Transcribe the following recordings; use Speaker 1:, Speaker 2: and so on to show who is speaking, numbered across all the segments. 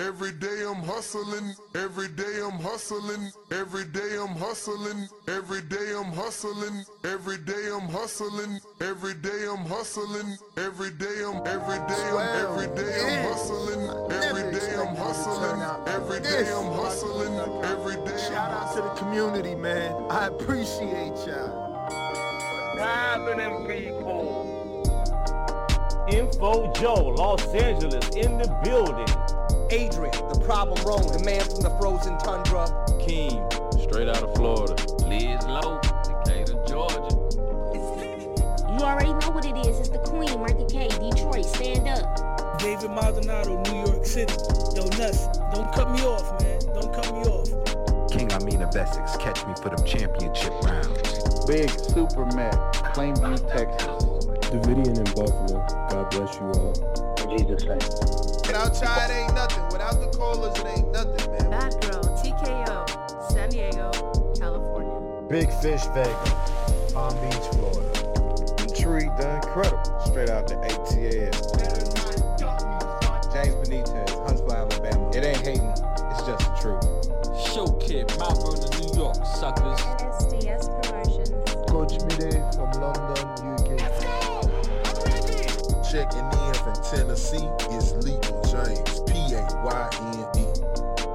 Speaker 1: Every day I'm hustling, every day I'm hustling, every day I'm hustling, every day I'm hustling, every day I'm hustling, every day I'm hustling, every day I'm every day I'm every day I'm hustling, every day I'm hustling, every day I'm hustling, every day.
Speaker 2: Shout out to the community, man. I appreciate y'all.
Speaker 3: happening, people? Info Joe, Los Angeles, in the building.
Speaker 4: Adrian, the problem wrong, the man from the frozen tundra.
Speaker 5: Keem, straight out of Florida. Liz Lowe, Decatur, Georgia.
Speaker 6: You already know what it is. It's the Queen, Martha K, Detroit. Stand up.
Speaker 7: David Maldonado, New York City. Yo, Nuts, don't cut me off, man. Don't cut me off.
Speaker 8: King Amin of Essex, catch me for them championship rounds.
Speaker 9: Big Super Mac, Plainview, Texas.
Speaker 10: Davidian in Buffalo. God bless you all.
Speaker 11: Jesus' name.
Speaker 2: Without Chai, it ain't nothing. Without the callers, it ain't nothing, man.
Speaker 12: Bad Girl, TKO, San Diego, California.
Speaker 13: Big Fish Vegas, Palm Beach, Florida.
Speaker 14: Intrigue the Incredible, straight out the ATL.
Speaker 15: James Benitez, Huntsville, Alabama.
Speaker 16: It ain't hating, it's just the truth.
Speaker 5: Show Kid, Mount Vernon, New York, suckers.
Speaker 17: SDS Promotions.
Speaker 18: Coach Mide from London, UK.
Speaker 1: Checking in from Tennessee, it's Lethal James, P-A-Y-N-E.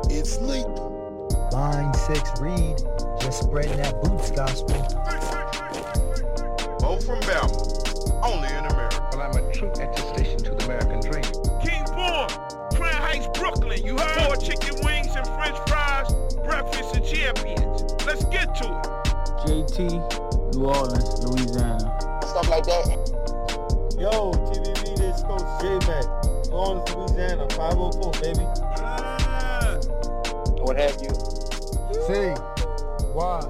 Speaker 1: It's lethal.
Speaker 5: Line 6 Reed, just spreading that boots gospel.
Speaker 1: Bo from Bama, only in America.
Speaker 10: Well, I'm a true attestation to the American dream.
Speaker 3: King Born, Crown Heights, Brooklyn. You heard? Four chicken wings and french fries, breakfast and champions. Let's get to it.
Speaker 11: JT, New Orleans, Louisiana.
Speaker 19: Stuff like that.
Speaker 12: Yo, TVV, this Coach J-Mac. New Louisiana, 504, baby.
Speaker 11: Yeah.
Speaker 19: What have you?
Speaker 18: C. Y.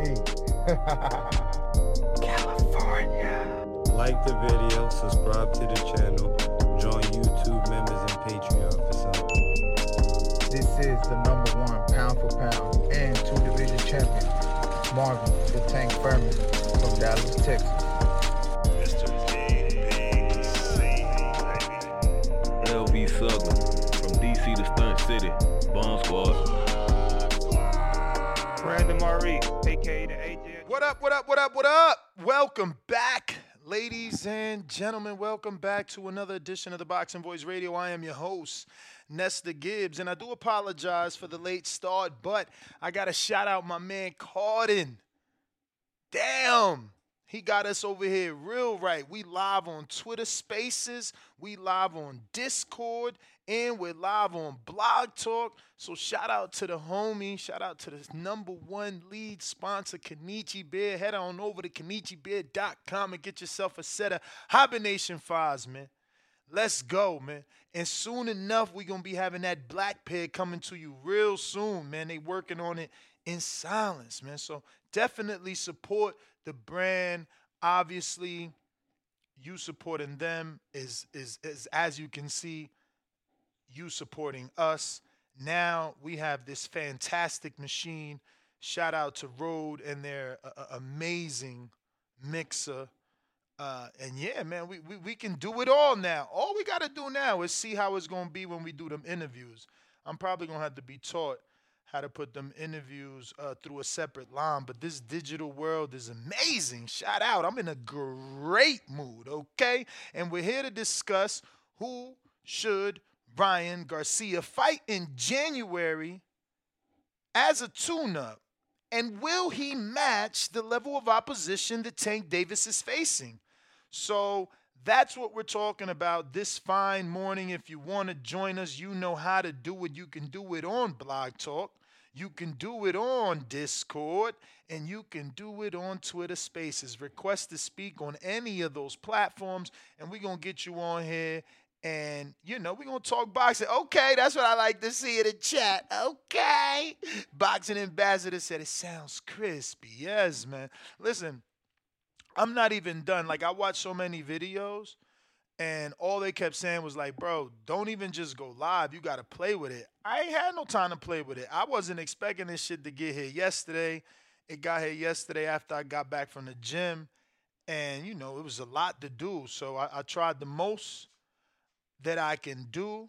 Speaker 18: E.
Speaker 10: California.
Speaker 20: Like the video, subscribe to the channel, join YouTube members and Patreon for some.
Speaker 18: This is the number one pound for pound and two division champion, Marvin the Tank Furman from Dallas, Texas.
Speaker 5: City, Bomb Squad.
Speaker 3: Brandon Maurice, aka the AJ.
Speaker 2: What up, what up, what up, what up? Welcome back, ladies and gentlemen. Welcome back to another edition of the Boxing Voice Radio. I am your host, Nesta Gibbs, and I do apologize for the late start, but I got to shout out my man Cardin. Damn. He got us over here real right. We live on Twitter Spaces, we live on Discord, and we're live on Blog Talk. So shout out to the homie, shout out to the number one lead sponsor, Kenichi Bear. Head on over to KenichiBear.com and get yourself a set of hibernation files, man. Let's go, man. And soon enough, we're gonna be having that black pair coming to you real soon, man. They working on it in silence, man. So definitely support the brand. Obviously, you supporting them is is is as you can see, you supporting us. Now we have this fantastic machine. Shout out to Rode and their uh, uh, amazing mixer. Uh, and yeah, man, we, we we can do it all now. All we gotta do now is see how it's gonna be when we do them interviews. I'm probably gonna have to be taught how to put them interviews uh, through a separate line. But this digital world is amazing. Shout out. I'm in a great mood, okay? And we're here to discuss who should Ryan Garcia fight in January as a tune up. And will he match the level of opposition that Tank Davis is facing? So that's what we're talking about this fine morning. If you want to join us, you know how to do it. You can do it on Blog Talk. You can do it on Discord and you can do it on Twitter Spaces. Request to speak on any of those platforms, and we're going to get you on here And, you know, we're to talk boxing. Okay, that's what I like to see in the chat. Okay. Boxing ambassador said it sounds crispy. Yes, man. Listen, I'm not even done. Like, I watched so many videos, and all they kept saying was, like, bro, don't even just go live. You got to play with it. I ain't had no time to play with it. I wasn't expecting this shit to get here yesterday. It got here yesterday after I got back from the gym. And, you know, it was a lot to do. So I, I tried the most that I can do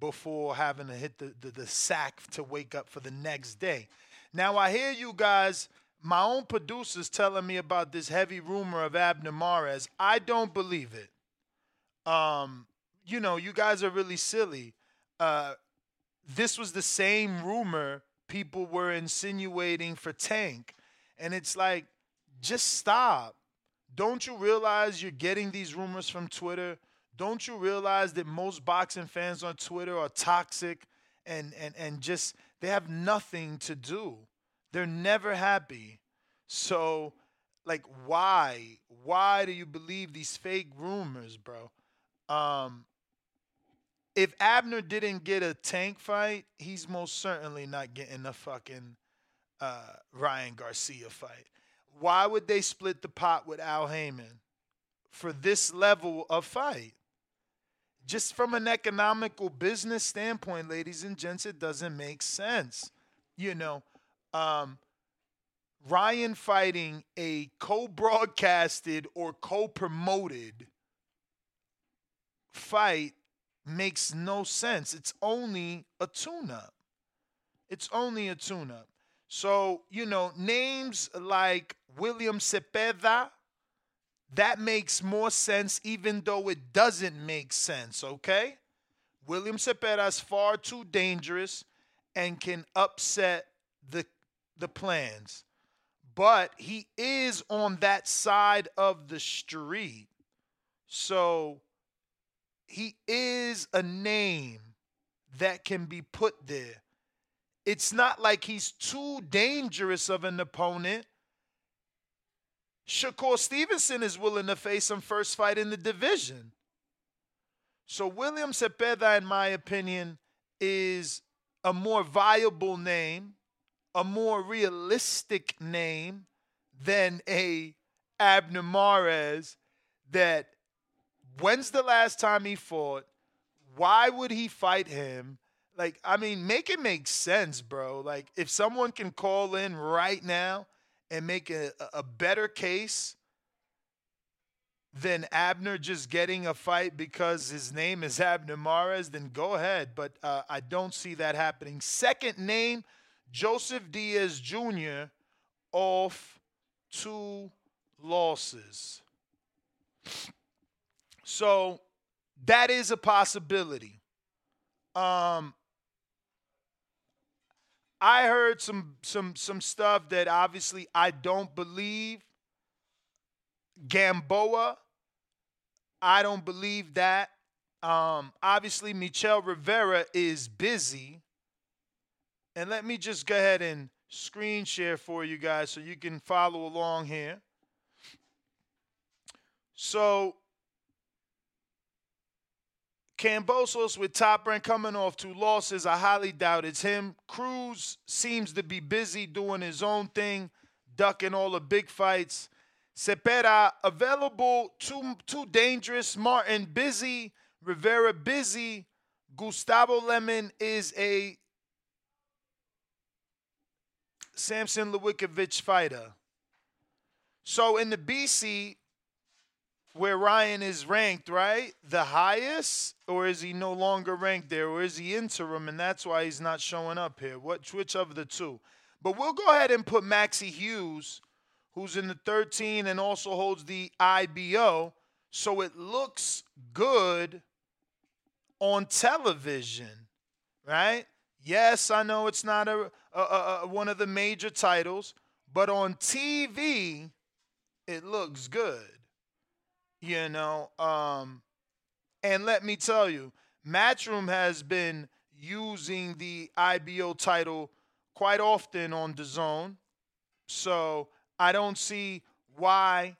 Speaker 2: before having to hit the, the, the sack to wake up for the next day. Now, I hear you guys, my own producers telling me about this heavy rumor of Abner Mares. I don't believe it. Um, you know, you guys are really silly. Uh, this was the same rumor people were insinuating for Tank. And it's like, just stop. Don't you realize you're getting these rumors from Twitter? Don't you realize that most boxing fans on Twitter are toxic and, and, and just they have nothing to do? They're never happy. So, like, why? Why do you believe these fake rumors, bro? Um, if Abner didn't get a tank fight, he's most certainly not getting a fucking uh, Ryan Garcia fight. Why would they split the pot with Al Haymon for this level of fight? Just from an economical business standpoint, ladies and gents, it doesn't make sense. You know, um, Ryan fighting a co broadcasted or co promoted fight makes no sense. It's only a tune up. It's only a tune up. So, you know, names like William Cepeda, that makes more sense even though it doesn't make sense, okay? William Cepeda is far too dangerous and can upset the the plans. But he is on that side of the street. So he is a name that can be put there. It's not like he's too dangerous of an opponent. Shakur Stevenson is willing to face him first fight in the division. So William Cepeda, in my opinion, is a more viable name, a more realistic name than a Abner Mares that when's the last time he fought? Why would he fight him? Like, I mean, make it make sense, bro. Like, if someone can call in right now and make a, a better case than Abner just getting a fight because his name is Abner Mares, then go ahead. But uh, I don't see that happening. Second name, Joseph Diaz Jr. off two losses. So that is a possibility. Um, I heard some some some stuff that obviously I don't believe. Gamboa, I don't believe that. Um, obviously, Michel Rivera is busy. And let me just go ahead and screen share for you guys so you can follow along here. So Kambosos with top rank coming off two losses. I highly doubt it's him. Cruz seems to be busy doing his own thing, ducking all the big fights. Cepeda available, too too dangerous. Martin busy. Rivera busy. Gustavo Lemos is a Samson Lewkowicz fighter. So in the BC, where Ryan is ranked, right? The highest, or is he no longer ranked there, or is he interim, and that's why he's not showing up here? What, which of the two? But we'll go ahead and put Maxie Hughes, who's in the 13 and also holds the IBO, so it looks good on television, right? Yes, I know it's not a, a, a one of the major titles, but on TV, it looks good you know. Um, and let me tell you, Matchroom has been using the IBO title quite often on the zone. So I don't see why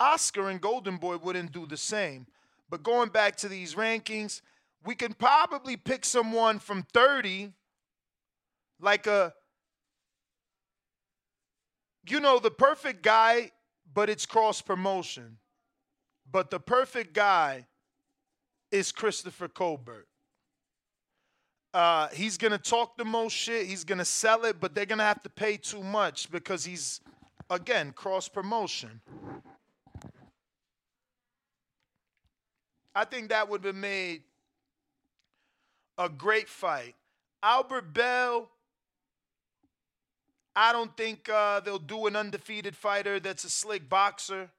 Speaker 2: Oscar and Golden Boy wouldn't do the same. But going back to these rankings, we can probably pick someone from 30, like a, you know, the perfect guy, but it's cross promotion. But the perfect guy is Christopher Colbert. Uh, he's gonna talk the most shit. He's gonna sell it, but they're gonna have to pay too much because he's, again, cross promotion. I think that would have made a great fight. Albert Bell, I don't think uh, they'll do an undefeated fighter that's a slick boxer,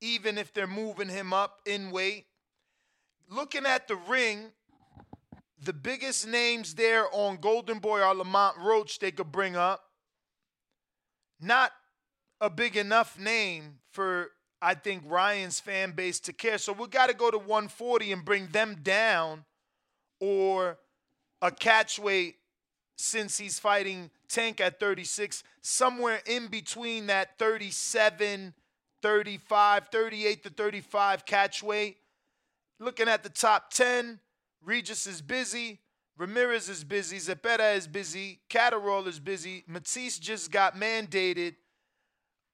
Speaker 2: even if they're moving him up in weight. Looking at the ring, the biggest names there on Golden Boy are Lamont Roach they could bring up. Not a big enough name for I think Ryan's fan base to care. So we got to go to 140 and bring them down or a catch weight since he's fighting Tank at 36, somewhere in between that 37, 35, 38 to 35 catch weight. Looking at the top 10, Regis is busy. Ramirez is busy. Zepeda is busy. Catterall is busy. Matisse just got mandated.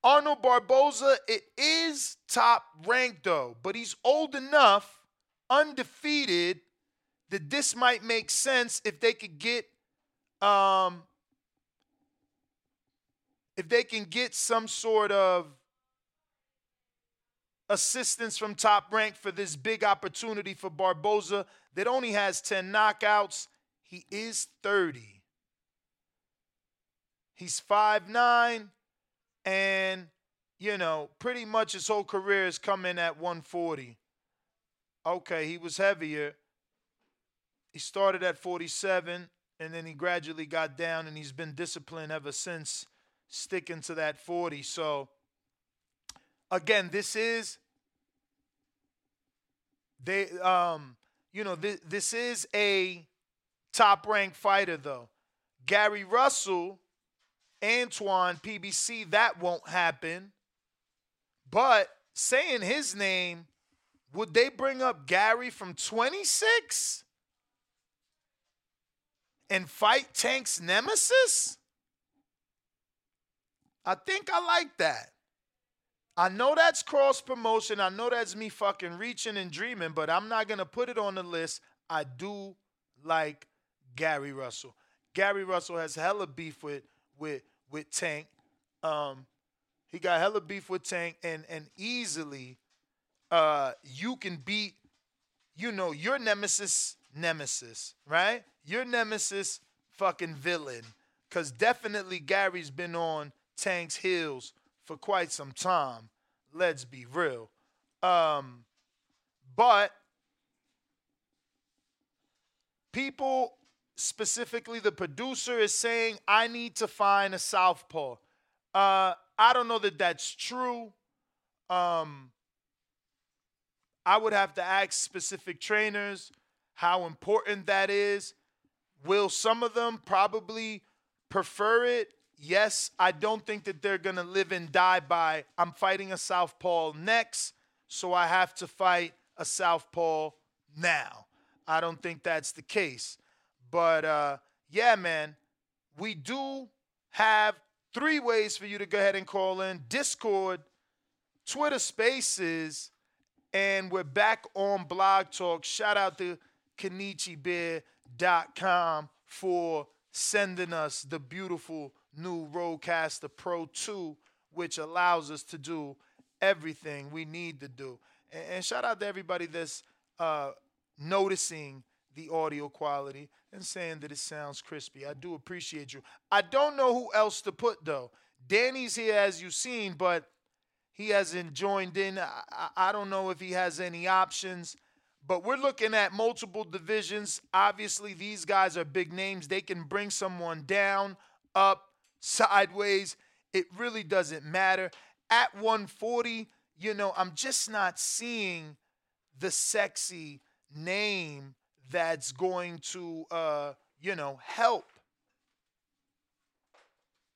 Speaker 2: Arnold Barboza, it is top ranked though, but he's old enough, undefeated, that this might make sense if they could get um if they can get some sort of assistance from top rank for this big opportunity for Barboza that only has 10 knockouts. He is 30. He's 5'9 and you know, pretty much his whole career has come in at 140. Okay, he was heavier. He started at 47 and then he gradually got down and he's been disciplined ever since sticking to that 40. So again, this is they um you know this this is a top ranked fighter though. Gary Russell Antuanne PBC, that won't happen. But saying his name, would they bring up Gary from 26 and fight Tank's nemesis? I think I like that. I know that's cross promotion. I know that's me fucking reaching and dreaming, but I'm not going to put it on the list. I do like Gary Russell. Gary Russell has hella beef with with with Tank. Um, he got hella beef with Tank, and and easily, uh, you can beat, you know, your nemesis, nemesis, right? Your nemesis, fucking villain, because definitely Gary's been on Tank's heels for quite some time. Let's be real. Um, but people specifically the producer is saying I need to find a southpaw. Uh, I don't know that that's true. Um, I would have to ask specific trainers how important that is. Will some of them probably prefer it? Yes, I don't think that they're going to live and die by I'm fighting a southpaw next, so I have to fight a southpaw now. I don't think that's the case. But uh, yeah, man, we do have three ways for you to go ahead and call in Discord, Twitter Spaces, and we're back on Blog Talk. Shout out to KenichiBear.com for sending us the beautiful new Rodecaster Pro 2, which allows us to do everything we need to do. And, and shout out to everybody that's uh, noticing the audio quality and saying that it sounds crispy. I do appreciate you. I don't know who else to put though. Danny's here as you've seen, but he hasn't joined in. I, I don't know if he has any options, but we're looking at multiple divisions. Obviously, these guys are big names. They can bring someone down, up, sideways. It really doesn't matter. At 140, you know, I'm just not seeing the sexy name that's going to, uh, you know, help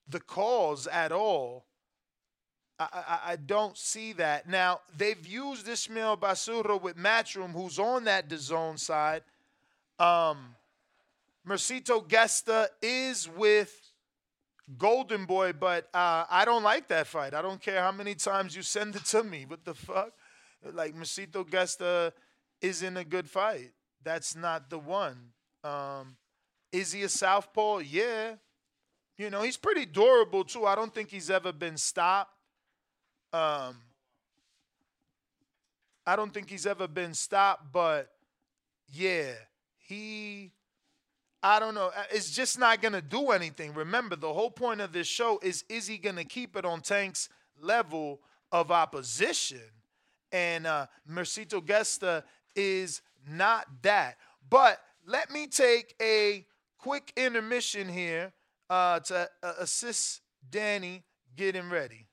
Speaker 2: the cause at all I, I, I don't see that. Now, they've used Ismael Barroso with Matchroom, who's on that DAZN side. Um, Mercito Gesta is with Golden Boy, but uh, I don't like that fight. I don't care how many times you send it to me. What the fuck? Like, Mercito Gesta isn't a good fight. That's not the one. Um, is he a southpaw? Yeah. You know, he's pretty durable, too. I don't think he's ever been stopped. Um, I don't think he's ever been stopped, but yeah, he. I don't know. Uh, It's just not gonna do anything. Remember, the whole point of this show is: is he gonna keep it on Tank's level of opposition? And uh, Mercito Gesta is not that. But let me take a quick intermission here uh, to uh, assist Danny getting ready.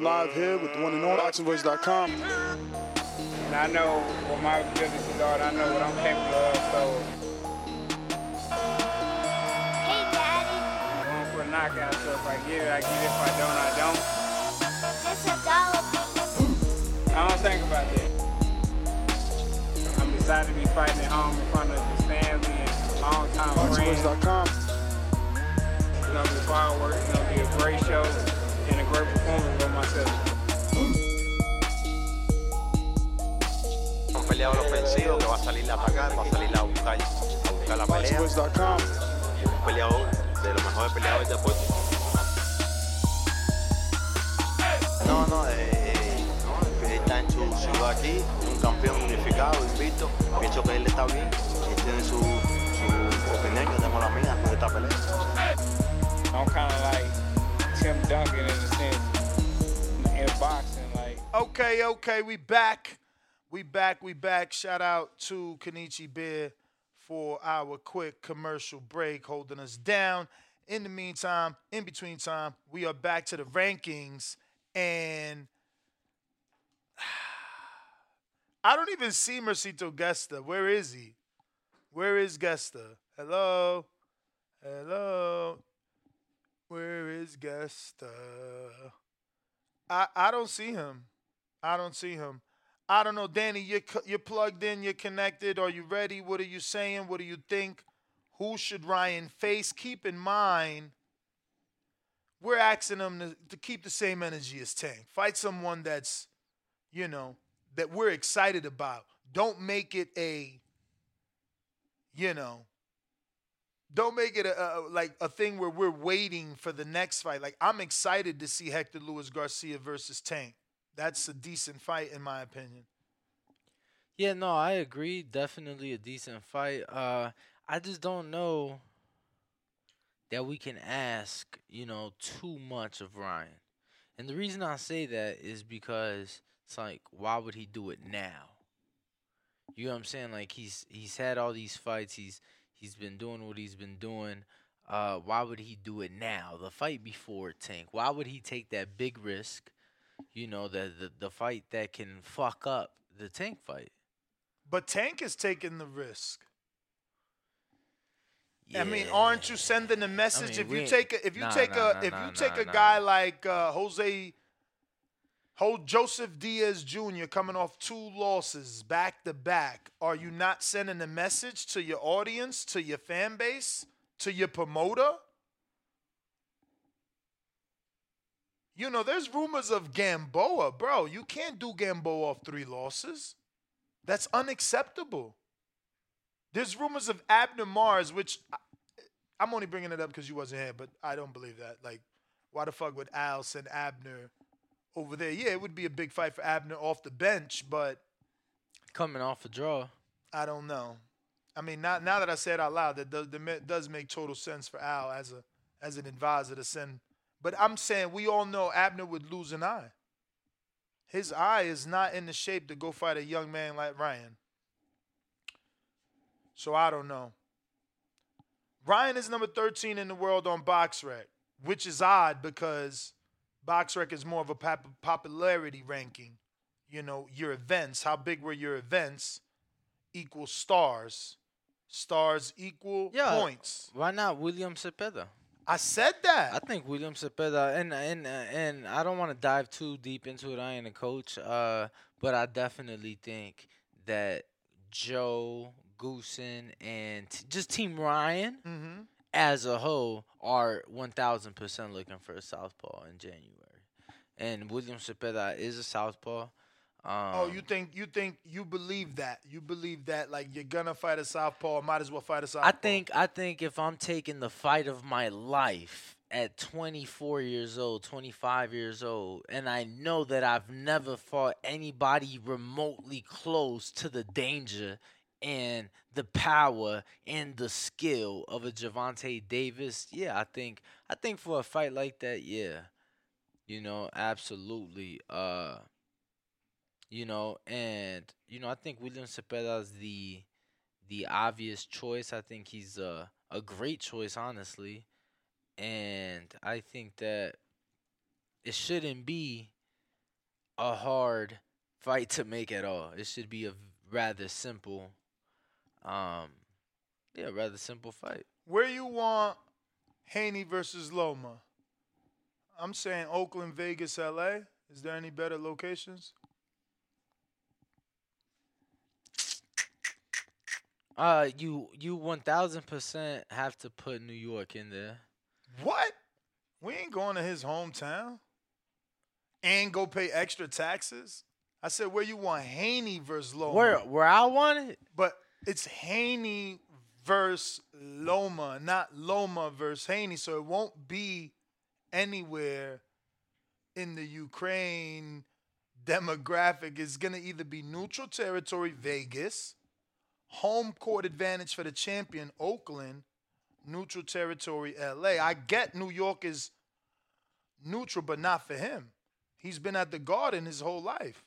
Speaker 21: Live here with the one and only BoxingVoice.com.
Speaker 22: And I know what my abilities are, and I know what I'm capable of, so. Hey, Daddy. I'm going for a knockout, so if I get it, I get it. If I don't, I don't.
Speaker 23: It's a dollar.
Speaker 22: I don't think about that. I'm excited to be fighting at home in front of the family and long-time friends.
Speaker 21: BoxingVoice.com.
Speaker 22: It's gonna be fireworks. It's gonna be a great show great performance by myself.
Speaker 24: Un peleador ofensivo que va a salir a atacar, va a salir a buscar, a buscar la pelea. Un peleador de los mejores peleadores del deporte. No, no, eh, eh, está en su ciudad aquí, un campeón unificado, invicto. Pienso que él está bien, él tiene su, su opinión, yo tengo la mía después de esta pelea.
Speaker 22: I'm kind of like Tim Duncan in a sense in boxing. Like,
Speaker 2: Okay, okay, we back. We back, we back. Shout out to Kenichi Bear for our quick commercial break, holding us down. In the meantime, in between time, we are back to the rankings, and I don't even see Mercito Gesta. Where is he? Where is Gesta? Hello? Hello? Where is Gesta? I, I don't see him. I don't see him. I don't know, Danny. You're you're plugged in. You're connected. Are you ready? What are you saying? What do you think? Who should Ryan face? Keep in mind, we're asking him to, to keep the same energy as Tank. Fight someone that's, you know, that we're excited about. Don't make it a, you know, don't make it a, a like a thing where we're waiting for the next fight. Like I'm excited to see Hector Luis Garcia versus Tank. That's a decent fight in my opinion.
Speaker 25: Yeah, no, I agree. Definitely a decent fight. Uh, I just don't know that we can ask, you know, too much of Ryan. And the reason I say that is because it's like, why would he do it now? You know what I'm saying? Like he's he's had all these fights. He's he's been doing what he's been doing. Uh, why would he do it now? The fight before Tank. Why would he take that big risk? You know, the the, the fight that can fuck up the Tank fight.
Speaker 2: But Tank is taking the risk. Yeah. I mean, aren't you sending a message
Speaker 25: mean,
Speaker 2: if you
Speaker 25: ain't-
Speaker 2: take a if you
Speaker 25: nah,
Speaker 2: take
Speaker 25: nah,
Speaker 2: a if you take a guy like uh, Jose, hold Joseph Diaz Jr. coming off two losses back to back, are you not sending a message to your audience, to your fan base, to your promoter? You know, there's rumors of Gamboa, bro. You can't do Gamboa off three losses. That's unacceptable. There's rumors of Abner Mares, which I, I'm only bringing it up because you wasn't here, but I don't believe that. Like, why the fuck would Al send Abner over there? Yeah, it would be a big fight for Abner off the bench, but
Speaker 25: Coming off a draw.
Speaker 2: I don't know. I mean, now, now that I say it out loud, that does, does make total sense for Al as a as an advisor to send. But I'm saying we all know Abner would lose an eye. His eye is not in the shape to go fight a young man like Ryan. So I don't know. Ryan is number 13 in the world on BoxRec, which is odd because BoxRec is more of a pop- popularity ranking. You know, your events, how big were your events? equals stars. Stars equal
Speaker 25: Yeah.
Speaker 2: points.
Speaker 25: Why not William Cepeda?
Speaker 2: I said that.
Speaker 25: I think William Cepeda, and and and I don't want to dive too deep into it. I ain't a coach, uh, but I definitely think that Joe Goossen and t- just Team Ryan
Speaker 2: Mm-hmm.
Speaker 25: As a whole are one thousand percent looking for a southpaw in January, and William Cepeda is a southpaw. Um,
Speaker 2: oh, you think you think you believe that? You believe that like you're gonna fight a southpaw, might as well fight a southpaw.
Speaker 25: I think I think if I'm taking the fight of my life at 24 years old, 25 years old, and I know that I've never fought anybody remotely close to the danger and the power and the skill of a Gervonta Davis, yeah, I think I think for a fight like that, yeah. You know, absolutely. Uh you know, and you know, I think William Cepeda is the the obvious choice. I think he's a a great choice, honestly, and I think that it shouldn't be a hard fight to make at all. It should be a rather simple, um, yeah, rather simple fight.
Speaker 2: Where you want Haney versus Loma? I'm saying Oakland, Vegas, LA. Is there any better locations?
Speaker 25: Uh, you you one thousand percent have to put New York in there.
Speaker 2: What? We ain't going to his hometown and go pay extra taxes. I said where you want Haney versus Loma.
Speaker 25: Where where I want it?
Speaker 2: But it's Haney versus Loma, not Loma versus Haney. So it won't be anywhere in the Ukraine demographic. It's going to either be neutral territory, Vegas, home court advantage for the champion, Oakland, neutral territory, LA. I get New York is neutral, but not for him. He's been at the Garden his whole life.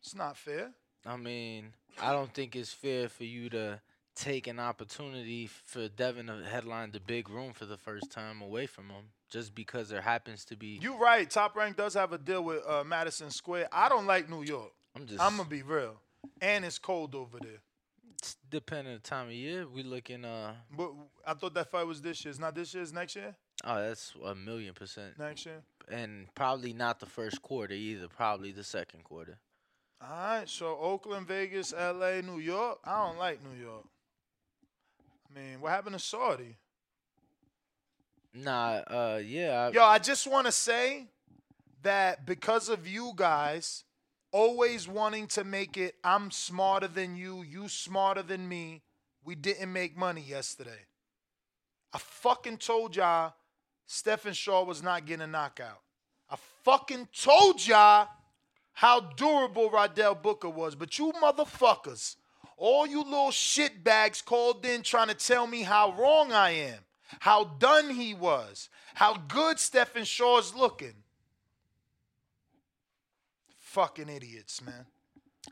Speaker 2: It's not fair.
Speaker 25: I mean, I don't think it's fair for you to take an opportunity for Devin to headline the big room for the first time away from him just because there happens to be.
Speaker 2: You're right. Top Rank does have a deal with uh, Madison Square. I don't like New York.
Speaker 25: I'm just.
Speaker 2: I'm gonna be real. And it's cold over there.
Speaker 25: It's depending on the time of year. We looking. Uh.
Speaker 2: But I thought that fight was this year. It's not this year. It's next year.
Speaker 25: Oh, that's a million percent.
Speaker 2: Next year.
Speaker 25: And probably not the first quarter either. Probably the second quarter.
Speaker 2: All right. So Oakland, Vegas, L.A., New York. I don't like New York. I mean, what happened to Saudi?
Speaker 25: Nah. Uh. Yeah. I,
Speaker 2: Yo, I just want to say that because of you guys always wanting to make it, I'm smarter than you, you smarter than me, we didn't make money yesterday. I fucking told y'all Stephen Shaw was not getting a knockout. I fucking told y'all how durable Rydell Booker was, but you motherfuckers, all you little shitbags called in trying to tell me how wrong I am, how done he was, how good Stephen Shaw's looking. Fucking idiots, man.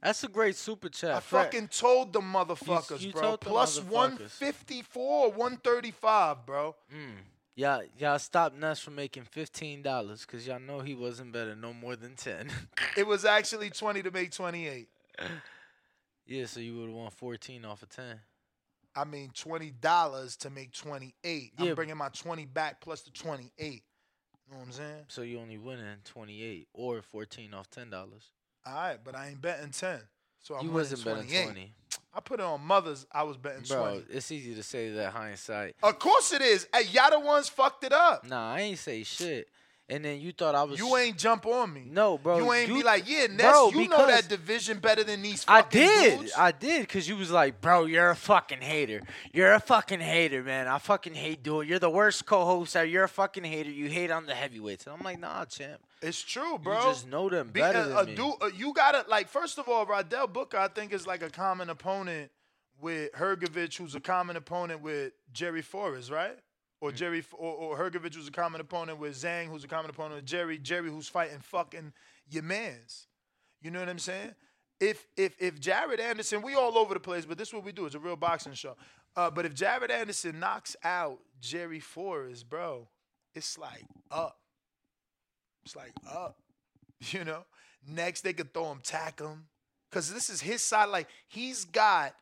Speaker 25: That's a great super chat.
Speaker 2: I
Speaker 25: Fred.
Speaker 2: fucking told the motherfuckers,
Speaker 25: you
Speaker 2: bro.
Speaker 25: told the motherfuckers.
Speaker 2: 154, 135, bro.
Speaker 25: Mm. Y'all, y'all stopped Ness from making fifteen dollars because y'all know he wasn't better no more than ten.
Speaker 2: It was actually 20 to make 28.
Speaker 25: yeah, so you would have won fourteen off of ten.
Speaker 2: I mean, $20 to make 28.
Speaker 25: Yeah.
Speaker 2: I'm bringing my 20 back plus the 28. You know what I'm saying?
Speaker 25: So you only winning twenty eight or fourteen off ten dollars.
Speaker 2: All right, but I ain't betting 10. So I'm
Speaker 25: You wasn't betting
Speaker 2: 28.
Speaker 25: twenty,
Speaker 2: I put it on mothers. I was betting
Speaker 25: bro.
Speaker 2: 20.
Speaker 25: It's easy to say that hindsight.
Speaker 2: Of course it is. Hey, y'all the ones fucked it up.
Speaker 25: Nah, I ain't say shit. And then you thought I was.
Speaker 2: You ain't jump on me.
Speaker 25: No, bro.
Speaker 2: you ain't be like, yeah, Ness,
Speaker 25: bro,
Speaker 2: you know that division better than these
Speaker 25: I did.
Speaker 2: dudes.
Speaker 25: I did because you was like, bro, you're a fucking hater. You're a fucking hater, man. I fucking hate doing. You're the worst co-host. ever. You're a fucking hater. You hate on the heavyweights. And I'm like, nah, champ.
Speaker 2: It's true, bro.
Speaker 25: You just know them
Speaker 2: Be-
Speaker 25: better
Speaker 2: uh,
Speaker 25: than
Speaker 2: uh,
Speaker 25: me.
Speaker 2: do- uh, you gotta like. First of all, Rydell Booker, I think is like a common opponent with Hrgovic, who's a common opponent with Jerry Forrest, right?
Speaker 25: Mm.
Speaker 2: Or Jerry, or, or Hrgovic, who's a common opponent with Zhang, who's a common opponent with Jerry. Jerry, who's fighting fucking your man's. You know what I'm saying? If if if Jared Anderson, we all over the place, but this is what we do. It's a real boxing show. Uh, but if Jared Anderson knocks out Jerry Forrest, bro, it's like up. It's like up. You know? Next they could throw him, tack him. because this is his side. Like he's got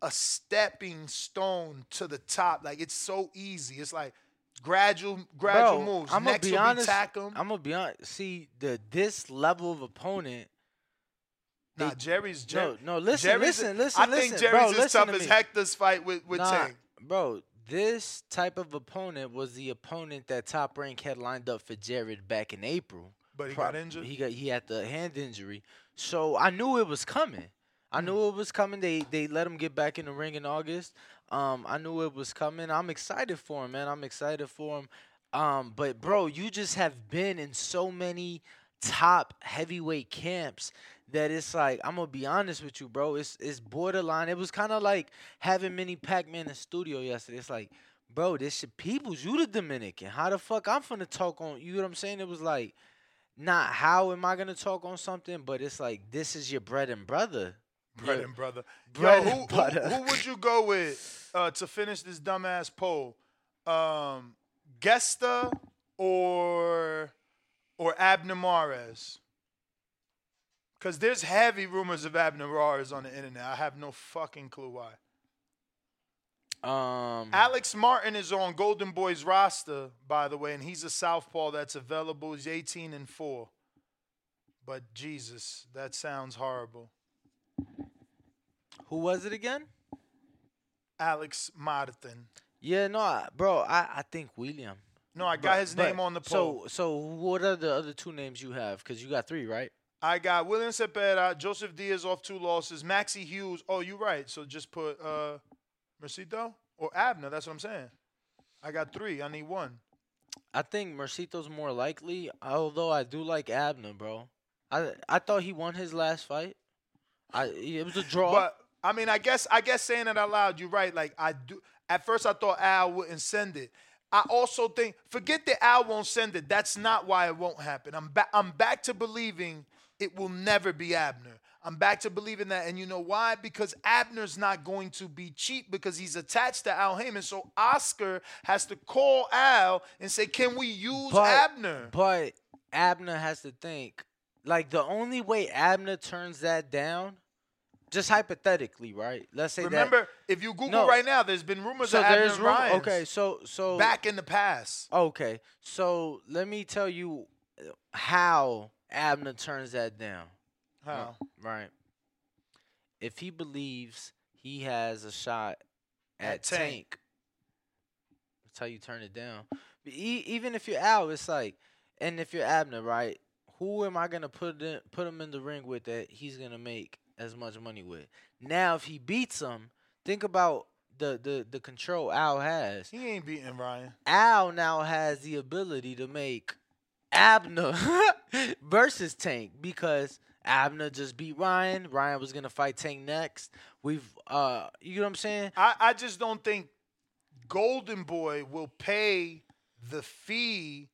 Speaker 2: a stepping stone to the top. Like it's so easy. It's like gradual, gradual
Speaker 25: Bro,
Speaker 2: moves.
Speaker 25: I'm gonna
Speaker 2: Next
Speaker 25: be
Speaker 2: will
Speaker 25: honest.
Speaker 2: be tack 'em.
Speaker 25: I'm gonna be honest. See the this level of opponent.
Speaker 2: Nah, Jerry's Jerry.
Speaker 25: No, no. Listen,
Speaker 2: Jerry's-
Speaker 25: listen, listen.
Speaker 2: I think
Speaker 25: listen,
Speaker 2: Jerry's
Speaker 25: bro,
Speaker 2: as tough
Speaker 25: to
Speaker 2: as. Hector's fight with with
Speaker 25: Nah,
Speaker 2: Tank.
Speaker 25: Bro, this type of opponent was the opponent that Top Rank had lined up for Jared back in April.
Speaker 2: But he
Speaker 25: Pro-
Speaker 2: got injured?
Speaker 25: He got he had the hand injury, so I knew it was coming. I knew
Speaker 2: Hmm.
Speaker 25: it was coming. They they let him get back in the ring in August. Um, I knew it was coming. I'm excited for him, man. I'm excited for him. Um, but bro, you just have been in so many top heavyweight camps that it's like I'm gonna be honest with you, bro. It's it's borderline. It was kind of like having Mini Pac-Man in the studio yesterday. It's like, bro, this shit people's you the Dominican. How the fuck I'm finna talk on? You know what I'm saying? It was like, not how am I gonna talk on something, but it's like this is your bread and brother.
Speaker 2: Bread and brother.
Speaker 25: bread
Speaker 2: Yo,
Speaker 25: and
Speaker 2: who,
Speaker 25: butter.
Speaker 2: Who, who would you go with uh, to finish this dumbass poll? Um, Gesta or or Abner Mares? Because there's heavy rumors of Abner Mares on the internet. I have no fucking clue why.
Speaker 25: Um,
Speaker 2: Alex Martin is on Golden Boy's roster, by the way, and he's a southpaw that's available. He's 18 and 4. But Jesus, that sounds horrible.
Speaker 25: who was it again?
Speaker 2: Alex Martin.
Speaker 25: Yeah, no, bro. I I think William.
Speaker 2: No, I got
Speaker 25: But-
Speaker 2: his name
Speaker 25: but-
Speaker 2: on the poll.
Speaker 25: So so what are the other two names you have? Because you got three, right?
Speaker 2: I got William Cepeda, Joseph Diaz off two losses, Maxie Hughes. Oh, you're right. So just put uh Mercito or Abner. That's what I'm saying. I got three. I need one.
Speaker 25: I think Mercito's more likely, although I do like Abner, bro. I I thought he won his last fight. I it was a draw.
Speaker 2: But I mean, I guess I guess saying it out loud, you're right. Like I do. At first, I thought Al wouldn't send it. I also think forget that Al won't send it. That's not why it won't happen. I'm back. I'm back to believing it will never be Abner. I'm back to believing that, and you know why? Because Abner's not going to be cheap because he's attached to Al Haymon. So Oscar has to call Al and say, "Can we use
Speaker 25: but,
Speaker 2: Abner?"
Speaker 25: But Abner has to think. Like the only way Abner turns that down, just hypothetically, right? Let's say
Speaker 2: Remember,
Speaker 25: that.
Speaker 2: if you Google
Speaker 25: No.
Speaker 2: right now, there's been rumors
Speaker 25: So
Speaker 2: of Abner
Speaker 25: there's room.
Speaker 2: Ryans
Speaker 25: Okay, so so
Speaker 2: back in the past.
Speaker 25: Okay, so let me tell you how Abner turns that down.
Speaker 2: How?
Speaker 25: Right. If he believes he has a shot at,
Speaker 2: At Tank.
Speaker 25: Tank, that's how you turn it down. E- even if you're out, it's like, and if you're Abner, right? Who am I gonna put in, put him in the ring with that he's gonna make as much money with? Now, if he beats him, think about the the the control Al has.
Speaker 2: He ain't beating Ryan.
Speaker 25: Al now has the ability to make Abner versus Tank because Abner just beat Ryan. Ryan was gonna fight Tank next. We've uh you know what I'm saying?
Speaker 2: I, I just don't think Golden Boy will pay the fee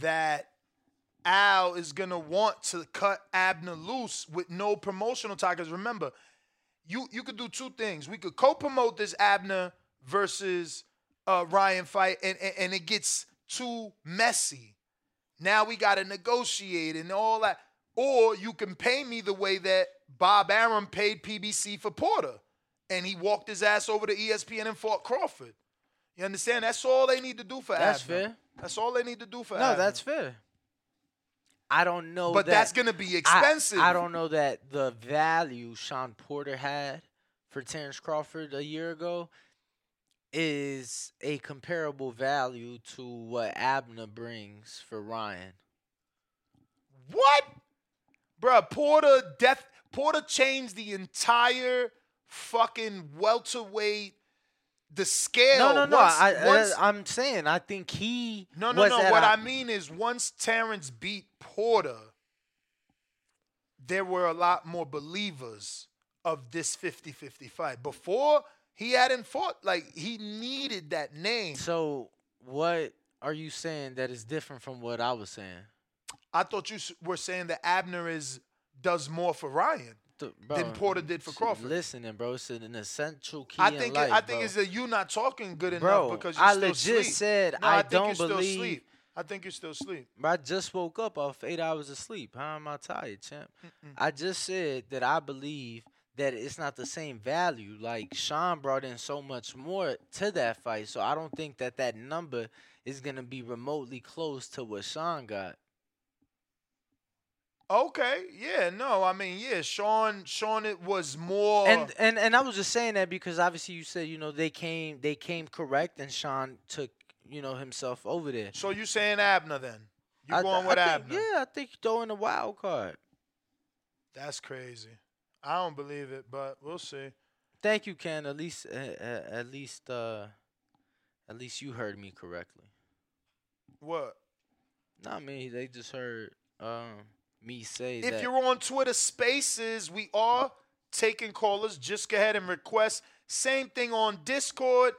Speaker 2: that Al is gonna want to cut Abner loose with no promotional tie. Remember, you you could do two things. We could co-promote this Abner versus uh, Ryan fight, and, and and it gets too messy. Now we got to negotiate and all that. Or you can pay me the way that Bob Arum paid PBC for Porter, and he walked his ass over to ESPN and fought Crawford. You understand? That's all they need to do for Abner.
Speaker 25: That's
Speaker 2: Abner.
Speaker 25: fair.
Speaker 2: That's all they need to do for Abner.
Speaker 25: No,
Speaker 2: Abner.
Speaker 25: that's fair. I don't know,
Speaker 2: But
Speaker 25: that-
Speaker 2: that's gonna be expensive.
Speaker 25: I, don't know that the value Shawn Porter had for Terrence Crawford a year ago is a comparable value to what Abner brings for Ryan.
Speaker 2: What? Bruh, Porter death Porter changed the entire fucking welterweight the scale.
Speaker 25: No, no, no.
Speaker 2: Once-
Speaker 25: I, I,
Speaker 2: once-
Speaker 25: I'm saying I think he.
Speaker 2: no, no, no.
Speaker 25: at
Speaker 2: What
Speaker 25: a-
Speaker 2: I mean is once Terrence beat Porter, there were a lot more believers of this 50-50 fight. Before he hadn't fought, like he needed that name.
Speaker 25: So what are you saying that is different from what I was saying?
Speaker 2: I thought you were saying that Abner is does more for Ryan
Speaker 25: Th-
Speaker 2: than Porter did for Crawford.
Speaker 25: Listening, bro, it's an essential key
Speaker 2: I
Speaker 25: in
Speaker 2: think
Speaker 25: life,
Speaker 2: it, I think
Speaker 25: bro.
Speaker 2: it's that you're not talking good enough Bro, because
Speaker 25: I legit
Speaker 2: sleep.
Speaker 25: said
Speaker 2: No,
Speaker 25: I
Speaker 2: think
Speaker 25: don't believe-.
Speaker 2: I think you're still asleep.
Speaker 25: But I just woke up off eight hours of sleep. How am I tired, champ? I just said that I believe that it's not the same value. Like Shawn brought in so much more to that fight, so I don't think that that number is gonna be remotely close to what Shawn got.
Speaker 2: Okay, yeah, no, I mean, yeah, Shawn, Shawn, it was more.
Speaker 25: And and and I was just saying that because obviously you said you know they came they came correct and Shawn took you know himself over there.
Speaker 2: so you saying Abner then? You
Speaker 25: I-
Speaker 2: going
Speaker 25: I
Speaker 2: with
Speaker 25: think-
Speaker 2: Abner?
Speaker 25: Yeah, I think throwing a wild card.
Speaker 2: That's crazy. I don't believe it, but we'll see.
Speaker 25: Thank you, Ken. At least uh, at least uh, at least you heard me correctly.
Speaker 2: What?
Speaker 25: Not me. They just heard um, me say that
Speaker 2: If
Speaker 25: that.
Speaker 2: you're on Twitter Spaces, we are taking callers. Just go ahead and request. Same thing on Discord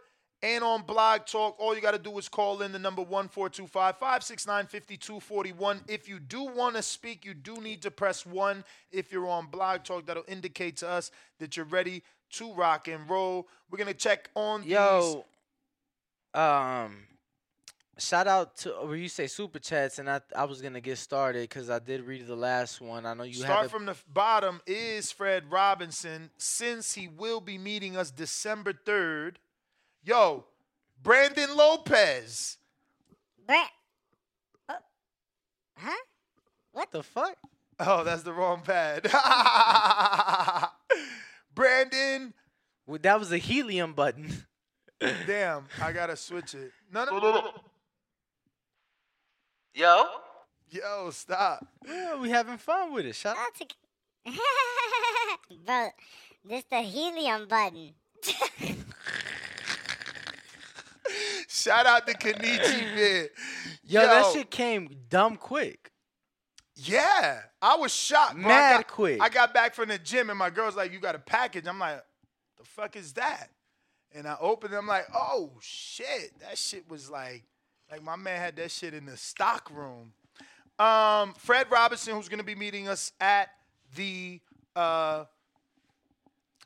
Speaker 2: and on Blog Talk. All you got to do is call in the number 1425 569 5241. If you do want to speak, you do need to press 1. If you're on Blog Talk, that'll indicate to us that you're ready to rock and roll. We're going to check on these.
Speaker 25: Yo, um, shout out to where you say super chats, and I I was gonna get started because I did read the last one. I know you
Speaker 2: Start from the bottom is Fred Robinson, since he will be meeting us December 3rd. Yo, Brandon Lopez.
Speaker 23: Brand. Uh, huh?
Speaker 25: What the fuck?
Speaker 2: Oh, that's the wrong pad. Brandon.
Speaker 25: Well, that was a helium button.
Speaker 2: Damn, I gotta switch it. No, no, no, no.
Speaker 25: Yo.
Speaker 2: Yo, stop.
Speaker 25: Yeah, we having fun with it. Shout
Speaker 23: out to. Bro, this the helium button.
Speaker 2: Shout out to Kenichi man.
Speaker 25: Yo, that shit came dumb quick.
Speaker 2: Yeah, I was shocked. bro. I
Speaker 25: Mad
Speaker 2: got-
Speaker 25: quick.
Speaker 2: I got back from the gym and my girl's like, "You got a package?" I'm like, "The fuck is that?" And I opened. it, I'm like, "Oh shit!" That shit was like, like my man had that shit in the stock room. Um, Fred Robinson, who's gonna be meeting us at the uh,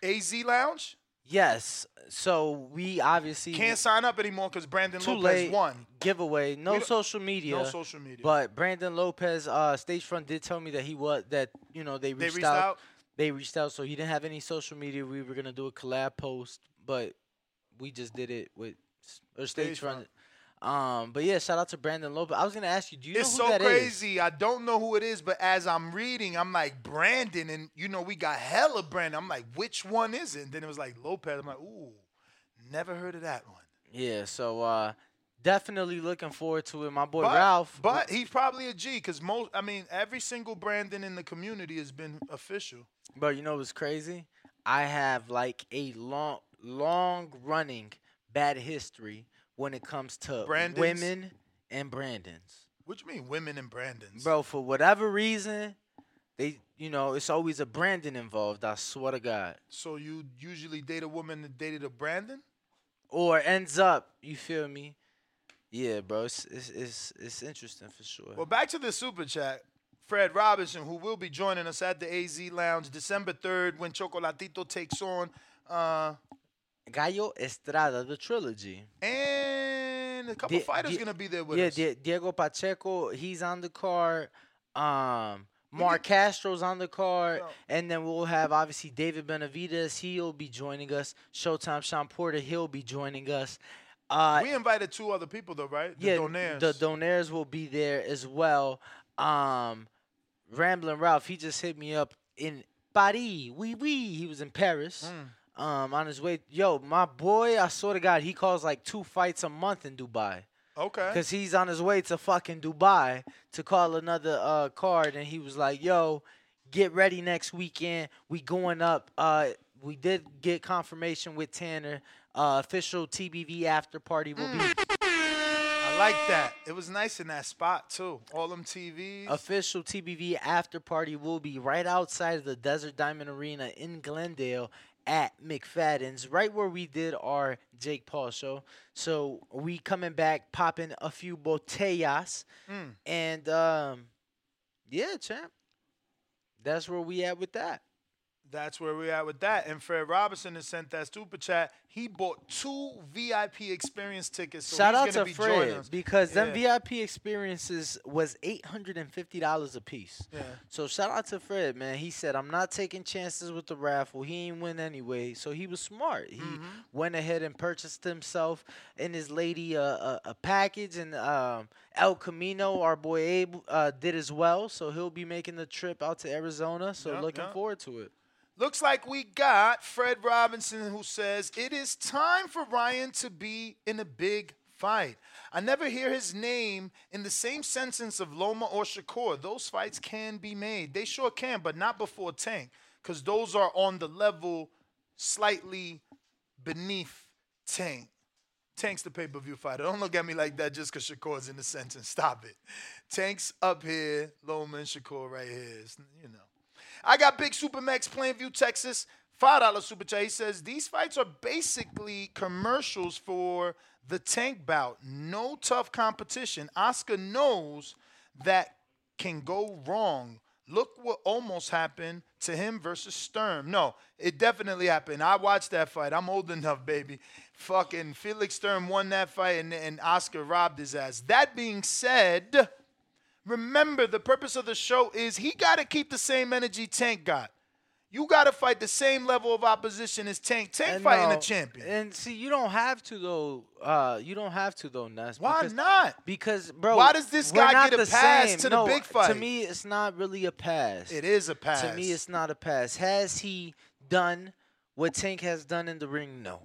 Speaker 2: AZ Lounge,
Speaker 25: Yes. So we obviously
Speaker 2: can't sign up anymore because Brandon
Speaker 25: too
Speaker 2: Lopez
Speaker 25: late
Speaker 2: won.
Speaker 25: giveaway. No
Speaker 2: don't-
Speaker 25: social media.
Speaker 2: No social media.
Speaker 25: But Brandon Lopez, uh, stage front did tell me that he was that you know they
Speaker 2: They
Speaker 25: reached,
Speaker 2: reached
Speaker 25: out,
Speaker 2: out?
Speaker 25: They reached out, so he didn't have any social media. We were gonna do a collab post, but we just did it with s- or stage,
Speaker 2: Stage
Speaker 25: front. Um, but yeah, shout out to Brandon Lopez. I was gonna ask you, do you
Speaker 2: it's
Speaker 25: know who
Speaker 2: so
Speaker 25: that is?
Speaker 2: crazy. I don't know who it is, but as I'm reading, I'm like Brandon, and you know we got hella Brandon. I'm like, which one is it? And then it was like Lopez. I'm like, ooh, never heard of that one.
Speaker 25: Yeah, so uh, definitely looking forward to it. My boy
Speaker 2: but,
Speaker 25: Ralph.
Speaker 2: but he's probably a G because most. I mean, every single Brandon in the community has been official.
Speaker 25: But you know what's crazy? I have like a long, long running bad history when it comes to
Speaker 2: Brandons?
Speaker 25: women and Brandons.
Speaker 2: What you mean, women and Brandons?
Speaker 25: Bro, for whatever reason, they, you know, it's always a Brandon involved. I swear to God.
Speaker 2: So you usually date a woman that dated a Brandon?
Speaker 25: Or ends up, you feel me? Yeah, bro, it's it's it's, it's interesting for sure.
Speaker 2: Well, back to the super chat. Fred Robinson, who will be joining us at the AZ Lounge December 3rd when Chocolatito takes on uh,
Speaker 25: Gallo Estrada, the trilogy.
Speaker 2: and a couple
Speaker 25: Di-
Speaker 2: fighters
Speaker 25: Di-
Speaker 2: going to be there with
Speaker 25: yeah,
Speaker 2: us.
Speaker 25: Di- Diego Pacheco, he's on the card. Um,
Speaker 2: Marc
Speaker 25: Castro's on the card, and then we'll have obviously David Benavidez. He'll be joining us. Showtime Shawn Porter, he'll be joining us. Uh,
Speaker 2: we invited two other people, though, right? The
Speaker 25: yeah,
Speaker 2: Donaires.
Speaker 25: the Donaires will be there as well. Um, Ramblin' Ralph, he just hit me up in Paris. Oui, oui. He was in Paris.
Speaker 2: Hmm.
Speaker 25: Um, on his way. Yo, my boy, I swear to God, he calls like two fights a month in Dubai.
Speaker 2: Okay.
Speaker 25: Cause he's on his way to fucking Dubai to call another uh card, and he was like, "Yo, get ready next weekend. We going up. Uh, we did get confirmation with Tanner. Uh, official TBV after party will be
Speaker 2: I like that. It was nice in that spot, too. All them TVs.
Speaker 25: official TBV after party will be right outside of the Desert Diamond Arena in Glendale at McFadden's, right where we did our Jake Paul show. So we coming back, popping a few botellas,
Speaker 2: Mm.
Speaker 25: and um, yeah, champ. That's where we at with that.
Speaker 2: That's where we're at with that. And Fred Robinson has sent that super chat. He bought two VIP experience tickets. So
Speaker 25: Shout
Speaker 2: he's
Speaker 25: out to
Speaker 2: be
Speaker 25: Fred
Speaker 2: us.
Speaker 25: because them VIP experiences was eight hundred and fifty dollars a piece.
Speaker 2: Yeah.
Speaker 25: So shout out to Fred, man. He said I'm not taking chances with the raffle. He ain't win anyway, so he was smart. He
Speaker 2: Mm-hmm.
Speaker 25: went ahead and purchased himself and his lady a, a, a package, and um, El Camino, our boy Abe, uh, did as well. So he'll be making the trip out to Arizona. So
Speaker 2: Yep,
Speaker 25: looking
Speaker 2: yep.
Speaker 25: forward to it.
Speaker 2: Looks like we got Fred Robinson who says it is time for Ryan to be in a big fight. I never hear his name in the same sentence of Loma or Shakur. Those fights can be made. They sure can, but not before Tank, because those are on the level slightly beneath Tank. Tank's the pay-per-view fighter. Don't look at me like that just because Shakur's in the sentence. Stop it. Tank's up here, Loma and Shakur right here. It's, you know. I got Big Supermax Plainview, Texas. $5 super chat. He says these fights are basically commercials for the tank bout. No tough competition. Oscar knows that can go wrong. Look what almost happened to him versus Sturm. No, it definitely happened. I watched that fight. I'm old enough, baby. Fucking Felix Sturm won that fight and, and Oscar robbed his ass. That being said, Remember, the purpose of the show is he got to keep the same energy Tank got. You got to fight the same level of opposition as Tank. Tank
Speaker 25: And
Speaker 2: fighting
Speaker 25: no,
Speaker 2: a champion.
Speaker 25: And see, you don't have to though. Uh, you don't have to though, Ness.
Speaker 2: Why
Speaker 25: because,
Speaker 2: not?
Speaker 25: Because, bro,
Speaker 2: Why does this guy get a pass
Speaker 25: same.
Speaker 2: to the big fight?
Speaker 25: To me, it's not really a pass.
Speaker 2: It is a pass.
Speaker 25: To me, it's not a pass. Has he done what Tank has done in the ring? No.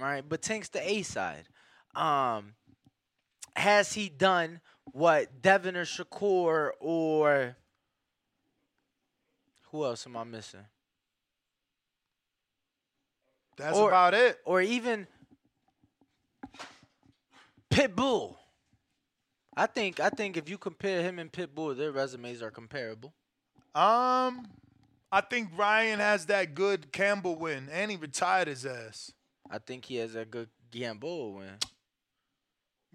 Speaker 25: Right? But Tank's the A side. Um, has he done what Devin or Shakur or who else am I missing?
Speaker 2: That's
Speaker 25: Or-
Speaker 2: about it.
Speaker 25: Or even Pitbull. I think I think if you compare him and Pitbull, their resumes are comparable.
Speaker 2: Um, I think Ryan has that good Campbell win, and he retired his ass.
Speaker 25: I think he has a good Gamboa win.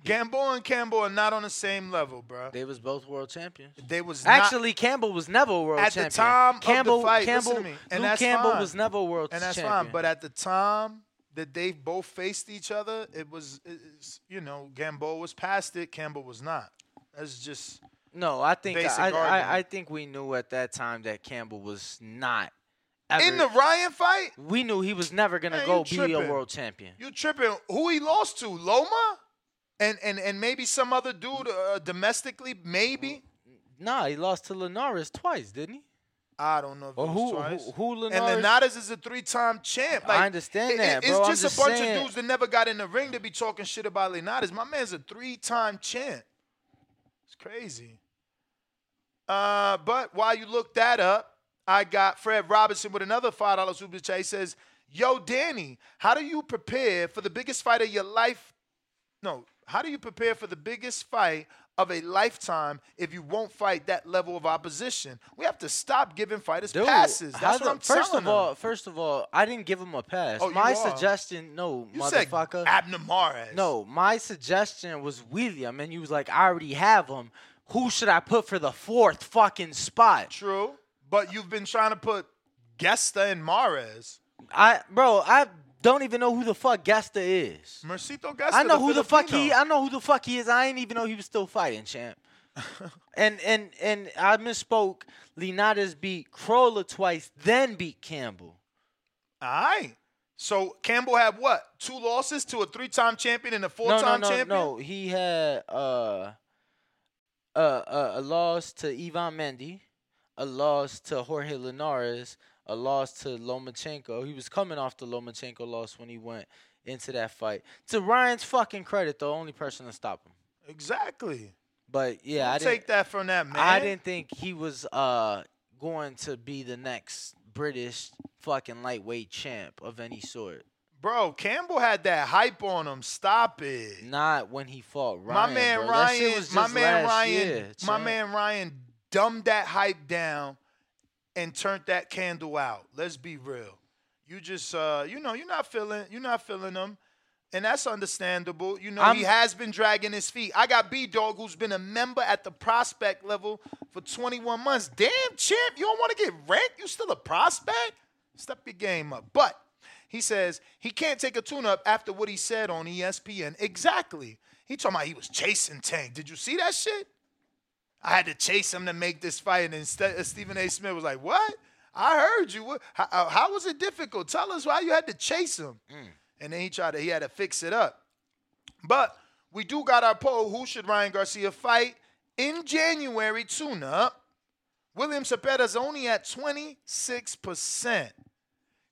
Speaker 2: Gamboa and Campbell are not on the same level, bro.
Speaker 25: They was both world champions.
Speaker 2: They was not-
Speaker 25: Actually, Campbell was never a world
Speaker 2: at
Speaker 25: champion.
Speaker 2: the time
Speaker 25: Campbell,
Speaker 2: of the fight.
Speaker 25: Campbell,
Speaker 2: listen to me, and
Speaker 25: Luke
Speaker 2: that's
Speaker 25: Campbell
Speaker 2: fine.
Speaker 25: was never a world
Speaker 2: and that's
Speaker 25: champion.
Speaker 2: fine. But at the time that they both faced each other, it was, it's, you know, Gamboa was past it. Campbell was not. That's just
Speaker 25: no, I think
Speaker 2: basic
Speaker 25: I. I, I think we knew at that time that Campbell was not. Ever,
Speaker 2: in the Ryan fight.
Speaker 25: we knew he was never gonna
Speaker 2: Man,
Speaker 25: go be a world champion.
Speaker 2: You tripping? Who he lost to? Loma, and and and maybe some other dude uh, domestically, maybe.
Speaker 25: Nah, he lost to Linares twice, didn't he?
Speaker 2: I don't know if it
Speaker 25: who-
Speaker 2: twice.
Speaker 25: who- who
Speaker 2: and
Speaker 25: Linares-
Speaker 2: Linares is a three-time champ.
Speaker 25: I understand
Speaker 2: it-
Speaker 25: that, bro.
Speaker 2: It's just,
Speaker 25: just
Speaker 2: a bunch
Speaker 25: saying-
Speaker 2: of dudes that never got in the ring to be talking shit about Linares. My man's a three-time champ. It's crazy. Uh, but while you look that up, I got Fred Robinson with another five dollar super chat. He says, "Yo, Danny, how do you prepare for the biggest fight of your life? No, how do you prepare for the biggest fight of a lifetime if you won't fight that level of opposition? We have to stop giving fighters
Speaker 25: Dude,
Speaker 2: passes. That's
Speaker 25: the-
Speaker 2: what I'm
Speaker 25: first
Speaker 2: telling
Speaker 25: of all,
Speaker 2: them.
Speaker 25: first of all, I didn't give him a pass.
Speaker 2: Oh, you
Speaker 25: my suggestion, no,
Speaker 2: You
Speaker 25: motherfucker.
Speaker 2: Abner Mares.
Speaker 25: No, my suggestion was William, and you was like, I already have him. Who should I put for the fourth fucking spot?
Speaker 2: True, but you've been trying to put Gesta and Mares.
Speaker 25: I, bro, I don't even know who the fuck Gesta is.
Speaker 2: Mercito Gesta.
Speaker 25: I know
Speaker 2: the
Speaker 25: who the fuck he. I know who the fuck he is. I ain't even know he was still fighting, champ. and and and I misspoke. Linares beat Crolla twice, then beat Campbell.
Speaker 2: All right. So Campbell had what? Two losses to a three-time champion and a
Speaker 25: No, no,
Speaker 2: four-time
Speaker 25: no,
Speaker 2: champion.
Speaker 25: no. He had uh, uh, uh, a loss to Yvan Mendy, a loss to Jorge Linares, a loss to Lomachenko. He was coming off the Lomachenko loss when he went into that fight. To Ryan's fucking credit, the only person to stop him.
Speaker 2: Exactly.
Speaker 25: But yeah,
Speaker 2: Don't
Speaker 25: I didn't
Speaker 2: take that from that man.
Speaker 25: I didn't think he was uh going to be the next British fucking lightweight champ of any sort.
Speaker 2: Bro, Campbell had that hype on him. Stop it.
Speaker 25: Not when he fought Ryan.
Speaker 2: my man
Speaker 25: bro.
Speaker 2: Ryan, my man Ryan,
Speaker 25: year,
Speaker 2: my man Ryan dumbed that hype down and turned that candle out. Let's be real. You just uh, you know, you're not feeling you're not feeling them. And that's understandable. You know, he
Speaker 25: I'm-
Speaker 2: has been dragging his feet. I got B Dog, who's been a member at the prospect level for 21 months. Damn, champ, you don't want to get ranked? You still a prospect? Step your game up. But he says he can't take a tune-up after what he said on ESPN. Exactly. He talking about he was chasing Tank. Did you see that shit? I had to chase him to make this fight, and instead uh, Stephen A. Smith was like, "What? I heard you. What, how, uh, how was it difficult? Tell us why you had to chase him." And then he tried to he had to fix it up. But we do got our poll: Who should Ryan Garcia fight in January? Tune up. William Zepeda's only at twenty six percent.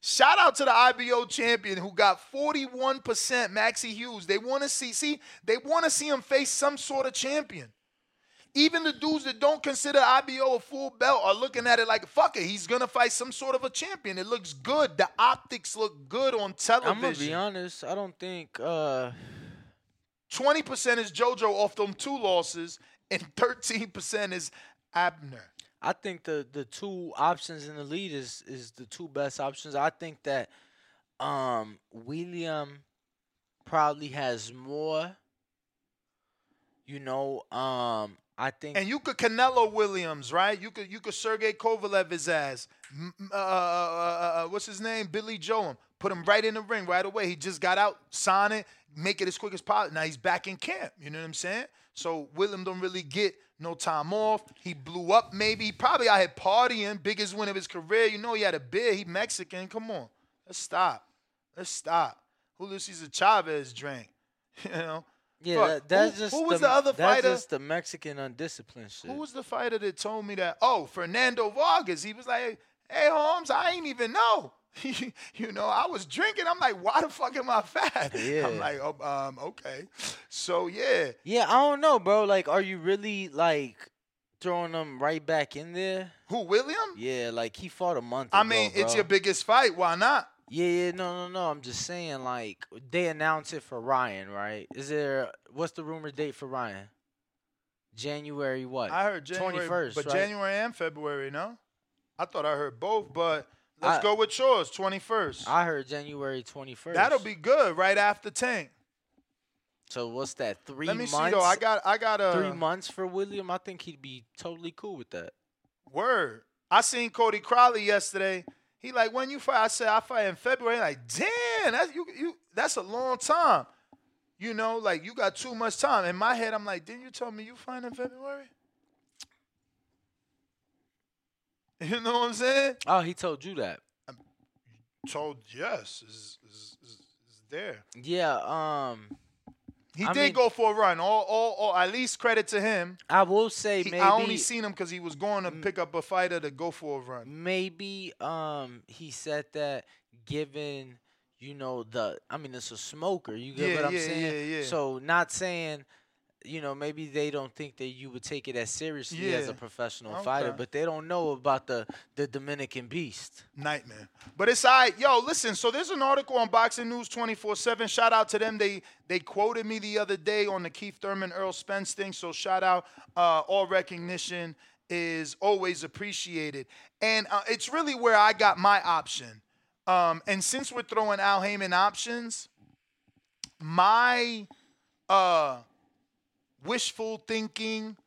Speaker 2: Shout out to the IBO champion who got 41% Maxie Hughes. They want to see, see, they want to see him face some sort of champion. Even the dudes that don't consider IBO a full belt are looking at it like, fuck it, he's gonna fight some sort of a champion. It looks good. The optics look good on television.
Speaker 25: I'm gonna be honest. I don't think. uh
Speaker 2: 20% is JoJo off them two losses, and 13% is Abner.
Speaker 25: I think the the two options in the lead is is the two best options. I think that um William probably has more. You know, um I think
Speaker 2: And you could Canelo Williams, right? You could you could Sergey Kovalev his ass. M- Uh, uh, uh, uh, what's his name? Billy Joe. Put him right in the ring right away. He just got out, sign it, make it as quick as possible. Now he's back in camp. You know what I'm saying? So William don't really get no time off. He blew up maybe. He probably out here partying, biggest win of his career. You know he had a beer. He Mexican. Come on. Let's stop. Let's stop. Julio Cesar Chavez drank. You know?
Speaker 25: Yeah, that, that's
Speaker 2: who,
Speaker 25: just
Speaker 2: who was
Speaker 25: the,
Speaker 2: the other
Speaker 25: that's
Speaker 2: fighter?
Speaker 25: just the Mexican undisciplined shit.
Speaker 2: Who was the fighter that told me that? Oh, Fernando Vargas. He was like, "Hey, Holmes, I ain't even know." you know, I was drinking. I'm like, "Why the fuck am I fat?"
Speaker 25: Yeah.
Speaker 2: I'm like, oh, um, okay. So yeah,
Speaker 25: Yeah, I don't know, bro. Like, are you really like throwing them right back in there?
Speaker 2: who William?
Speaker 25: Yeah, like he fought a month
Speaker 2: I
Speaker 25: ago,
Speaker 2: mean, it's
Speaker 25: bro.
Speaker 2: your biggest fight. Why not?
Speaker 25: Yeah, yeah, no, no, no. I'm just saying, like, they announced it for Ryan, right? Is there what's the rumor date for Ryan? January what?
Speaker 2: I heard January,
Speaker 25: twenty first,
Speaker 2: but
Speaker 25: right?
Speaker 2: January and February. No, I thought I heard both, but let's
Speaker 25: I-
Speaker 2: go with yours. Twenty first.
Speaker 25: I heard January twenty first.
Speaker 2: That'll be good. Right after Tank.
Speaker 25: So what's that? Three
Speaker 2: Let me
Speaker 25: months.
Speaker 2: see though. I got, I got a
Speaker 25: three months for William. I think he'd be totally cool with that.
Speaker 2: Word. I seen Cody Crowley yesterday. He like, when you fight? I said I fight in February. Like, damn, that's you you that's a long time. You know, like you got too much time. In my head, I'm like, didn't you tell me you fight in February? You know what I'm saying?
Speaker 25: Oh, he told you that.
Speaker 2: Told yes, is, is there.
Speaker 25: Yeah. Um.
Speaker 2: He
Speaker 25: I
Speaker 2: did
Speaker 25: mean-
Speaker 2: go for a run. All, all, all, at least credit to him.
Speaker 25: I will say
Speaker 2: He-
Speaker 25: maybe
Speaker 2: I only seen him because he was going to pick up a fighter to go for a run.
Speaker 25: maybe um he said that given you know the I mean it's a smoker you get
Speaker 2: Yeah,
Speaker 25: what I'm
Speaker 2: yeah,
Speaker 25: saying
Speaker 2: yeah, yeah.
Speaker 25: so not saying you know maybe they don't think that you would take it as seriously as a professional fighter but they don't know about the the Dominican beast
Speaker 2: Nightmare. But it's all right. Yo, listen, so there's an article on Boxing News 24-7. Shout out to them. They they quoted me the other day on the Keith Thurman Errol Spence thing. So shout out. Uh, all recognition is always appreciated. And uh, it's really where I got my option. Um, and since we're throwing Al Haymon options, my uh, wishful thinking,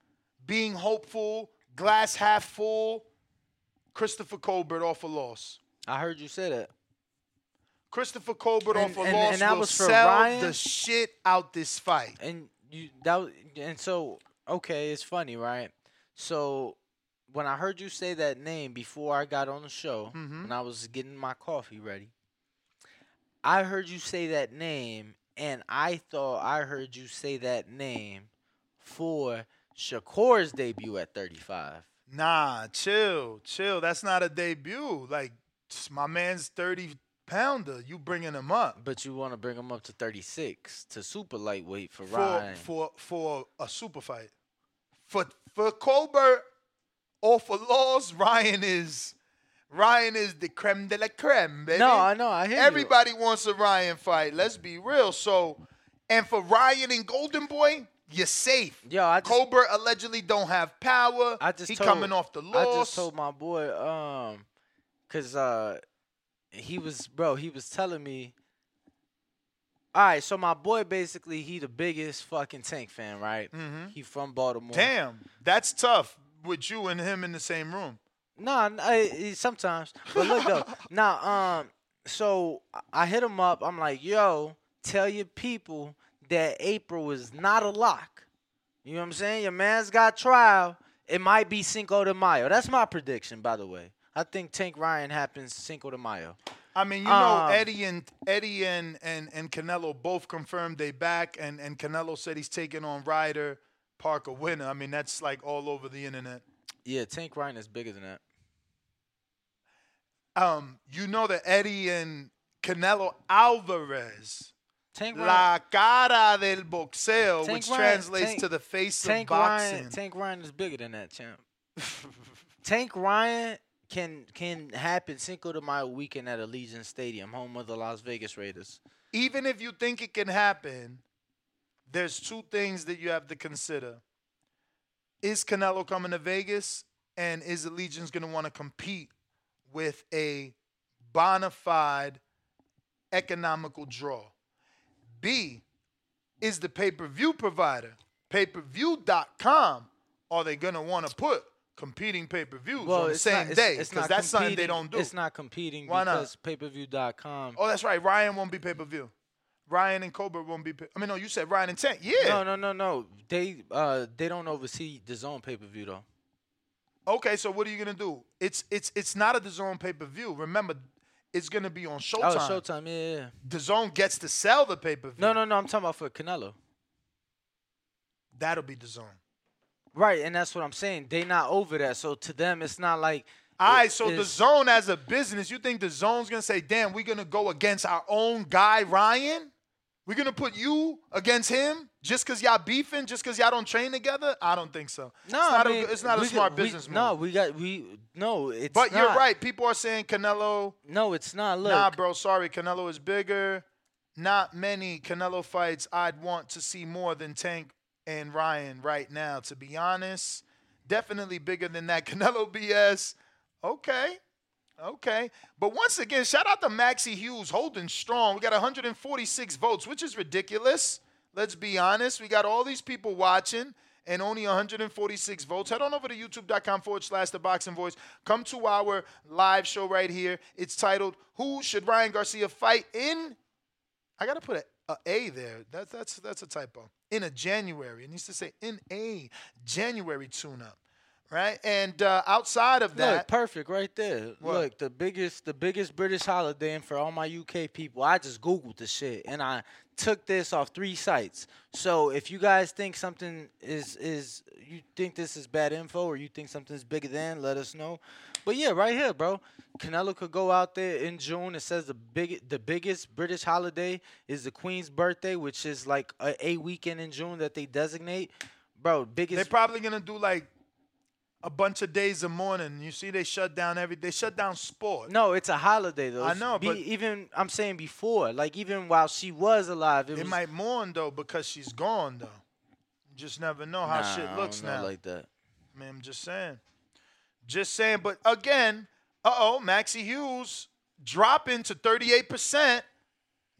Speaker 2: being hopeful, glass half full, Christopher Colbert off a loss.
Speaker 25: I heard you say that
Speaker 2: Christopher Colbert
Speaker 25: And-
Speaker 2: off a
Speaker 25: and-
Speaker 2: loss
Speaker 25: and that
Speaker 2: will
Speaker 25: was for
Speaker 2: sell
Speaker 25: Ryan?
Speaker 2: the shit out this fight.
Speaker 25: and you that and so okay it's funny right so when I heard you say that name before I got on the show
Speaker 2: Mhm.
Speaker 25: when I was getting my coffee ready I heard you say that name and I thought I heard you say that name for Shakur's debut at 35
Speaker 2: Nah, chill, chill. That's not a debut. Like my man's thirty pounder. You bringing him up
Speaker 25: but you want to bring him up to 36 to super lightweight for,
Speaker 2: for
Speaker 25: Ryan
Speaker 2: for for a super fight. For for Colbert or for loss, Ryan is Ryan is the creme de la creme, baby.
Speaker 25: No, I know, I hear you.
Speaker 2: Everybody wants a Ryan fight. Let's be real. So, and for Ryan and Golden Boy, you're safe.
Speaker 25: Yo, I just,
Speaker 2: Colbert allegedly don't have power.
Speaker 25: I just
Speaker 2: he
Speaker 25: told,
Speaker 2: coming off the loss.
Speaker 25: I just told my boy, um, cause uh, he was bro. He was telling me. All right, so my boy basically he the biggest fucking Tank fan, right?
Speaker 2: Mhm.
Speaker 25: He from Baltimore.
Speaker 2: Damn, that's tough with you and him in the same room.
Speaker 25: Nah, I, I- sometimes. But look though, now um, so I hit him up. I'm like, yo, tell your people that April is not a lock. You know what I'm saying? Your man's got trial. It might be Cinco de Mayo. That's my prediction, by the way. I think Tank Ryan happens Cinco de Mayo.
Speaker 2: I mean, you know,
Speaker 25: Um,
Speaker 2: Eddie and Eddie and, and and Canelo both confirmed they back, and and Canelo said he's taking on Ryder Parker winner. I mean, that's like all over the internet.
Speaker 25: Yeah, Tank Ryan is bigger than that.
Speaker 2: Um, you know that Eddie and Canelo Alvarez,
Speaker 25: Tank
Speaker 2: la cara del boxeo,
Speaker 25: Tank
Speaker 2: which
Speaker 25: Ryan-
Speaker 2: translates
Speaker 25: Tank-
Speaker 2: to the face
Speaker 25: Tank
Speaker 2: of boxing.
Speaker 25: Ryan, Tank Ryan is bigger than that, champ. Tank Ryan can can happen Cinco de Mayo weekend at Allegiant Stadium, home of the Las Vegas Raiders.
Speaker 2: Even if you think it can happen, there's two things that you have to consider. Is Canelo coming to Vegas? And is Allegiance going to want to compete with a bona fide economical draw? B, is the pay per view provider, Pay per view.com are they going to want to put competing pay per views on the same
Speaker 25: not,
Speaker 2: day?
Speaker 25: it's
Speaker 2: Because that's something they don't do.
Speaker 25: It's not competing
Speaker 2: Why not?
Speaker 25: because payperview.com.
Speaker 2: Oh, that's right. Ryan won't be pay per view. Ryan and Cobra won't be. Pay- I mean, no, you said Ryan and Tank. Yeah.
Speaker 25: No, no, no, no. They uh they don't oversee DAZN pay per view though.
Speaker 2: Okay, so what are you gonna do? It's it's it's not a DAZN pay per view. Remember, it's gonna be on Showtime.
Speaker 25: Oh, Showtime, yeah, yeah.
Speaker 2: DAZN gets to sell the pay per view.
Speaker 25: No, no, no. I'm talking about for Canelo.
Speaker 2: That'll be DAZN.
Speaker 25: Right, and that's what I'm saying. They not over that, so to them it's not like.
Speaker 2: All right, so the zone as a business, you think DAZN's gonna say, "Damn, we're gonna go against our own guy Ryan? We're gonna put you against him just because y'all beefing, just because y'all don't train together?" I don't think so.
Speaker 25: No,
Speaker 2: it's not,
Speaker 25: I mean,
Speaker 2: a, it's not a smart
Speaker 25: got- we-
Speaker 2: business move.
Speaker 25: No, we got we no. It's
Speaker 2: but you're right. People are saying Canelo.
Speaker 25: No, it's not. Look,
Speaker 2: Nah, bro, sorry. Canelo is bigger. Not many Canelo fights I'd want to see more than Tank and Ryan right now, to be honest. Definitely bigger than that Canelo BS. Okay. Okay. But once again, shout out to Maxie Hughes holding strong. We got 146 votes, which is ridiculous. Let's be honest. We got all these people watching and only 146 votes. Head on over to youtube.com forward slash the boxing voice. Come to our live show right here. It's titled Who Should Ryan Garcia Fight in? I gotta put a, a A there. That's that's that's a typo. In a January. It needs to say in a January tune up. Right? And uh, outside of that
Speaker 25: Look, perfect right there.
Speaker 2: What?
Speaker 25: Look, the biggest the biggest British holiday and for all my UK people, I just googled the shit and I took this off three sites. So if you guys think something is is you think this is bad info or you think something's bigger than, let us know. But yeah, right here, bro. Canelo could go out there in June. It says the big the biggest British holiday is the Queen's birthday, which is like a, a weekend in June that they designate. Bro, biggest
Speaker 2: they're probably gonna do like a bunch of days of mourning. You see, they shut down every. They shut down sport.
Speaker 25: No, it's a holiday though.
Speaker 2: I know,
Speaker 25: Be-
Speaker 2: but-
Speaker 25: even I'm saying before, like even while she was alive, it
Speaker 2: They
Speaker 25: was
Speaker 2: might mourn though because she's gone though. You just never know how
Speaker 25: Nah,
Speaker 2: shit
Speaker 25: I
Speaker 2: looks now.
Speaker 25: like that.
Speaker 2: Man, I'm just saying. Just saying. But again, uh oh, Maxie Hughes dropping to 38%.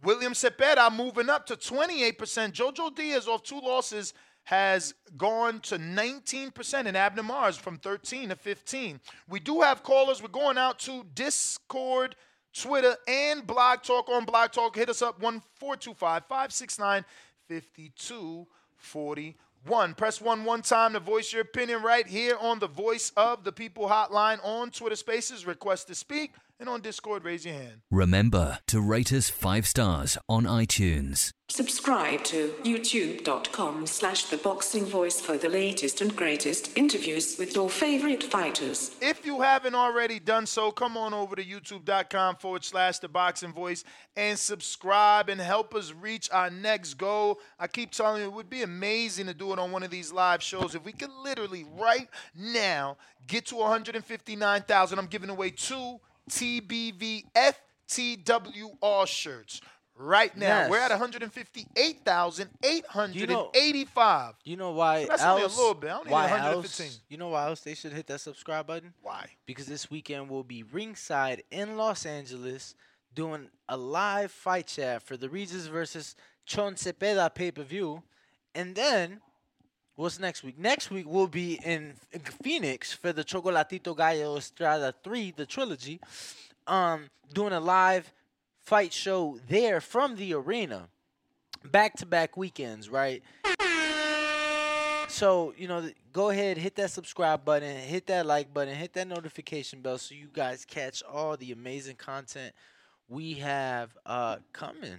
Speaker 2: William Zepeda moving up to 28%. Jojo Diaz off two losses has gone to 19% and Abner Mares from 13 to 15. We do have callers. We're going out to Discord, Twitter, and Blog Talk on Blog Talk. Hit us up 1425 569 5241. Press one one time to voice your opinion right here on the Voice of the People hotline on Twitter Spaces. Request to speak. And on Discord, raise your hand.
Speaker 26: Remember to rate us five stars on iTunes.
Speaker 27: Subscribe to youtube.com slash the boxing voice for the latest and greatest interviews with your favorite fighters.
Speaker 2: If you haven't already done so, come on over to youtube.com forward slash the boxing voice and subscribe and help us reach our next goal. I keep telling you, it would be amazing to do it on one of these live shows. If we could literally right now get to 159,000, I'm giving away two TBV FTWR shirts. Right now,
Speaker 25: Yes.
Speaker 2: we're at 158,885.
Speaker 25: You know why?
Speaker 2: That's only a
Speaker 25: else,
Speaker 2: little bit. I only need
Speaker 25: why
Speaker 2: 115.
Speaker 25: else? You know why else they should hit that subscribe button?
Speaker 2: Why?
Speaker 25: Because this weekend we'll be ringside in Los Angeles doing a live fight chat for the Regis versus Chon Zepeda pay per view, and then What's next week? Next week we'll be in Phoenix for the Chocolatito Gallo Estrada 3, the trilogy. Um, doing a live fight show there from the arena. Back to back weekends, right? So, you know, go ahead, hit that subscribe button, hit that like button, hit that notification bell so you guys catch all the amazing content we have uh coming.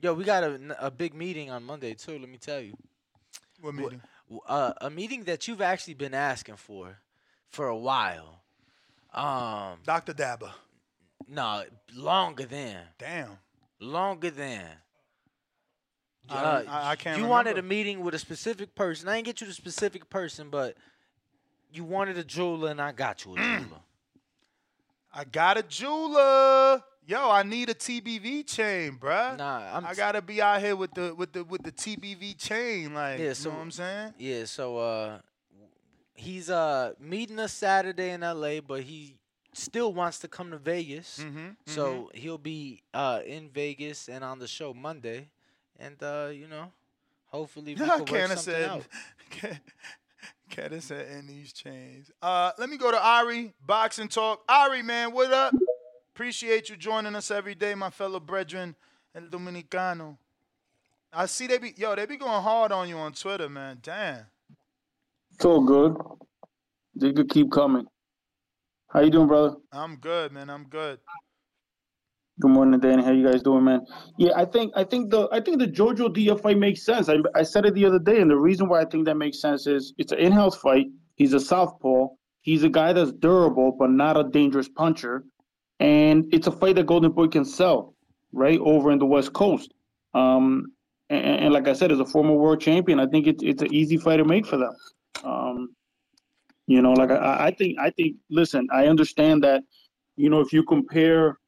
Speaker 25: Yo, we got a, a big meeting on Monday too, let me tell you.
Speaker 2: What meeting?
Speaker 25: Uh, a meeting that you've actually been asking for for a while. Um
Speaker 2: Dr. Dabba.
Speaker 25: No, longer than.
Speaker 2: Damn.
Speaker 25: Longer than.
Speaker 2: I
Speaker 25: Uh,
Speaker 2: I- I can't
Speaker 25: You wanted a meeting with a specific person. I didn't get you the specific person, but you wanted a jeweler, and I got you a
Speaker 2: Mm.
Speaker 25: jeweler.
Speaker 2: I got a jeweler. Yo, I need a TBV chain, bruh.
Speaker 25: Nah, I'm
Speaker 2: I gotta be out here with the with the with the TBV chain, like
Speaker 25: Yeah,
Speaker 2: you
Speaker 25: so-
Speaker 2: know what I'm saying?
Speaker 25: Yeah, so uh, he's uh meeting us Saturday in L.A., but he still wants to come to Vegas.
Speaker 2: Mhm,
Speaker 25: So he'll be uh in Vegas and on the show Monday, and uh, you know, hopefully we can work something
Speaker 2: said,
Speaker 25: out.
Speaker 2: Candace said, in these chains. Uh, let me go to Ari, boxing talk. Ari, man, what up? Appreciate you joining us every day, my fellow brethren, El Dominicano. I see they be yo, they be going hard on you on Twitter, man. Damn.
Speaker 28: It's all good. They could keep coming. How you doing, brother?
Speaker 2: I'm good, man. I'm good.
Speaker 28: Good morning, Danny. How you guys doing, man? Yeah, I think I think the I think the Jojo Dia fight makes sense. I I said it the other day, and the reason why I think that makes sense is it's an in-house fight. He's a southpaw. He's a guy that's durable but not a dangerous puncher, and it's a fight that Golden Boy can sell right over in the West Coast. Um, and, and like I said, as a former world champion, I think it's it's an easy fight to make for them. Um, you know, like I, I think I think. Listen, I understand that. You know, if you compare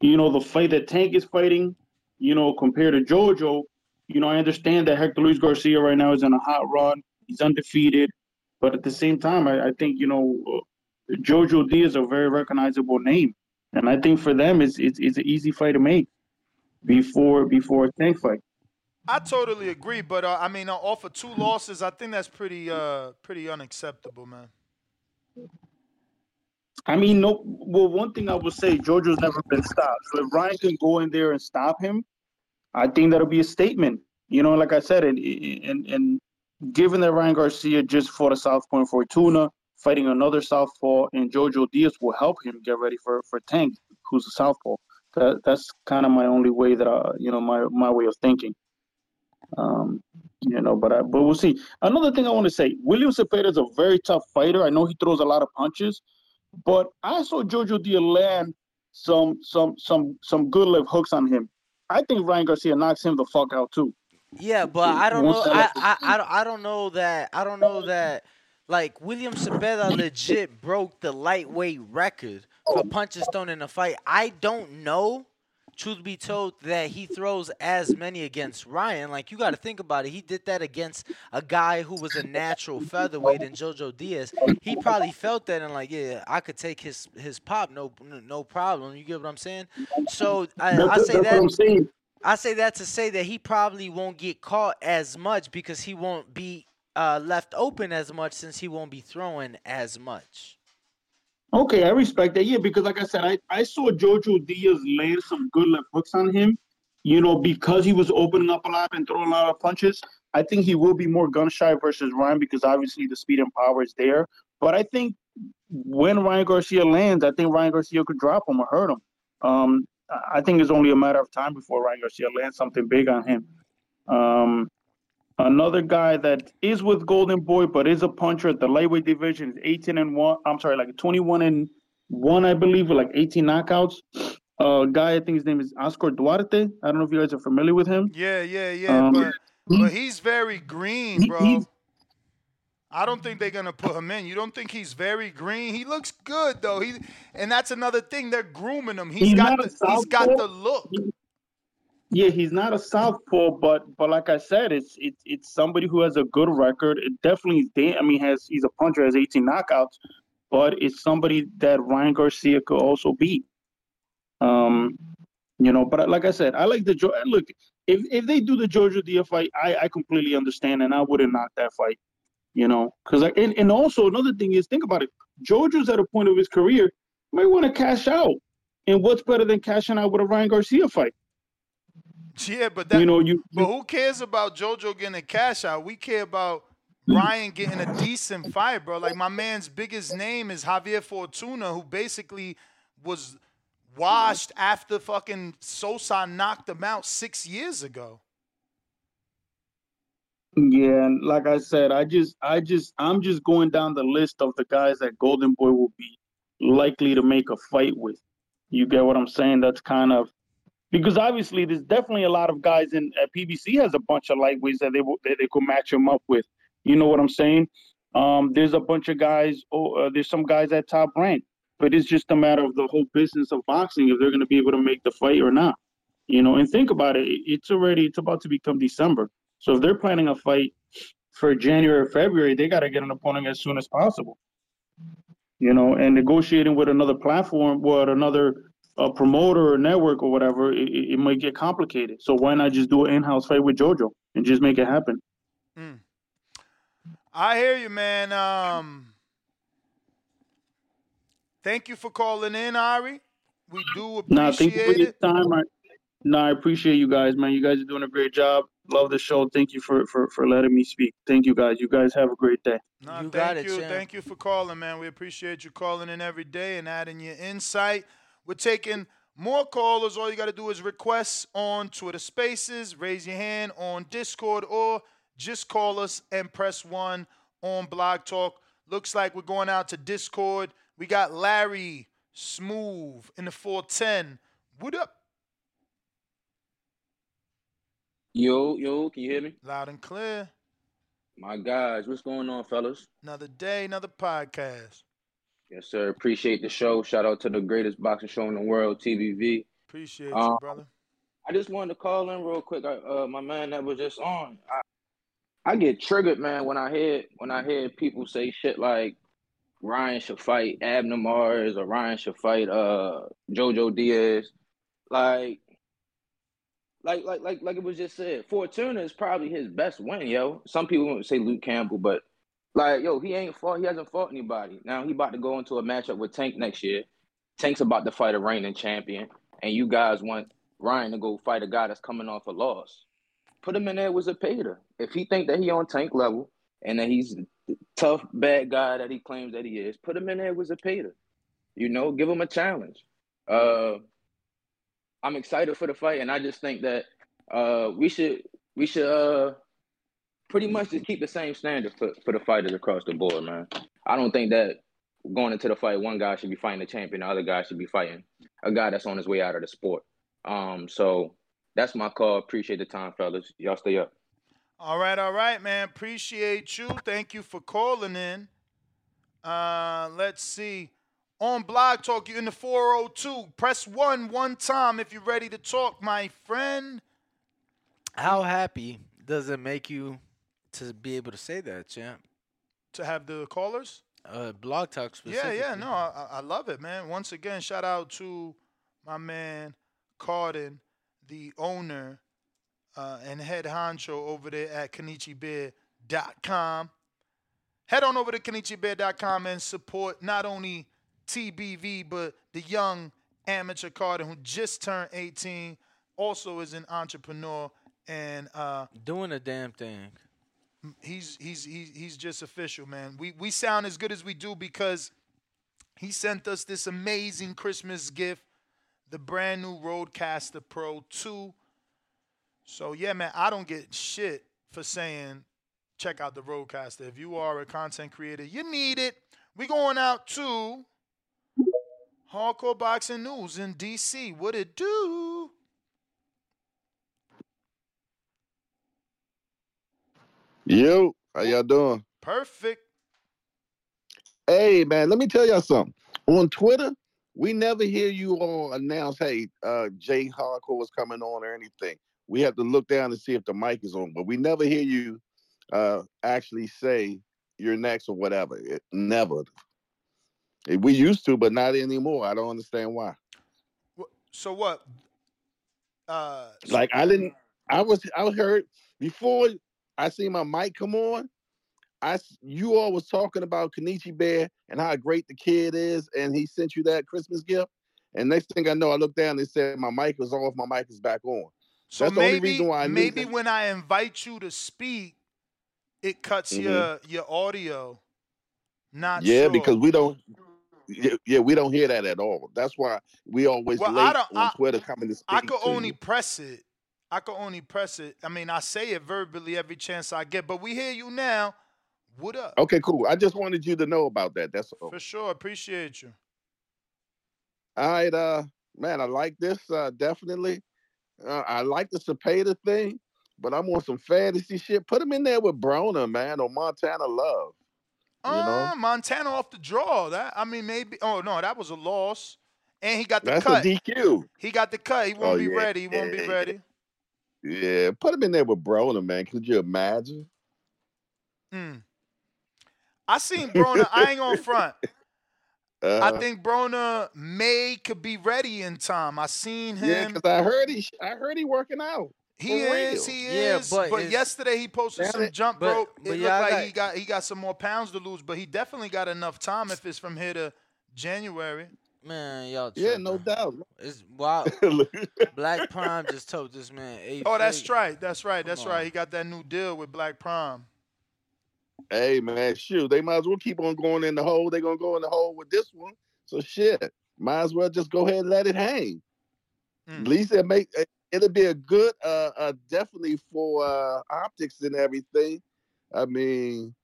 Speaker 28: you know, the fight that Tank is fighting, you know, compared to Jojo, you know, I understand that Hector Luis Garcia right now is in a hot run. He's undefeated. But at the same time, I, I think, you know, Jojo D is a very recognizable name. And I think for them, it's, it's, it's an easy fight to make before before a Tank fight.
Speaker 2: I totally agree, but uh, I mean, uh, off of two losses, I think that's pretty uh pretty unacceptable, man.
Speaker 28: I mean, no. Well, one thing I would say, Jojo's never been stopped. So if Ryan can go in there and stop him, I think that'll be a statement. You know, like I said, and and and given that Ryan Garcia just fought a Southpaw in Fortuna, fighting another Southpaw, and Jojo Diaz will help him get ready for for Tank, who's a Southpaw. That that's kind of my only way that I, you know, my my way of thinking. Um, you know, but I, but we'll see. Another thing I want to say, William Zepeda is a very tough fighter. I know he throws a lot of punches, but I saw Jojo Diaz land some some some some good left hooks on him. I think Ryan Garcia knocks him the fuck out too.
Speaker 25: Yeah, but I don't know. I, I, I, I don't know that. I don't know that. Like William Zepeda legit broke the lightweight record for punches thrown in a fight. I don't know. Truth be told, that he throws as many against Ryan. Like you got to think about it. He did that against a guy who was a natural featherweight in JoJo Diaz. He probably felt that and like, yeah, I could take his his pop, no no problem. You get what I'm saying? So I, I say that.
Speaker 28: what I'm saying.
Speaker 25: I say that to say that he probably won't get caught as much because he won't be uh, left open as much since he won't be throwing as much.
Speaker 28: Okay, I respect that. Yeah, because like I said, I, I saw Jojo Diaz land some good left hooks on him. You know, because he was opening up a lot and throwing a lot of punches. I think he will be more gun shy versus Ryan because obviously the speed and power is there. But I think when Ryan Garcia lands, I think Ryan Garcia could drop him or hurt him. Um, I- think it's only a matter of time before Ryan Garcia lands something big on him. Um, another guy that is with Golden Boy but is a puncher at the lightweight division is 18 and one. I'm sorry, like 21 and one, I believe, with like 18 knockouts. Uh, guy, I think his name is Oscar Duarte. I don't know if you guys are familiar with him.
Speaker 2: Yeah, yeah, yeah.
Speaker 28: Um,
Speaker 2: but but he's very green, bro. I don't think they're gonna put him in. You don't think he's very green? He looks good though. He and that's another thing. They're grooming him. He's
Speaker 28: He's
Speaker 2: got the he's got the look.
Speaker 28: Yeah, he's not a southpaw, but but like I said, it's it's it's somebody who has a good record. It definitely. I mean, has he's a puncher, has 18 knockouts, but it's somebody that Ryan Garcia could also beat. Um, you know, but like I said, I like the look. if if they do the Jojo Dia fight, I I completely understand, and I wouldn't knock that fight. You know, because and and also another thing is think about it. Jojo's at a point of his career might want to cash out, and what's better than cashing out with a Ryan Garcia fight?
Speaker 2: Yeah, but that
Speaker 28: You know, you-
Speaker 2: but who cares about JoJo getting a cash out? We care about Ryan getting a decent fight, bro. Like my man's biggest name is Javier Fortuna, who basically was washed after fucking Sosa knocked him out six years ago.
Speaker 28: Yeah, and like I said, I just, I just, I'm just going down the list of the guys that Golden Boy will be likely to make a fight with. You get what I'm saying? That's kind of because obviously there's definitely a lot of guys in uh, PBC has a bunch of lightweights that they that they could match him up with. You know what I'm saying? Um, there's a bunch of guys. Oh, uh, there's some guys at top rank, but it's just a matter of the whole business of boxing if they're going to be able to make the fight or not. You know, and think about it. it- It's already it's about to become December. So if they're planning a fight for January or February, they got to get an opponent as soon as possible. You know, and negotiating with another platform, with another uh, promoter or network or whatever, it, it it might get complicated. So why not just do an in-house fight with JoJo and just make it happen?
Speaker 2: I hear you, man. Um, thank you for calling in, Ari. We do appreciate
Speaker 28: Nah, thank you for your time. I, nah, I appreciate you guys, man. You guys are doing a great job. Love the show. Thank you for, for, for letting me speak. Thank you guys. You guys have a great day.
Speaker 2: Nah,
Speaker 25: You
Speaker 2: thank
Speaker 25: got it,
Speaker 2: you.
Speaker 25: champ.
Speaker 2: Thank you for calling, man. We appreciate you calling in every day and adding your insight. We're taking more callers. All you got to do is request on Twitter Spaces, raise your hand on Discord, or just call us and press one on Blog Talk. Looks like we're going out to Discord. We got Larry Smooth in the 410. What up?
Speaker 29: Yo, yo, can you hear me?
Speaker 2: Loud and clear.
Speaker 29: My guys, what's going on, fellas?
Speaker 2: Another day, another podcast.
Speaker 29: Yes, sir. Appreciate the show. Shout out to the greatest boxing show in the world, TBV.
Speaker 2: Appreciate you,
Speaker 29: Um,
Speaker 2: brother.
Speaker 29: I just wanted to call in real quick. I, uh, my man that was just on. I, I get triggered, man, when I hear when I hear people say shit like Ryan should fight Abner Mares or Ryan should fight uh JoJo Diaz. Like, like, like, like, like it was just said. Fortuna is probably his best win, yo. Some people won't say Luke Campbell, but like, yo, he ain't fought. He hasn't fought anybody. Now he about to go into a matchup with Tank next year. Tank's about to fight a reigning champion, and you guys want Ryan to go fight a guy that's coming off a loss. Put him in there with Zepeda. If he think that he on Tank level and that he's tough bad guy that he claims that he is, put him in there with Zepeda. You know, give him a challenge. Uh, I'm excited for the fight, and I just think that uh, we should we should uh, pretty much just keep the same standard for, for the fighters across the board, man. I don't think that going into the fight, one guy should be fighting the champion, the other guy should be fighting a guy that's on his way out of the sport. Um, so that's my call. Appreciate the time, fellas. Y'all stay up.
Speaker 2: All right, all right, man. Appreciate you. Thank you for calling in. Uh, let's see. On Blog Talk, you're in the 402. Press one one time if you're ready to talk, my friend.
Speaker 25: How happy does it make you to be able to say that, champ?
Speaker 2: To have the callers?
Speaker 25: Uh, blog talk
Speaker 2: Yeah,
Speaker 25: specifically.
Speaker 2: yeah, no, I, I- love it, man. Once again, shout out to my man Carden, the owner uh, and head honcho over there at KenichiBear.com. Head on over to KenichiBear.com and support not only TBV, but the young amateur Carden who just turned 18, also is an entrepreneur and uh,
Speaker 25: Doing a damn thing.
Speaker 2: He's he's he's just official, man. We we sound as good as we do because he sent us this amazing Christmas gift, the brand new RODECaster Pro 2. So yeah, man, I don't get shit for saying check out the RODECaster. If you are a content creator, you need it. We going out to Hardcore Boxing News in DC. What it do?
Speaker 30: Yo, how y'all doing?
Speaker 2: Perfect.
Speaker 30: Hey man, let me tell y'all something. On Twitter, we never hear you all announce, hey, uh Jay Hardcore is coming on or anything. We have to look down and see if the mic is on, but we never hear you uh actually say you're next or whatever. It, never. Eh, We used to, but not anymore. I don't understand why.
Speaker 2: So what? Uh,
Speaker 30: Like I didn't I was I heard before I seen my mic come on. I you all was talking about Kenichi Bear and how great the kid is, and he sent you that Christmas gift. And next thing I know, I looked down and it said my mic was off, my mic is back on.
Speaker 2: So
Speaker 30: That's
Speaker 2: maybe
Speaker 30: I
Speaker 2: maybe when I invite you to speak, it cuts
Speaker 30: Mhm.
Speaker 2: your your audio. Not
Speaker 30: Yeah,
Speaker 2: sure.
Speaker 30: because we don't. Yeah, yeah, we don't hear that at all. That's why we always
Speaker 2: Well, I
Speaker 30: late on
Speaker 2: I-
Speaker 30: Twitter coming to speak
Speaker 2: I could only
Speaker 30: you.
Speaker 2: press it. I can only press it. I mean, I say it verbally every chance I get, but we hear you now. What up?
Speaker 30: Okay, cool. I just wanted you to know about that. That's all.
Speaker 2: For sure. Appreciate you.
Speaker 30: All right, uh, man, I like this. Uh, definitely. Uh, I like the Cepeda thing, but I'm on some fantasy shit. Put him in there with Brona, man, or Montana Love. You know,
Speaker 2: Uh, Montana off the draw. That I mean, maybe. Oh no, that was a loss. And he got the
Speaker 30: that's
Speaker 2: cut.
Speaker 30: a DQ.
Speaker 2: He got the cut. He won't
Speaker 30: Oh,
Speaker 2: be
Speaker 30: yeah,
Speaker 2: ready. He won't be ready.
Speaker 30: Yeah, put him in there with Broner, man. Could you imagine?
Speaker 2: Mm. I seen Broner. I ain't gonna front.
Speaker 30: Uh,
Speaker 2: I think Broner may could be ready in time. I seen him.
Speaker 30: yeah,
Speaker 2: him.
Speaker 30: because I heard he, I heard he working out.
Speaker 2: He
Speaker 30: for
Speaker 2: is,
Speaker 30: real.
Speaker 2: he
Speaker 25: Yeah,
Speaker 2: is.
Speaker 25: but
Speaker 2: but yesterday he posted some
Speaker 30: it.
Speaker 2: jump
Speaker 25: But-
Speaker 2: rope.
Speaker 25: but
Speaker 2: It looked
Speaker 25: yeah, I
Speaker 2: like
Speaker 25: got-
Speaker 2: he got he got some more pounds to lose, but he definitely got enough time if it's from here to January.
Speaker 25: Man, y'all.
Speaker 30: Yeah,
Speaker 25: tripping.
Speaker 30: no doubt.
Speaker 25: It's wow. Black Prime just told this man eight.
Speaker 2: Oh, that's
Speaker 25: figures.
Speaker 2: right. That's right. That's
Speaker 25: Come
Speaker 2: right.
Speaker 25: on.
Speaker 2: He got that new deal with Black Prime.
Speaker 30: Hey man, shoot, they might as well keep on going in the hole. They're gonna go in the hole with this one. So shit, might as well just go ahead and let it hang.
Speaker 2: Mm.
Speaker 30: At least it make it- it'll be a good, uh, uh definitely for uh optics and everything. I mean,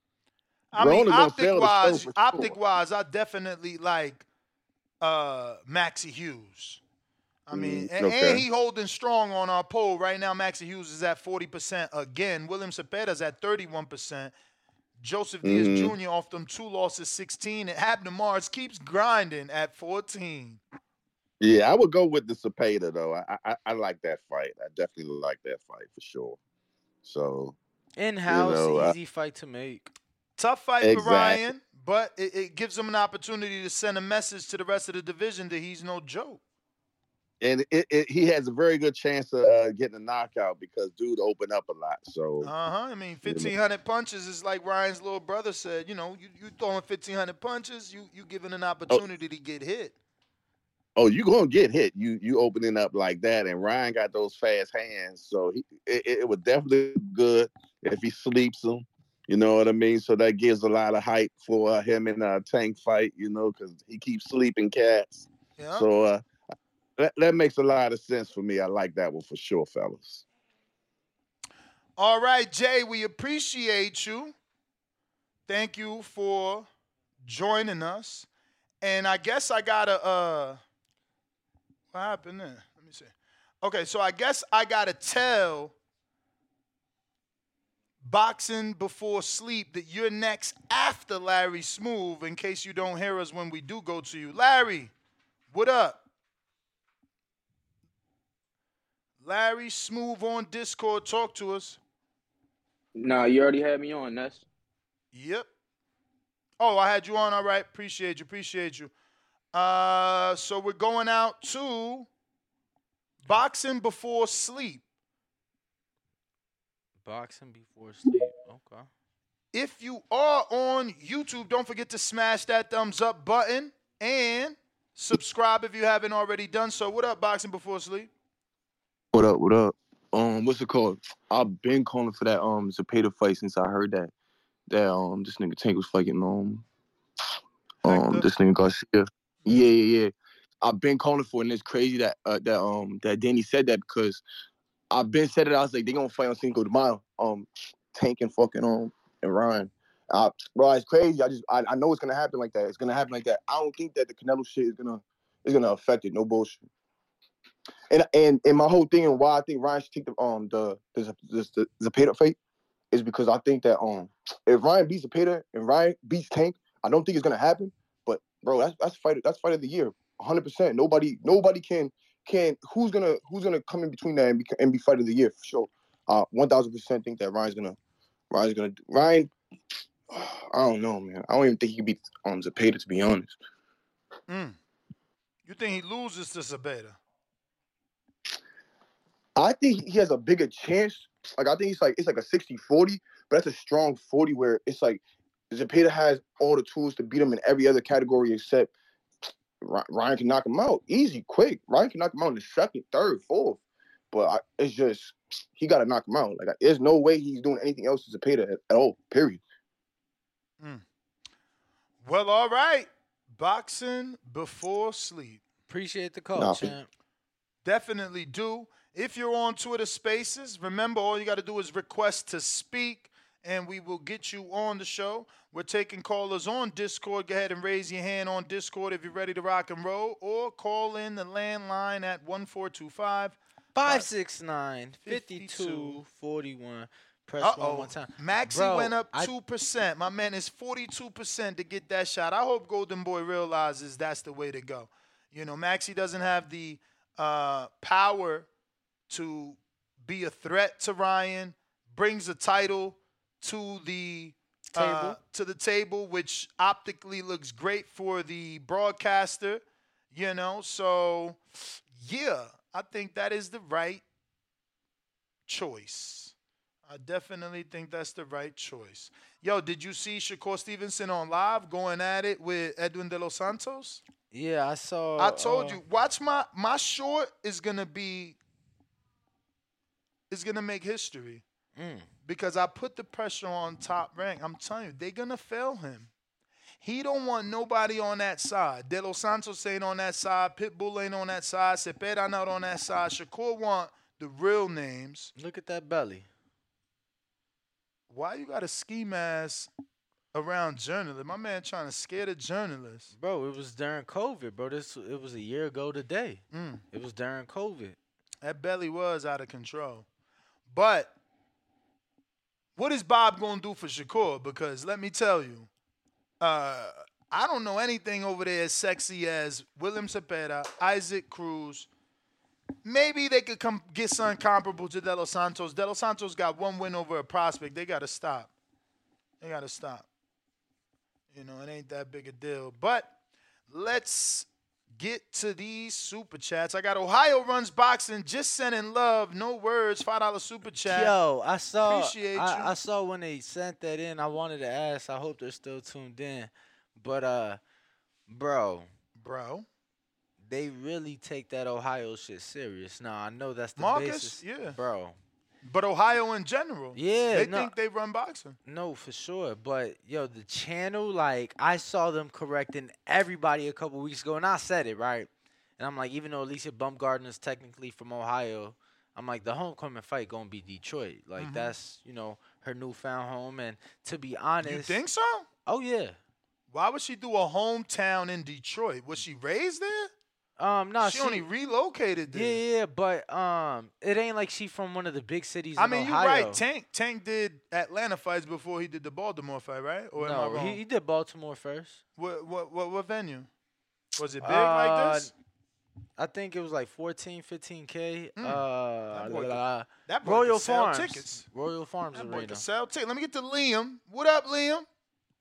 Speaker 2: I mean, optic
Speaker 30: sell the show
Speaker 2: wise, optic
Speaker 30: sure.
Speaker 2: wise, I definitely like uh Maxie Hughes. I mean,
Speaker 30: Mm,
Speaker 2: and,
Speaker 30: okay.
Speaker 2: and he holding strong on our poll right now. Maxie Hughes is at forty percent again. William Zepeda's at thirty-one percent. Joseph Diaz
Speaker 30: Mhm.
Speaker 2: Jr. off them two losses, sixteen. And Abner Mares keeps grinding at fourteen.
Speaker 30: Yeah, I would go with the Zepeda though. I, I I like that fight. I definitely like that fight for sure. So
Speaker 25: In house,
Speaker 30: know, uh,
Speaker 25: easy fight to make.
Speaker 2: Tough fight for Ryan, but it, it gives him an opportunity to send a message to the rest of the division that he's no joke.
Speaker 30: and it, it, he has a very good chance of uh, getting a knockout because dude opened up a lot. So
Speaker 2: Uh huh. I mean, fifteen hundred punches is like Ryan's little brother said. You know, you you throwing fifteen hundred punches, you you giving an opportunity to get hit.
Speaker 30: oh, you gonna get hit. You you opening up like that, and Ryan got those fast hands, so he it, it would definitely good if he sleeps him. You know what I mean? So that gives a lot of hype for uh, him in a tank fight. You know, because he keeps sleeping cats.
Speaker 2: Yeah.
Speaker 30: So uh, that that makes a lot of sense for me. I like that one for sure, fellas.
Speaker 2: All right, Jay, we appreciate you. Thank you for joining us. And I guess I gotta uh what happened there? Let me see. Okay, so I guess I gotta tell Boxing Before Sleep that you're next after Larry Smooth in case you don't hear us when we do go to you. Larry, what up? Larry Smooth on Discord, talk to us.
Speaker 29: Nah, you already had me on. That's
Speaker 2: Yep. Oh, I had you on. All right. Appreciate you. Appreciate you. Uh, so we're going out to boxing before sleep.
Speaker 25: Boxing before sleep. Okay.
Speaker 2: If you are on YouTube, don't forget to smash that thumbs up button and subscribe if you haven't already done so. What up, boxing before sleep?
Speaker 31: What up? What up? Um, what's it called? I've been calling for that um Zapata fight since I heard that that um this nigga Tank was fighting um um this nigga Garcia. Yeah, yeah, yeah. I've been calling for it, and it's crazy that uh, that um that Danny said that because I've been said it. I was like, they gonna fight on Cinco de Mayo. Um, Tank and fucking um and Ryan. Uh, bro, it's crazy. I just I, I know it's gonna happen like that. It's gonna happen like that. I don't think that the Canelo shit is gonna is gonna affect it. No bullshit. And and and my whole thing and why I think Ryan should take the um the the the, the, Zapata fight is because I think that um if Ryan beats Zapata and Ryan beats Tank, I don't think it's gonna happen. But bro, that's that's fight that's fight of the year, 100. percent Nobody nobody can can who's gonna who's gonna come in between that and be, and be fight of the year for sure. Uh, 1,000 percent think that Ryan's gonna Ryan's gonna Ryan. I don't know, man. I don't even think he can beat um Zapata to be honest.
Speaker 2: Mm. You think he loses to Zepeda?
Speaker 31: I think he has a bigger chance. Like I think it's like it's like a 60-40, but that's a strong 40 where it's like Zepeda has all the tools to beat him in every other category except Ryan can knock him out easy, quick. Ryan can knock him out in the second, third, fourth. But I, it's just he got to knock him out. Like there's no way he's doing anything else to Zepeda at, at all. Period. Mm.
Speaker 2: Well, all right. Boxing before sleep.
Speaker 25: Appreciate the call,
Speaker 31: Nah,
Speaker 25: champ.
Speaker 2: Definitely do. If you're on Twitter Spaces, remember all you got to do is request to speak, and we will get you on the show. We're taking callers on Discord. Go ahead and raise your hand on Discord if you're ready to rock and roll, or call in the landline at 1425
Speaker 25: 569 5241. Press
Speaker 2: Uh-oh.
Speaker 25: one time.
Speaker 2: Maxie
Speaker 25: Bro,
Speaker 2: went up
Speaker 25: I-
Speaker 2: 2%. My man is 42% to get that shot. I hope Golden Boy realizes that's the way to go. You know, Maxie doesn't have the uh, power to be a threat to Ryan, brings a title to the uh,
Speaker 25: Table.
Speaker 2: to the table, which optically looks great for the broadcaster, you know. So, yeah, I think that is the right choice. I definitely think that's the right choice. Yo, did you see Shakur Stevenson on live going at it with Edwin De Los Santos?
Speaker 25: Yeah, I saw.
Speaker 2: I told
Speaker 25: uh,
Speaker 2: you, watch my my short is gonna be is gonna make history
Speaker 25: Mm.
Speaker 2: Because I put the pressure on top rank. I'm telling you, they're gonna fail him. He don't want nobody on that side. De Los Santos ain't on that side. Pitbull ain't on that side. Zepeda not on that side. Shakur want the real names.
Speaker 25: Look at that belly.
Speaker 2: Why you got a ski mask around journalists? My man trying to scare the journalists.
Speaker 25: Bro, it was during COVID, bro. This it was a year ago today.
Speaker 2: Mm.
Speaker 25: It was during COVID.
Speaker 2: That belly was out of control. But what is Bob going to do for Shakur? Because let me tell you, uh, I don't know anything over there as sexy as William Zepeda, Isaac Cruz. Maybe they could come get something comparable to De Los Santos. De Los Santos got one win over a prospect. They got to stop. They got to stop. You know, it ain't that big a deal. But let's get to these super chats. I got Ohio runs boxing. Just sending love, no words. Five dollar super chat.
Speaker 25: Yo, I saw.
Speaker 2: Appreciate you.
Speaker 25: I, I saw when they sent that in. I wanted to ask. I hope they're still tuned in. But uh, bro,
Speaker 2: bro,
Speaker 25: they really take that Ohio shit serious. Now I know that's the
Speaker 2: Marcus,
Speaker 25: basis,
Speaker 2: yeah.
Speaker 25: bro.
Speaker 2: But Ohio in general,
Speaker 25: Yeah,
Speaker 2: they
Speaker 25: no.
Speaker 2: think they run boxing.
Speaker 25: No, for sure. But yo, the channel, like I saw them correcting everybody a couple weeks ago, and I said it right. And I'm like, even though Alycia Baumgardner's technically from Ohio, I'm like the homecoming fight gonna be Detroit. Like
Speaker 2: Mhm.
Speaker 25: that's you know her newfound home. And to be honest,
Speaker 2: You think so?
Speaker 25: Oh yeah.
Speaker 2: Why would she do a hometown in Detroit? Was she raised there?
Speaker 25: Um, no,
Speaker 2: she, only relocated there.
Speaker 25: Yeah, yeah, but um, it ain't like she from one of the big cities.
Speaker 2: I mean, you're right. Tank Tank did Atlanta fights before he did the Baltimore fight, right? Or am I
Speaker 25: no,
Speaker 2: wrong?
Speaker 25: he, he did Baltimore first.
Speaker 2: What what what, what venue? Was it big
Speaker 25: Uh,
Speaker 2: like this?
Speaker 25: I think it was like 14, 15k.
Speaker 2: Mm.
Speaker 25: Uh,
Speaker 2: That boy
Speaker 25: la-
Speaker 2: that boy
Speaker 25: Royal
Speaker 2: sell
Speaker 25: Farms.
Speaker 2: tickets.
Speaker 25: Royal Farms
Speaker 2: That boy
Speaker 25: Arena.
Speaker 2: sell tickets. Let me get to Liam. What up, Liam?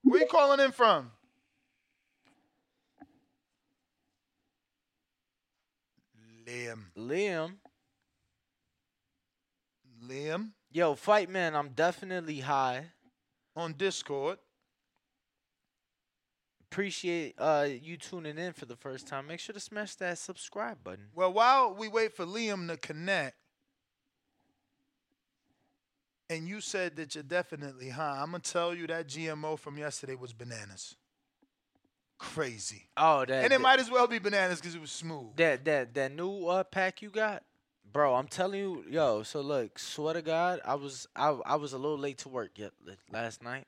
Speaker 2: Where you calling in from? Liam.
Speaker 25: Liam.
Speaker 2: Liam.
Speaker 25: Yo, fight man, I'm definitely high.
Speaker 2: On Discord.
Speaker 25: Appreciate uh you tuning in for the first time. Make sure to smash that subscribe button.
Speaker 2: Well, while we wait for Liam to connect, and you said that you're definitely high, I'm gonna tell you that GMO from yesterday was bananas. Crazy.
Speaker 25: Oh, that
Speaker 2: and it
Speaker 25: that,
Speaker 2: might as well be bananas because it was smooth.
Speaker 25: that that that new uh pack you got, bro. I'm telling you, yo. So look, swear to God, I was I I was a little late to work yet last night,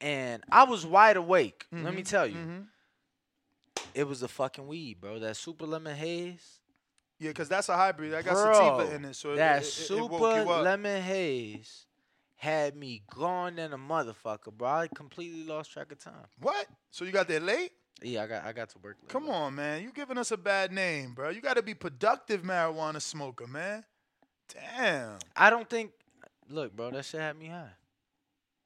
Speaker 25: and I was wide awake. Let me
Speaker 2: Mhm,
Speaker 25: tell you,
Speaker 2: mhm.
Speaker 25: it was the fucking weed, bro. That super lemon haze.
Speaker 2: Yeah, because that's a hybrid. I got
Speaker 25: Bro,
Speaker 2: sativa in it, so
Speaker 25: that
Speaker 2: it, it, it
Speaker 25: super
Speaker 2: up.
Speaker 25: lemon haze had me gone than a motherfucker, bro. I completely lost track of time.
Speaker 2: What? So you got there late?
Speaker 25: Yeah, I got I got to work. Late.
Speaker 2: Come on, man. You giving us a bad name, bro. You got to be productive marijuana smoker, man. Damn.
Speaker 25: I don't think. Look, bro, that shit had me high.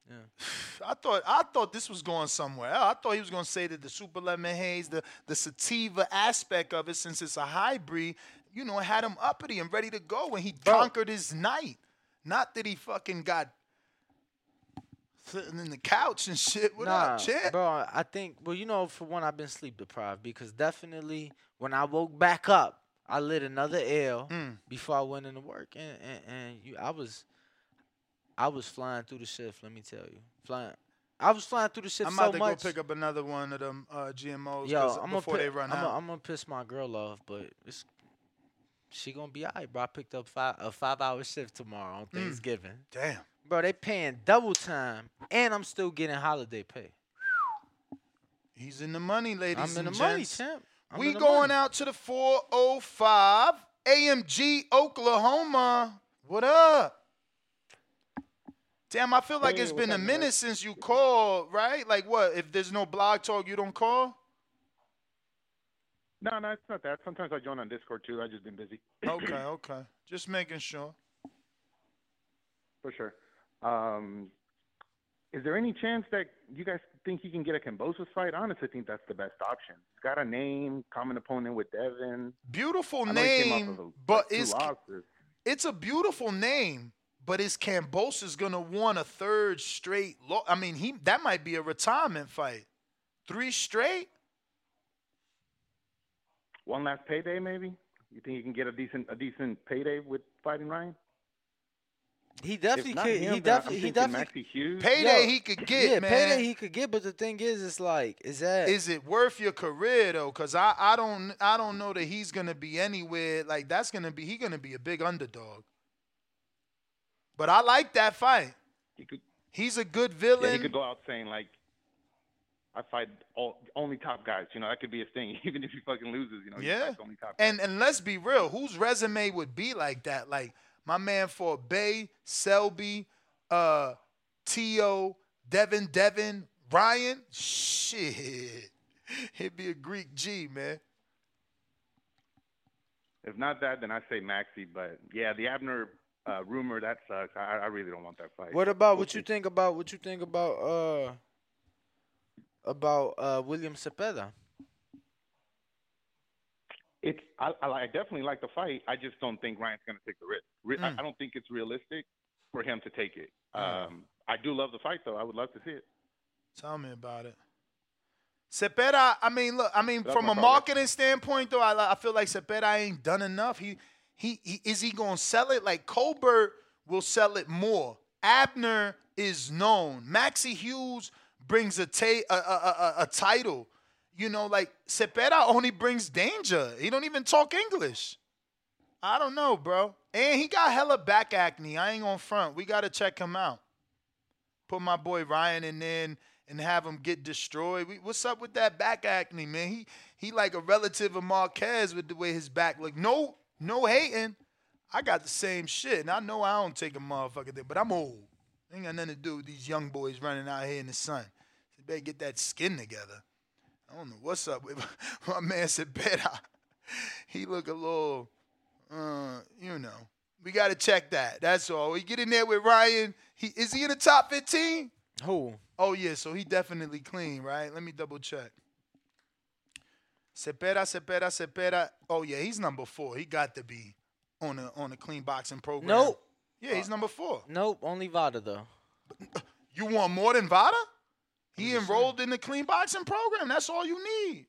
Speaker 25: Yeah.
Speaker 2: I thought I thought this was going somewhere. I thought he was going to say that the super lemon haze, the the sativa aspect of it, since it's a hybrid, you know, had him uppity and ready to go when he conquered his night. Not that he fucking got sitting in the couch and shit. What
Speaker 25: nah,
Speaker 2: up, champ?
Speaker 25: bro. I think. Well, you know, for one, I've been sleep deprived because definitely when I woke back up, I lit another L
Speaker 2: Mm.
Speaker 25: before I went into work, and and, and you, I was, I was flying through the shift. Let me tell you, flying. I was flying through the shift
Speaker 2: I'm
Speaker 25: so
Speaker 2: about to go pick up another one of them uh, GMOs
Speaker 25: Yo, I'm gonna
Speaker 2: before
Speaker 25: pi-
Speaker 2: they run
Speaker 25: I'm
Speaker 2: out.
Speaker 25: Gonna, I'm gonna piss my girl off, but it's she gonna be alright, bro. I picked up five a five hour shift tomorrow on
Speaker 2: Mm.
Speaker 25: Thanksgiving.
Speaker 2: Damn.
Speaker 25: Bro, they paying double time, and I'm still getting holiday pay.
Speaker 2: He's in the money, ladies
Speaker 25: I'm in
Speaker 2: and
Speaker 25: the money,
Speaker 2: gents.
Speaker 25: champ. I'm
Speaker 2: we
Speaker 25: in the
Speaker 2: going
Speaker 25: money.
Speaker 2: out to the 405 AMG Oklahoma. What up? Damn, I feel like
Speaker 32: Hey,
Speaker 2: it's
Speaker 32: what's
Speaker 2: been a
Speaker 32: up, man?
Speaker 2: minute since you called, right? Like what? If there's no blog talk, you don't call?
Speaker 32: No, no, it's not that. Sometimes I join on Discord too. I've just been busy.
Speaker 2: Okay, okay. Just making sure.
Speaker 32: For sure. Um, is there any chance that you guys think he can get a Kambosos fight? Honestly, I honestly think that's the best option. He's got a name, common opponent with Devin.
Speaker 2: Beautiful
Speaker 32: I know he came off
Speaker 2: name,
Speaker 32: of a-
Speaker 2: but is it's a beautiful name, but is Kambosos gonna want a third straight? Lo- I mean, he that might be a retirement fight. Three straight?
Speaker 32: one last payday, maybe. You think he can get a decent a decent payday with fighting Ryan?
Speaker 25: He definitely could.
Speaker 32: him,
Speaker 25: he definitely. He definitely.
Speaker 32: Hughes.
Speaker 2: Payday
Speaker 25: Yo,
Speaker 2: he could get,
Speaker 25: yeah,
Speaker 2: man.
Speaker 25: payday he could get. But the thing is, it's like, is that
Speaker 2: Is it worth your career though? Cause I, I don't I don't know that he's gonna be anywhere like that's gonna be he gonna be a big underdog. But I like that fight.
Speaker 32: He could,
Speaker 2: He's a good
Speaker 32: yeah,
Speaker 2: villain.
Speaker 32: he could go out saying like, "I fight all, only top guys." You know, that could be a thing. Even if he fucking loses, you know,
Speaker 2: Yeah.
Speaker 32: fights only top guys.
Speaker 2: And and let's be real, whose resume would be like that? Like my man for Bay, Selby, uh, T.O., Devin, Devin, Ryan. Shit. He'd be a Greek G, man.
Speaker 32: If not that, then I say Maxi. But yeah, the Abner uh, rumor that sucks. I, I really don't want that fight.
Speaker 25: What about
Speaker 32: We'll
Speaker 25: what you think about what you think about uh about uh William Zepeda?
Speaker 32: It's I, I, I definitely like the fight. I just don't think Ryan's going to take the risk. Re- I,
Speaker 2: Mm.
Speaker 32: I don't think it's realistic for him to take it.
Speaker 2: Mm.
Speaker 32: Um, I do love the fight though. I would love to see it.
Speaker 2: Tell me about it. Zepeda, I mean, look, I mean,
Speaker 32: That's
Speaker 2: from a marketing standpoint, though, I, I feel like Zepeda ain't done enough. He, he, he is he gonna sell it? Like Colbert will sell it more. Abner is known. Maxie Hughes brings a, ta- a, a, a, a title. You know, like Zepeda only brings danger. He don't even talk English. I don't know, bro. And he got hella back acne. I ain't gonna front. We gotta check him out put my boy Ryan in there and, have him get destroyed. We, what's up with that back acne, man? He he like a relative of Marquez with the way his back look. No, no hating. I got the same shit, and I know I don't take a motherfucker there, but I'm old. Ain't got nothing to do with these young boys running out here in the sun. You better get that skin together. I don't know what's up with my man said better. He look a little, uh, you know. We got to check that. That's all. We get in there with Ryan. He is he in the top 15?
Speaker 25: Who?
Speaker 2: Oh yeah, so he definitely clean, right? Let me double check. Zepeda, Zepeda, Zepeda. Oh yeah, he's number four. He got to be on a on a clean boxing program.
Speaker 25: Nope.
Speaker 2: Yeah, he's number four.
Speaker 25: Nope, only VADA though.
Speaker 2: You want more than VADA? He enrolled in the clean boxing program. That's all you need.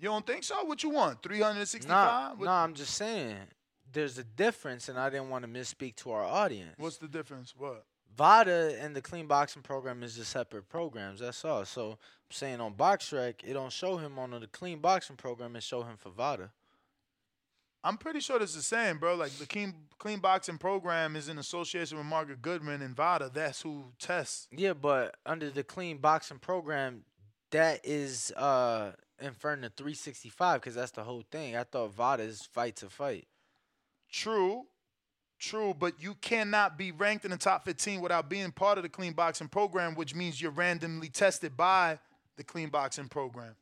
Speaker 2: You don't think so? What you want? 365?
Speaker 25: Nah, nah, I'm just saying there's a difference, and I didn't want to misspeak to our audience.
Speaker 2: What's the difference? What?
Speaker 25: VADA and the clean boxing program is just separate programs. That's all. So I'm saying on BoxRec, it don't show him on the clean boxing program and show him for VADA.
Speaker 2: I'm pretty sure it's the same, bro. Like the clean clean boxing program is in association with Margaret Goodman and VADA. That's who tests.
Speaker 25: Yeah, but under the clean boxing program, that is uh inferring to 365 because that's the whole thing. I thought VADA is fight to fight.
Speaker 2: True, true, but you cannot be ranked in the top 15 without being part of the clean boxing program, which means you're randomly tested by the clean boxing program.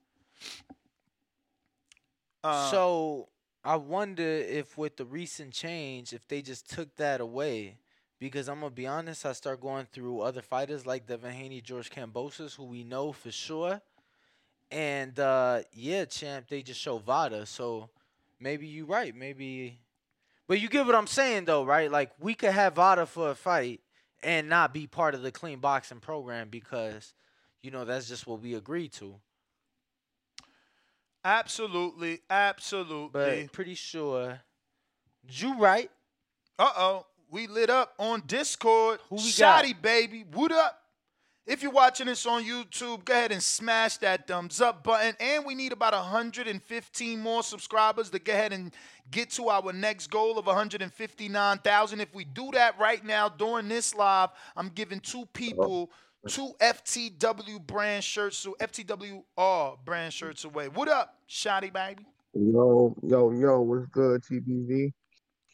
Speaker 2: Uh,
Speaker 25: so I wonder if with the recent change, if they just took that away, because I'm gonna be honest, I start going through other fighters like Devin Haney, George Kambosos, who we know for sure, and uh, yeah, champ, they just show VADA. So maybe you're right. Maybe, but you get what I'm saying though, right? Like we could have VADA for a fight and not be part of the clean boxing program because, you know, that's just what we agreed to.
Speaker 2: Absolutely, absolutely.
Speaker 25: But pretty sure, you right.
Speaker 2: Uh oh, we lit up on Discord.
Speaker 25: Who we
Speaker 2: Shotty
Speaker 25: got?
Speaker 2: baby, what up? If you're watching this on YouTube, go ahead and smash that thumbs up button. And we need about 115 more subscribers to go ahead and get to our next goal of 159,000. If we do that right now during this live, I'm giving two people two FTW brand shirts, so FTWR brand shirts away. What up, Shotty baby?
Speaker 31: Yo, yo, yo, what's good, TBV?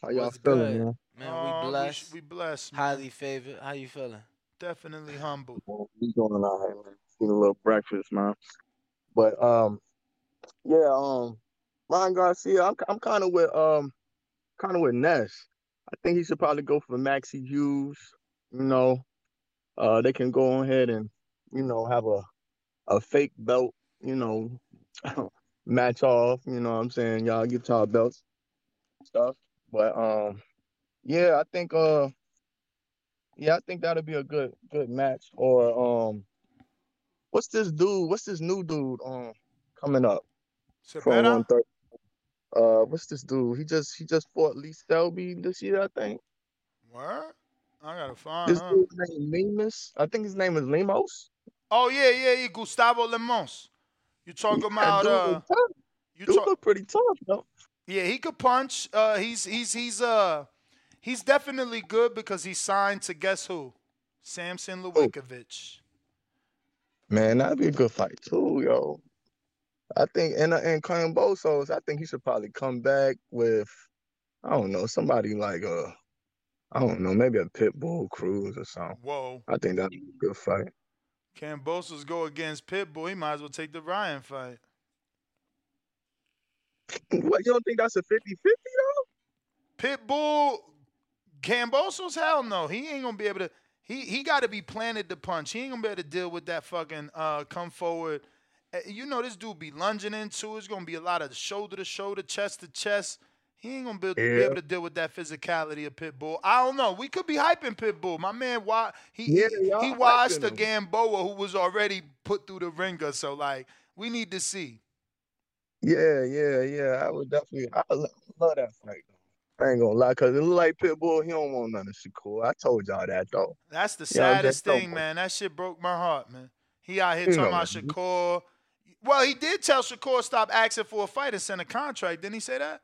Speaker 31: How y'all
Speaker 25: What's
Speaker 31: feeling,
Speaker 25: good?
Speaker 31: man?
Speaker 25: Man, we
Speaker 2: we
Speaker 25: blessed.
Speaker 2: sh- we blessed, man.
Speaker 25: Highly favored. How you feeling?
Speaker 2: Definitely humble.
Speaker 31: We going out here, man. Eating a little breakfast, man. But um, yeah, um, Ryan Garcia, I'm I'm kind of with um, kind of with Ness. I think he should probably go for Maxie Hughes. You know, uh, they can go ahead and you know have a a fake belt. You know, match off. You know what I'm saying? Y'all get y'all belts, stuff. But um, yeah, I think uh. Yeah, I think that'll be a good good match. Or um, what's this dude? What's this new dude um coming up from? Uh, what's this dude? He just he just fought Lee Selby this year, I think.
Speaker 2: Word? I gotta find
Speaker 31: This
Speaker 2: huh?
Speaker 31: name Lemus. I think his name is Lemos.
Speaker 2: Oh yeah, yeah, yeah. Gustavo Lemos. You talking
Speaker 31: Yeah,
Speaker 2: about uh you
Speaker 31: Dude
Speaker 2: talk
Speaker 31: look pretty tough, though.
Speaker 2: Yeah, he could punch. Uh he's he's he's uh he's definitely good because he signed to guess who? Sampson Lewkowicz.
Speaker 31: Man, that'd be a good fight too, yo. I think and and Kambosos, I think he should probably come back with I don't know, somebody like uh I don't know, maybe a Pitbull Cruz or something.
Speaker 2: Whoa.
Speaker 31: I think that'd be a good fight.
Speaker 2: Kambosos go against Pitbull. He might as well take the Ryan fight.
Speaker 31: What you don't think that's a 50-50 though?
Speaker 2: Pitbull, Kambosos, hell no. He ain't gonna be able to. He he got to be planted to punch. He ain't gonna be able to deal with that fucking uh come forward. Uh, You know this dude be lunging into. It's gonna be a lot of shoulder to shoulder, chest to chest. He ain't gonna be, be able to deal with that physicality of Pitbull. I don't know. We could be hyping Pitbull. My man, why he
Speaker 31: Yeah,
Speaker 2: he, he watched the. Gamboa who was already put through the ringer. So like, we need to see.
Speaker 31: Yeah, yeah, yeah. I would definitely I lo- love that fight. Though. I ain't gonna lie, cause it look like Pitbull, he don't want none of Shakur. I told y'all that though.
Speaker 2: That's the
Speaker 31: You know what I'm
Speaker 2: saddest thing, man. That shit broke my heart, man. He out here
Speaker 31: You
Speaker 2: talking
Speaker 31: know,
Speaker 2: about. Shakur. Well, he did tell Shakur stop asking for a fight and send a contract. Didn't he say that?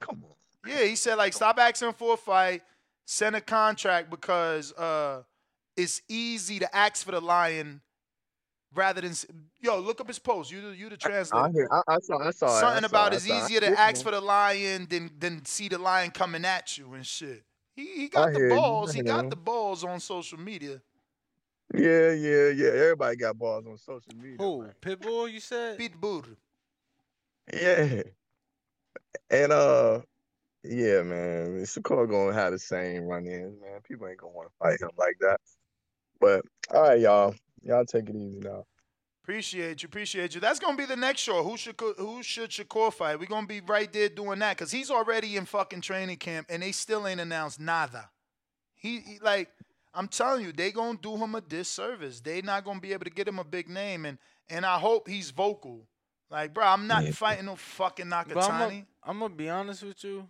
Speaker 31: Come on.
Speaker 2: Yeah, he said like stop asking for a fight, send a contract because uh it's easy to ask for the lion rather than yo look up his post. You the- you the
Speaker 31: I
Speaker 2: translator.
Speaker 31: hear I, I saw I saw it. I
Speaker 2: Something
Speaker 31: saw
Speaker 2: about
Speaker 31: it,
Speaker 2: it's easier to ask for the lion than than see the lion coming at you and shit. He he
Speaker 31: I
Speaker 2: got the
Speaker 31: hear you,
Speaker 2: balls. He got the balls on social media.
Speaker 31: Yeah, yeah, yeah. Everybody got balls on social media.
Speaker 25: Who? Pitbull? You said?
Speaker 2: Pitbull.
Speaker 31: Yeah. And uh yeah, man. Shakur gonna have the same run ins, man. People ain't gonna want to fight him like that. But all right, y'all. Y'all take it easy now.
Speaker 2: Appreciate you, appreciate you. That's gonna be the next show. Who should who should Shakur fight? We're gonna be right there doing that because he's already in fucking training camp and they still ain't announced nada. He, he- like I'm telling you, they gonna do him a disservice. They not gonna be able to get him a big name and and I hope he's vocal. Like, bro, I'm not fighting no fucking
Speaker 25: But I'm
Speaker 2: Nakatani.
Speaker 25: I'm gonna be honest with you.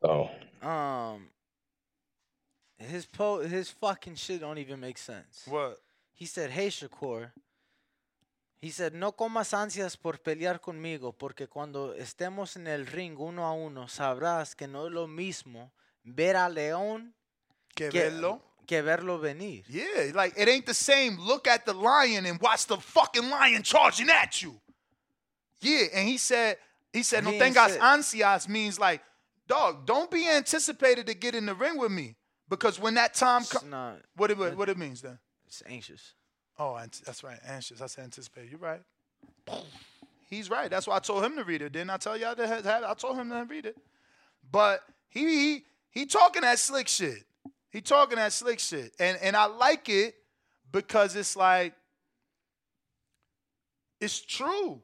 Speaker 31: So
Speaker 25: Um, his po his fucking shit don't even make sense.
Speaker 2: What?
Speaker 25: He said, "Hey Shakur." He said, "No comas ansias por pelear conmigo, porque cuando estemos en el ring uno a uno, sabrás que no es lo mismo ver a León
Speaker 2: Que verlo.
Speaker 25: que verlo venir."
Speaker 2: Yeah, like it ain't the same. Look at the lion and watch the fucking lion charging at you. Yeah, and he said, he said, no tengas ansias means like, dog, don't be anticipated to get in the ring with me. Because when that time comes, what it what it means then?
Speaker 25: It's anxious.
Speaker 2: Oh, that's right, anxious. I said anticipate. You're right. He's right. That's why I told him to read it. Didn't I tell y'all to have, have- I told him to read it. But he he he talking that slick shit. He talking that slick shit. And and I like it because it's like it's true.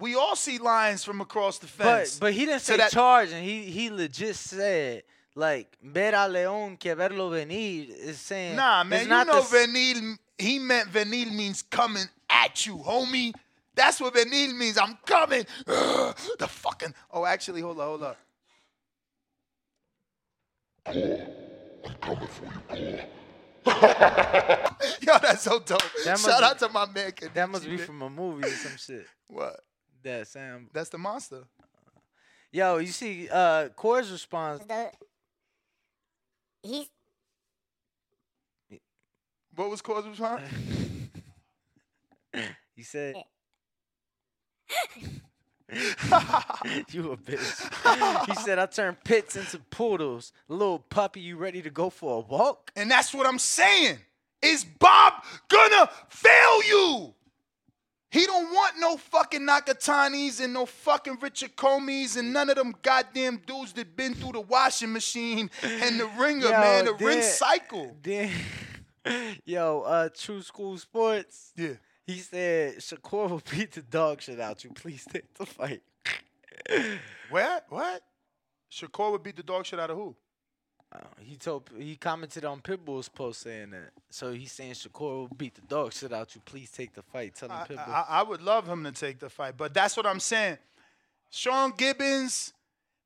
Speaker 2: We all see lines from across the fence.
Speaker 25: but he didn't
Speaker 2: So
Speaker 25: say
Speaker 2: that-
Speaker 25: charge, and he he legit said like ver a león que verlo venir is saying
Speaker 2: Nah,
Speaker 25: it's
Speaker 2: man, you
Speaker 25: not
Speaker 2: know
Speaker 25: the s-
Speaker 2: venil. He meant venil means coming at you, homie. That's what venil means. I'm coming. Ugh, the fucking. Oh, actually, hold up, hold up. Cool. I'm coming for you, cool. Yo, that's so dope.
Speaker 25: That must
Speaker 2: Shout
Speaker 25: be-
Speaker 2: out to my man.
Speaker 25: That must be
Speaker 2: man.
Speaker 25: from a movie or some shit.
Speaker 2: What?
Speaker 25: That Sam.
Speaker 2: That's the monster.
Speaker 25: Yo, you see, uh, Core's response.
Speaker 23: The, he's
Speaker 2: What was Core's response?
Speaker 25: He said. you a bitch. he said, I turn pits into poodles. Little puppy, you ready to go for a walk?
Speaker 2: And that's what I'm saying. Is Bob gonna fail you? He don't want no fucking Nakatanis and no fucking Richard Commeys and none of them goddamn dudes that been through the washing machine and the ringer,
Speaker 25: Yo,
Speaker 2: man, the
Speaker 25: then-
Speaker 2: rinse cycle.
Speaker 25: Then, yo, uh, True School Sports.
Speaker 2: Yeah.
Speaker 25: He said Shakur will beat the dog shit out you. Please take the fight.
Speaker 2: What? What? Shakur would beat the dog shit out of who?
Speaker 25: Uh, he told he commented on Pitbull's post saying that. So he's saying Shakur will beat the dog shit out you. Please take the fight. Tell him
Speaker 2: I,
Speaker 25: Pitbull.
Speaker 2: I, I would love him to take the fight, but that's what I'm saying. Sean Gibbons,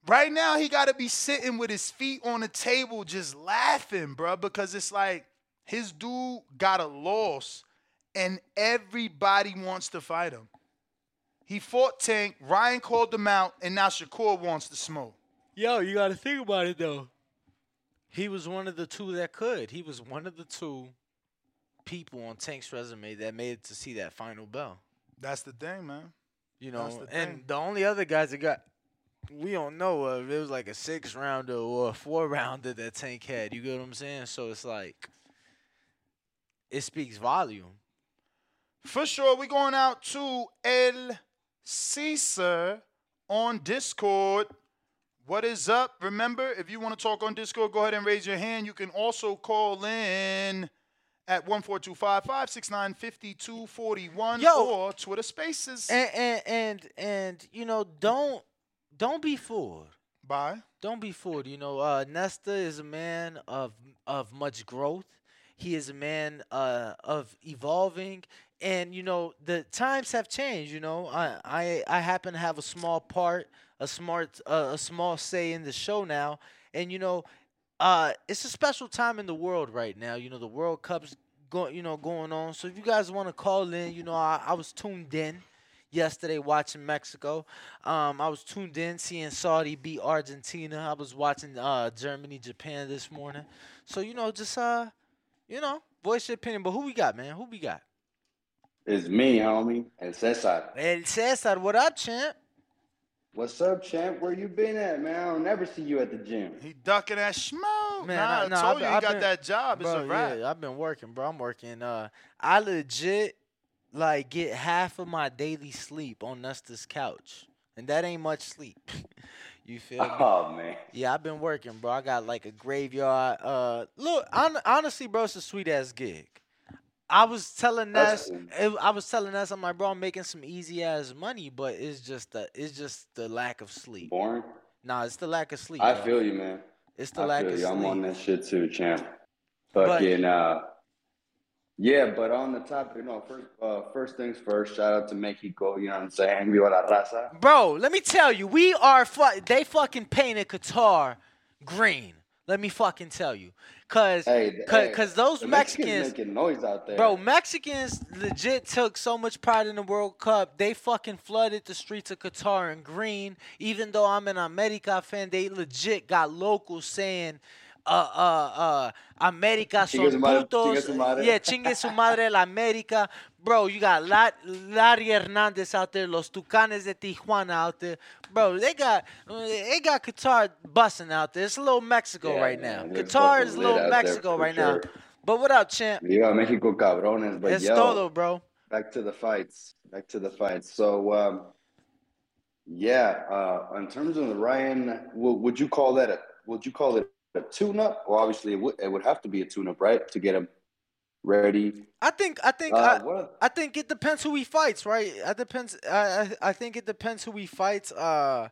Speaker 2: right now he got to be sitting with his feet on the table, just laughing, bro, because it's like his dude got a loss, and everybody wants to fight him. He fought Tank, Ryan called him out, and now Shakur wants to smoke.
Speaker 25: Yo, you got to think about it though. He was one of the two that could. He was one of the two people on Tank's resume that made it to see that final bell.
Speaker 2: That's the thing, man.
Speaker 25: You know,
Speaker 2: the
Speaker 25: and
Speaker 2: thing.
Speaker 25: the only other guys that got we don't know of it was like a six rounder or a four rounder that Tank had. You get what I'm saying? So it's like it speaks volume.
Speaker 2: For sure, we going out to El Cesar on Discord. What is up? Remember, if you want to talk on Discord, go ahead and raise your hand. You can also call in at 14255695241
Speaker 25: Yo.
Speaker 2: or Twitter Spaces.
Speaker 25: And and and, and you know, don't don't be fooled.
Speaker 2: Bye.
Speaker 25: Don't be fooled. You know, uh, Nesta is a man of of much growth. He is a man uh, of evolving, and you know the times have changed. You know, I I, I happen to have a small part, a smart uh, a small say in the show now, and you know, uh, it's a special time in the world right now. You know, the World Cup's going you know going on. So if you guys want to call in, you know, I, I was tuned in yesterday watching Mexico. Um, I was tuned in seeing Saudi beat Argentina. I was watching uh, Germany, Japan this morning. So you know, just uh, you know, voice your opinion. But who we got, man? Who we got?
Speaker 33: It's me, homie, and Cesar.
Speaker 25: El Cesar, what up, champ?
Speaker 33: What's up, champ? Where you been at, man? I don't never see you at the gym.
Speaker 2: He ducking that smoke.
Speaker 25: Man,
Speaker 2: nah, I,
Speaker 25: I, nah,
Speaker 2: told
Speaker 25: I've
Speaker 2: you he
Speaker 25: I've
Speaker 2: got
Speaker 25: been-
Speaker 2: that job. It's a wrap.
Speaker 25: Yeah, I've been working, bro. I'm working. Uh, I legit like get half of my daily sleep on Nesta's couch, and that ain't much sleep. you feel me?
Speaker 33: Oh man.
Speaker 25: Yeah, I've been working, bro. I got like a graveyard. Uh, look, hon- honestly, bro, it's a sweet ass gig. I was telling
Speaker 33: That's
Speaker 25: it- I was telling Ness, I'm like, bro, I'm making some easy ass money, but it's just the, it's just the lack of sleep.
Speaker 33: Boring.
Speaker 25: Nah, it's the lack of sleep.
Speaker 33: I
Speaker 25: bro.
Speaker 33: feel you, man.
Speaker 25: It's the
Speaker 33: I
Speaker 25: lack of
Speaker 33: you. I'm on that shit too, champ.
Speaker 25: But-
Speaker 33: Fucking uh yeah, but on the topic, you know, first uh, first things first, shout out to Mexico, you know what I'm saying? Viva la raza.
Speaker 25: Bro, let me tell you, we are fu- they fucking painted Qatar green. Let me fucking tell you, cause
Speaker 33: Hey, th-
Speaker 25: cause, those Mexicans,
Speaker 33: making noise out there.
Speaker 25: bro, Mexicans legit took so much pride in the World Cup. They fucking flooded the streets of Qatar in green. Even though I'm an America fan, they legit got locals saying. Uh, uh, uh, America son putos.
Speaker 33: chingue.
Speaker 25: Yeah, chingue su madre la América. Bro, you got La- Larry Hernandez out there, Los Tucanes de Tijuana out there. Bro, they got they got Qatar busting out there. It's a little Mexico
Speaker 33: Yeah,
Speaker 25: right
Speaker 33: man,
Speaker 25: now. Qatar is a little Mexico right now. But what up, champ?
Speaker 33: Viva Mexico cabrones, but
Speaker 25: Es
Speaker 33: yo,
Speaker 25: todo, bro.
Speaker 33: back to the fights. Back to the fights. So um yeah, uh in terms of the Ryan, would, would you call that a would you call it a tune up? Well obviously it would it would have to be a tune up, right? To get him ready.
Speaker 25: I think I think
Speaker 33: Uh,
Speaker 25: I, I think it depends who he fights, right? It depends. I I, I think it depends who he fights. Uh,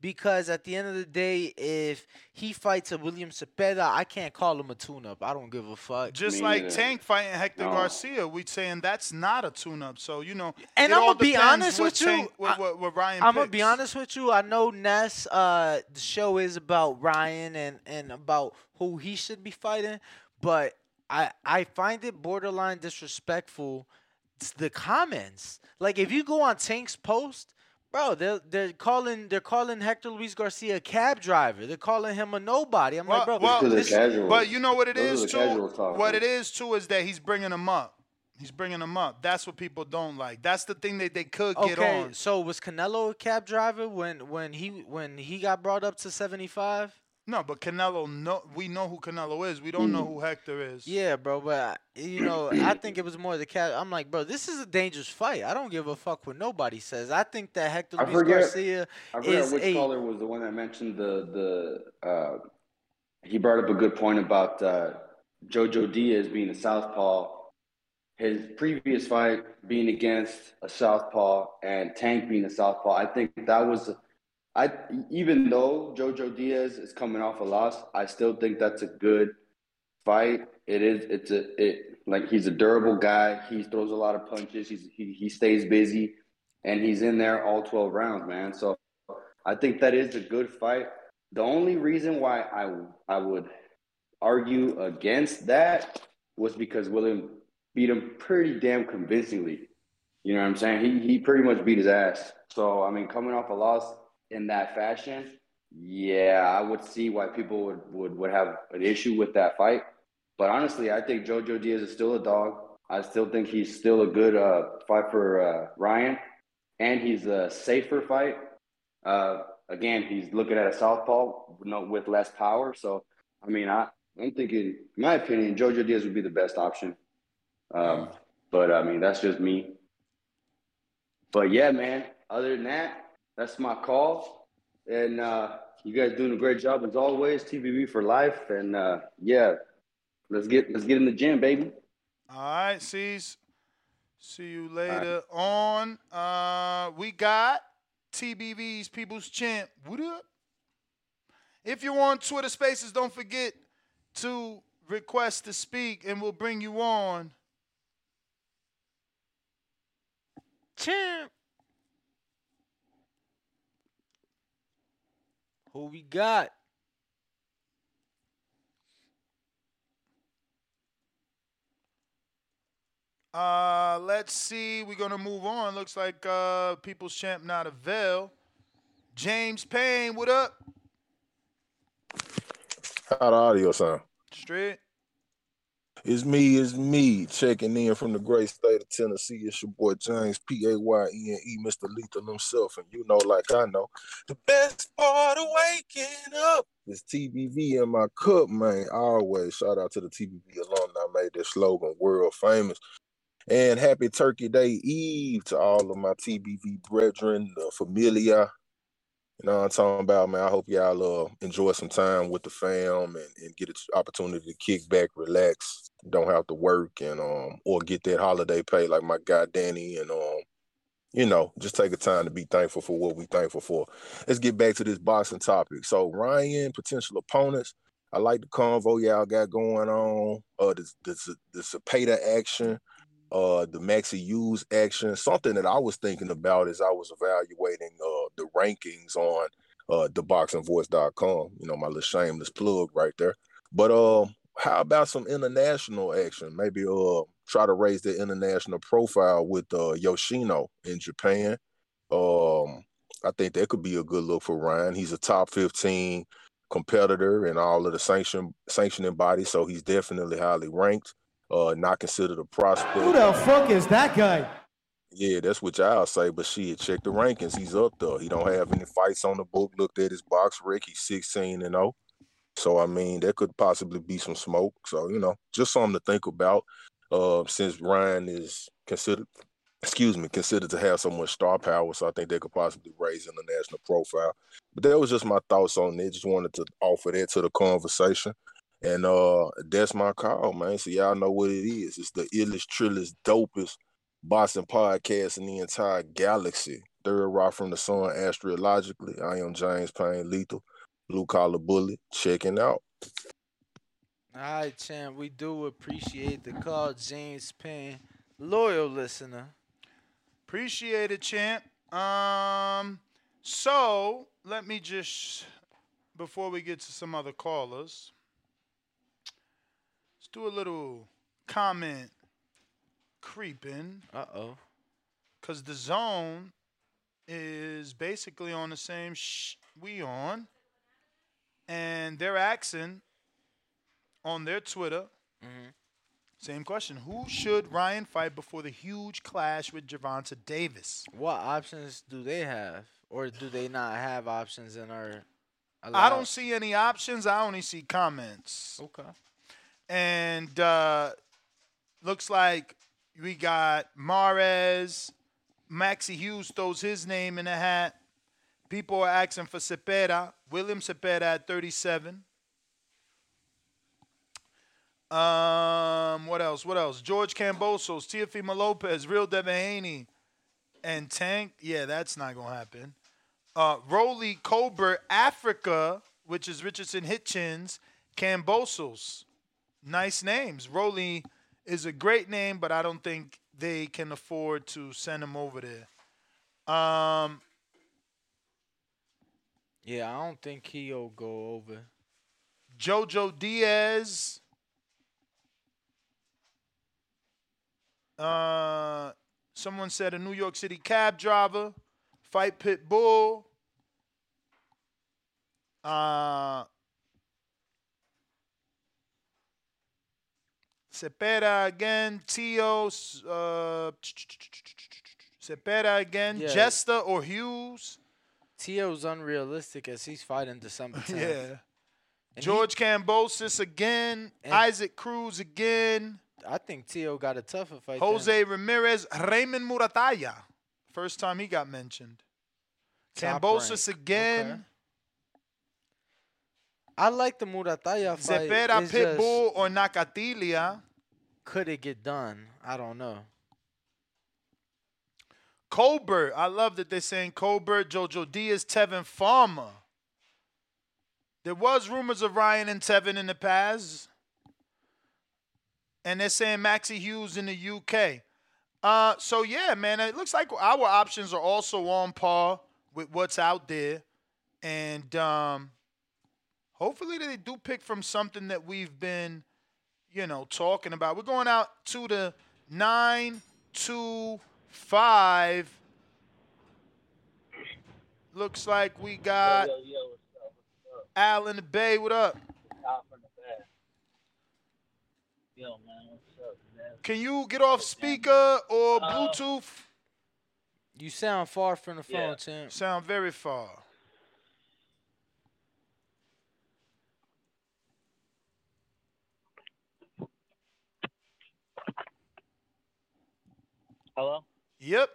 Speaker 25: because at the end of the day, if he fights a William Zepeda, I can't call him a tune-up. I don't give a fuck.
Speaker 2: Just like Tank fighting Hector Garcia, we saying that's not a tune-up. So you know,
Speaker 25: And I'm gonna be honest
Speaker 2: what
Speaker 25: with you.
Speaker 2: Tank- what,
Speaker 25: I-
Speaker 2: what, what Ryan
Speaker 25: I'm gonna be honest with you. I know Ness. Uh, the show is about Ryan and and about who he should be fighting, but I I find it borderline disrespectful. The comments, like if you go on Tank's post, bro, they're they're calling they're calling Hector Luis Garcia a cab driver. They're calling him a nobody. I'm like, bro, this,
Speaker 2: But you know what it
Speaker 33: Those
Speaker 2: is too. What it is too is that he's bringing them up. He's bringing them up. That's what people don't like. That's the thing that they could get
Speaker 25: okay.
Speaker 2: on.
Speaker 25: So was Canelo a cab driver when when he when he got brought up to 75?
Speaker 2: No, but Canelo, no, we know who Canelo is. We don't know who Hector is.
Speaker 25: Yeah, bro, but I- you know, I think it was more the cat. I'm like, bro, this is a dangerous fight. I don't give a fuck what nobody says. I think that Hector
Speaker 33: I
Speaker 25: Luis
Speaker 33: forget.
Speaker 25: Garcia
Speaker 33: I forget
Speaker 25: is
Speaker 33: which
Speaker 25: a
Speaker 33: caller was the one that mentioned the the. Uh, he brought up a good point about uh, Jojo Diaz being a southpaw. His previous fight being against a southpaw and Tank being a southpaw. I think that was. I even though Jojo Diaz is coming off a loss, I still think that's a good fight. It is. It's a. It like he's a durable guy. He throws a lot of punches. He's he, he stays busy, and he's in there all twelve rounds, man. So I think that is a good fight. The only reason why I I would argue against that was because William beat him pretty damn convincingly. You know what I'm saying? He he pretty much beat his ass. So I mean, coming off a loss in that fashion, yeah, I would see why people would would, would have an issue with that fight. But honestly, I think Jojo Diaz is still a dog. I still think he's still a good uh, fight for uh, Ryan, and he's a safer fight. Uh, again, he's looking at a southpaw, you know, with less power. So, I mean, I, I'm thinking, in my opinion, Jojo Diaz would be the best option. Um, but I mean, that's just me. But yeah, man. Other than that, that's my call. And uh, you guys doing a great job as always. TBV for life. And uh, yeah, let's get let's get in the gym, baby.
Speaker 2: All right, sees. See you later on. Uh, we got TBV's People's Champ. What up? If you're on Twitter Spaces, don't forget to request to speak, and we'll bring you on.
Speaker 25: champ. Who we got?
Speaker 2: Uh, let's see. We're gonna move on. Looks like uh, People's Champ not avail. James Payne, what up?
Speaker 34: How the audio sound?
Speaker 2: Straight.
Speaker 34: It's me, it's me, checking in from the great state of Tennessee. It's your boy James P A Y E N E, Mr. Lethal himself, and you know, like I know, the best part of waking up is TBV in my cup, man. Always shout out to the TBV alumni made this slogan world famous. And happy Turkey Day Eve to all of my TBV brethren, the familia, you know what I'm talking about, man. I hope y'all uh, enjoy some time with the fam and, and get an opportunity to kick back, relax, don't have to work, and um or get that holiday pay like my guy Danny, and um you know just take a time to be thankful for what we thankful for. Let's get back to this boxing topic. So Ryan, potential opponents. I like the convo y'all got going on. Uh, this the the the Zapata action uh the Maxi Hughes action. Something that I was thinking about as I was evaluating uh the rankings on uh theboxingvoice.com. You know, my little shameless plug right there. But uh how about some international action? Maybe uh try to raise the international profile with uh Yoshino in Japan. Um I think that could be a good look for Ryan. He's a top 15 competitor in all of the sanction sanctioning bodies, so he's definitely highly ranked uh, not considered a prospect.
Speaker 35: Who the fuck is that guy?
Speaker 34: Yeah, that's what y'all say, but shit, check the rankings. He's up there. He don't have any fights on the book. Looked at his box rec. He's 16 and 0. So I mean, there could possibly be some smoke. So, you know, just something to think about. Uh, since Ryan is considered excuse me, considered to have so much star power. So I think they could possibly raise international profile. But that was just my thoughts on it. Just wanted to offer that to the conversation. And uh that's my call, man. So y'all know what it is. It's the illest, trillest, dopest boxing podcast in the entire galaxy. Third rock from the sun astrologically. I am James Payne Lethal, blue collar bullet, checking out.
Speaker 25: All right, champ. We do appreciate the call, James Payne, loyal listener.
Speaker 2: Appreciate it, champ. Um, so let me just before we get to some other callers, let's do a little comment creeping.
Speaker 25: Uh oh.
Speaker 2: Cause the zone is basically on the same sh- we on, and they're asking on their Twitter.
Speaker 25: Mm-hmm.
Speaker 2: Same question: Who should Ryan fight before the huge clash with Gervonta Davis?
Speaker 25: What options do they have, or do they not have options in our?
Speaker 2: I don't see any options. I only see comments.
Speaker 25: Okay.
Speaker 2: And uh, looks like we got Mares. Maxie Hughes throws his name in the hat. People are asking for Zepeda. William Zepeda at 37. Um, what else? What else? George Kambosos, Teofimo Lopez, Real Devin and Tank. Yeah, that's not gonna happen. Uh, Rolly Colbert, Africa, which is Richardson Hitchens, Kambosos. Nice names. Roly is a great name, but I don't think they can afford to send him over there. Um,
Speaker 25: Yeah, I don't think he'll go over.
Speaker 2: Jojo Diaz. Uh, someone said a New York City cab driver, fight pit bull. Uh, Zepeda again, Tio, uh, Zepeda again,
Speaker 25: Yeah.
Speaker 2: Jester or Hughes.
Speaker 25: Tio's unrealistic as he's fighting December 10th.
Speaker 2: Yeah.
Speaker 25: And
Speaker 2: George Kambosos again, Isaac Cruz again,
Speaker 25: I think Tio got a tougher fight.
Speaker 2: Jose Ramirez, Raymond Muratalla. First time he got mentioned.
Speaker 25: Top
Speaker 2: Kambosos
Speaker 25: rank.
Speaker 2: again.
Speaker 25: Okay. I like the Murataya fight.
Speaker 2: Zepeda Pitbull or Nakatilia.
Speaker 25: Could it get done? I don't know.
Speaker 2: Colbert. I love that they're saying Colbert, Jojo Diaz, Tevin Farmer. There was rumors of Ryan and Tevin in the past. And they're saying Maxi Hughes in the UK. Uh, so yeah, man, it looks like our options are also on par with what's out there. And um, hopefully they do pick from something that we've been, you know, talking about. We're going out to the nine two five. Looks like we got Al in the Bay. What up?
Speaker 36: Yo, man, what's up, man?
Speaker 2: Can you get off speaker or
Speaker 36: Uh,
Speaker 2: Bluetooth?
Speaker 25: You sound far from the phone,
Speaker 36: Yeah.
Speaker 25: champ.
Speaker 2: Sound very far.
Speaker 36: Hello?
Speaker 2: Yep.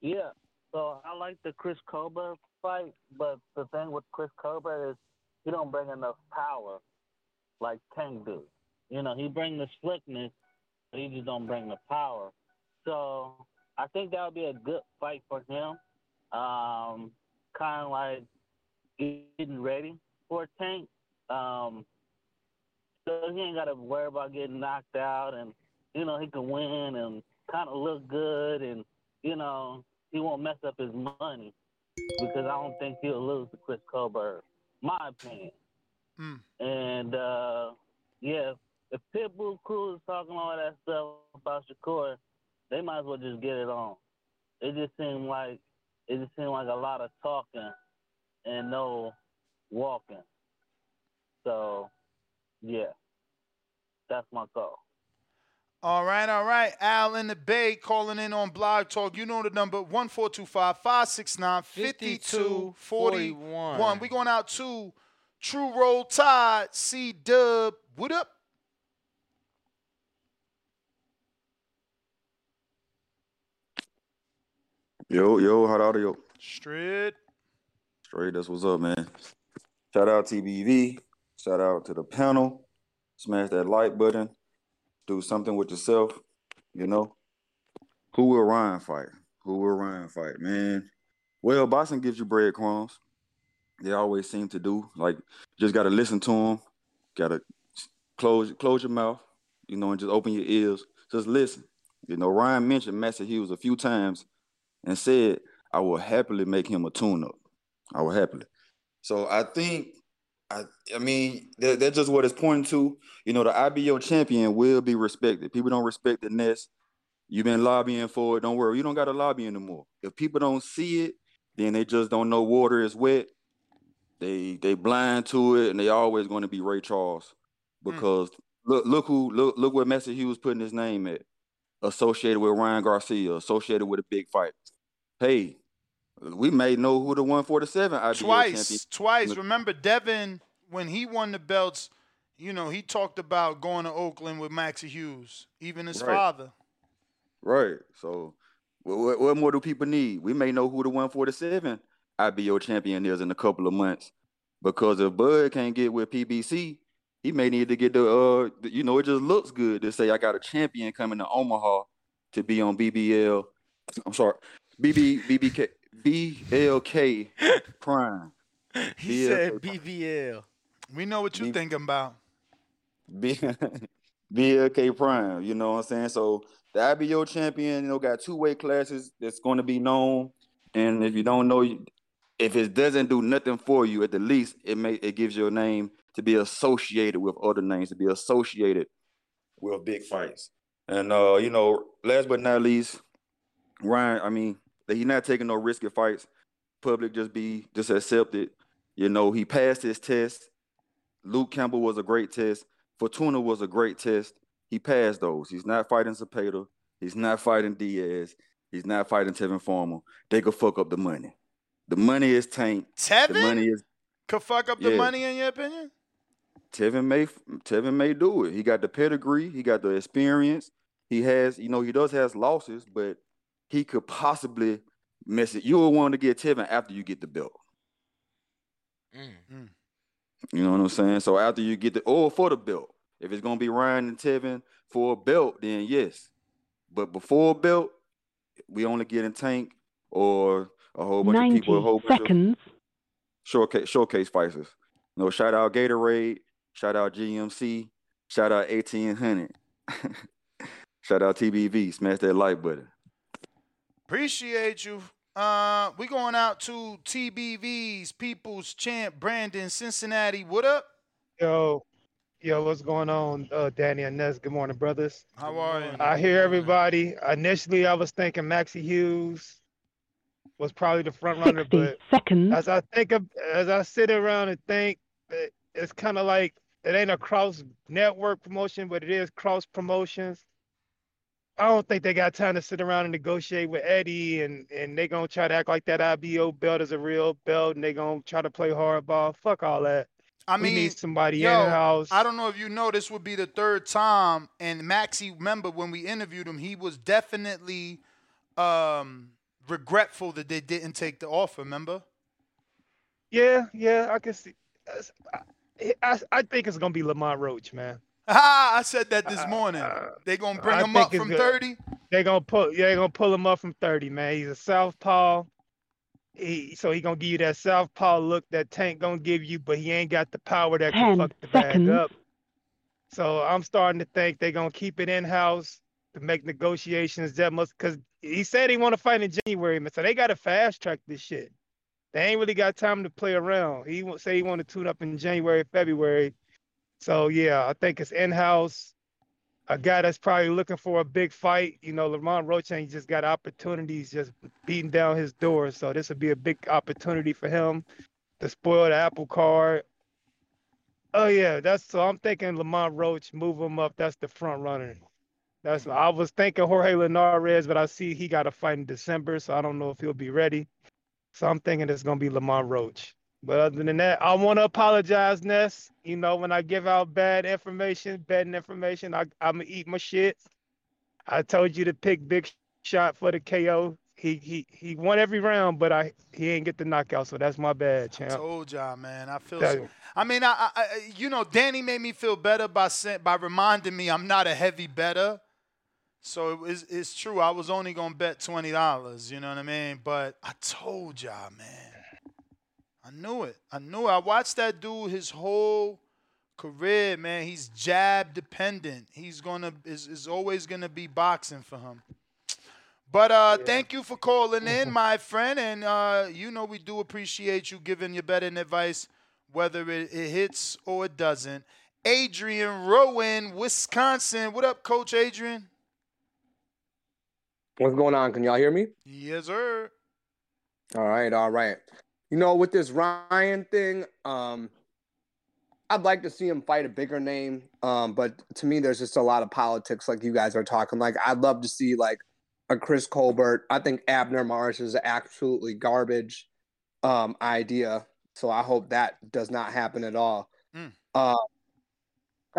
Speaker 36: Yeah. So I like the Chris Colbert fight, but the thing with Chris Colbert is he don't bring enough power like Tank do. You know, he bring the slickness, but he just don't bring the power. So I think that would be a good fight for him. Um, kind of like getting ready for Tank. Um, so he ain't got to worry about getting knocked out, and you know he can win and kind of look good, and you know he won't mess up his money because I don't think he'll lose to Chris Colbert. My opinion.
Speaker 2: Mm.
Speaker 36: And uh, yeah, if Pitbull Cruz is talking all that stuff about Shakur, they might as well just get it on. It just seemed like it just seemed like a lot of talking and no walking. So yeah, that's my call.
Speaker 2: All right, all right. Al in the Bay calling in on Blog Talk. You know the number 1425 569 5241. we going out to True Roll Tide, C Dub. What up?
Speaker 37: Yo, yo, hot audio.
Speaker 2: Straight.
Speaker 37: Straight, that's what's up, man.
Speaker 38: Shout out TBV. Shout out to the panel. Smash that like button. Do something with yourself. You know. Who will Ryan fight? Who will Ryan fight? Man. Well, boxing gives you breadcrumbs. They always seem to do. Like, just gotta listen to them. Gotta close close your mouth. You know, and just open your ears. Just listen. You know, Ryan mentioned Master Hughes a few times and said, I will happily make him a tune-up. I will happily. So I think, I I mean, that, that's just what it's pointing to. You know, the IBO champion will be respected. People don't respect the Nest. You've been lobbying for it. Don't worry, you don't got to lobby anymore. If people don't see it, then they just don't know water is wet. They they blind to it, and they always going to be Ray Charles hmm. because look look who look look where Master Hughes putting his name at, associated with Ryan Garcia, associated with a big fight. Hey, we may know who the 147 IBO
Speaker 2: twice,
Speaker 38: champion.
Speaker 2: twice. Twice. Remember Devin when he won the belts? You know, he talked about going to Oakland with Maxi Hughes, even his
Speaker 38: Right.
Speaker 2: father.
Speaker 38: Right. So, what, what, what more do people need? We may know who the 147 IBO champion is in a couple of months, because if Bud can't get with PBC, he may need to get the. Uh, the- you know, it just looks good to say I got a champion coming to Omaha to be on BBL. I'm sorry, BB BBK BLK Prime.
Speaker 25: He said BBL.
Speaker 2: We know what you're thinking about.
Speaker 38: B- BLK Prime, you know what I'm saying? So the IBO champion, you know, got two weight classes that's going to be known. And if you don't know, if it doesn't do nothing for you, at the least it may it gives your name to be associated with other names, to be associated with big fights. And uh, you know, last but not least, Ryan, I mean, he's not taking no risky fights. Public just be just accept it. You know, he passed his test. Luke Campbell was a great test. Fortuna was a great test. He passed those. He's not fighting Zapata. He's not fighting Diaz. He's not fighting Tevin Farmer. They could fuck up the money. The money is taint.
Speaker 2: Tevin
Speaker 38: The money is
Speaker 2: could fuck up the money in your opinion?
Speaker 38: Tevin may Tevin may do it. He got the pedigree, he got the experience. He has, you know, he does has losses, but he could possibly mess it. You will want to get Tevin after you get the belt.
Speaker 25: Mm.
Speaker 38: You know what I'm saying? So after you get the or for the belt. If it's gonna be Ryan and Tevin for a belt, then yes. But before a belt, we only get in tank or a whole bunch of people, a
Speaker 37: 90
Speaker 38: whole bunch
Speaker 37: seconds.
Speaker 38: of showcase showcase fighters. No, shout out Gatorade, shout out GMC, shout out eighteen hundred, shout out TBV. Smash that like button.
Speaker 2: Appreciate you. Uh, we going out to TBV's People's Champ Brandon Cincinnati. What up?
Speaker 39: Yo, yo, what's going on, uh, Danny and Ness? Good morning, brothers.
Speaker 2: How are you?
Speaker 39: I hear everybody. Initially, I was thinking Maxi Hughes was probably the front runner, but
Speaker 37: seconds.
Speaker 39: as I think of, as I sit around and think, it's kind of like it ain't a cross network promotion, but it is cross promotions. I don't think they got time to sit around and negotiate with Eddie, and and they gonna try to act like that IBO belt is a real belt, and they gonna try to play hardball. Fuck all that.
Speaker 2: I
Speaker 39: we
Speaker 2: mean,
Speaker 39: need somebody
Speaker 2: yo,
Speaker 39: in house.
Speaker 2: I don't know if you know, this would be the third time. And Maxi, remember when we interviewed him, he was definitely um, regretful that they didn't take the offer. Remember?
Speaker 39: Yeah, yeah, I can see. I, I, I think it's gonna be Lamont Roach, man.
Speaker 2: Ah, I said that this morning. they gonna bring
Speaker 39: I
Speaker 2: him up from
Speaker 39: good.
Speaker 2: thirty.
Speaker 39: They gonna pull. Yeah, they gonna pull him up from thirty, man. He's a southpaw. He so he gonna give you that southpaw look that Tank gonna give you, but he ain't got the power that can fuck the bag
Speaker 37: seconds.
Speaker 39: up. So I'm starting to think they gonna keep it in house to make negotiations that much. Cause he said he want to fight in January, man. So they gotta fast track this shit. They ain't really got time to play around. He wa- say he want to tune up in January, February. So yeah, I think it's in house. A guy that's probably looking for a big fight. You know, Lamont Roach ain't just got opportunities just beating down his door. So this would be a big opportunity for him to spoil the apple card. Oh yeah, that's so I'm thinking Lamont Roach move him up. That's the front runner. That's I was thinking Jorge Linares, but I see he got a fight in December, so I don't know if he'll be ready. So I'm thinking it's gonna be Lamont Roach. But other than that, I want to apologize, Ness. You know, when I give out bad information, bad information, I I'm gonna eat my shit. I told you to pick Big Shot for the KO. he he he won every round, but I he ain't get the knockout, so that's my bad,
Speaker 2: I
Speaker 39: champ.
Speaker 2: told y'all, man. I feel. So, I mean, I, I, I, you know, Danny made me feel better by by reminding me I'm not a heavy better. So it's, it's true. I was only gonna bet twenty dollars. You know what I mean? But I told y'all, man. I knew it. I knew it. I watched that dude his whole career, man. He's jab dependent. He's gonna is is always gonna be boxing for him. But uh, thank you for calling in, my friend, and uh, you know we do appreciate you giving your betting advice, whether it, it hits or it doesn't. Adrian Rowan, Wisconsin. What up, Coach Adrian?
Speaker 40: What's going on? Can y'all hear me?
Speaker 2: Yes, sir.
Speaker 40: All right, all right. You know, with this Ryan thing, um, I'd like to see him fight a bigger name. Um, but to me, there's just a lot of politics, like you guys are talking. Like, I'd love to see like a Chris Colbert. I think Abner Mares is absolutely garbage um, idea. So I hope that does not happen at all.
Speaker 2: Mm.
Speaker 40: Uh,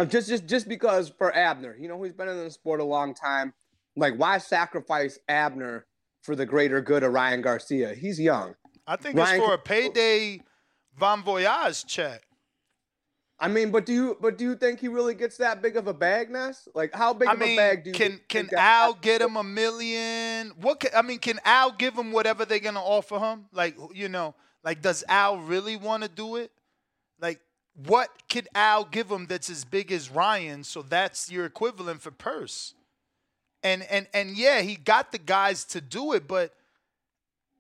Speaker 40: just just just because for Abner, you know, he's been in the sport a long time. Like, why sacrifice Abner for the greater good of Ryan Garcia? He's young.
Speaker 2: I think
Speaker 40: Ryan
Speaker 2: it's for a payday Von Voyage check.
Speaker 40: I mean, but do you but do you think he really gets that big of a bag, Ness? Like, how big
Speaker 2: I
Speaker 40: of
Speaker 2: mean,
Speaker 40: a bag do you
Speaker 2: can can Al get him a million? What? Can, I mean, can Al give him whatever they're gonna offer him? Like, you know, like does Al really want to do it? Like, what could Al give him that's as big as Ryan? So that's your equivalent for purse. And and and yeah, he got the guys to do it, but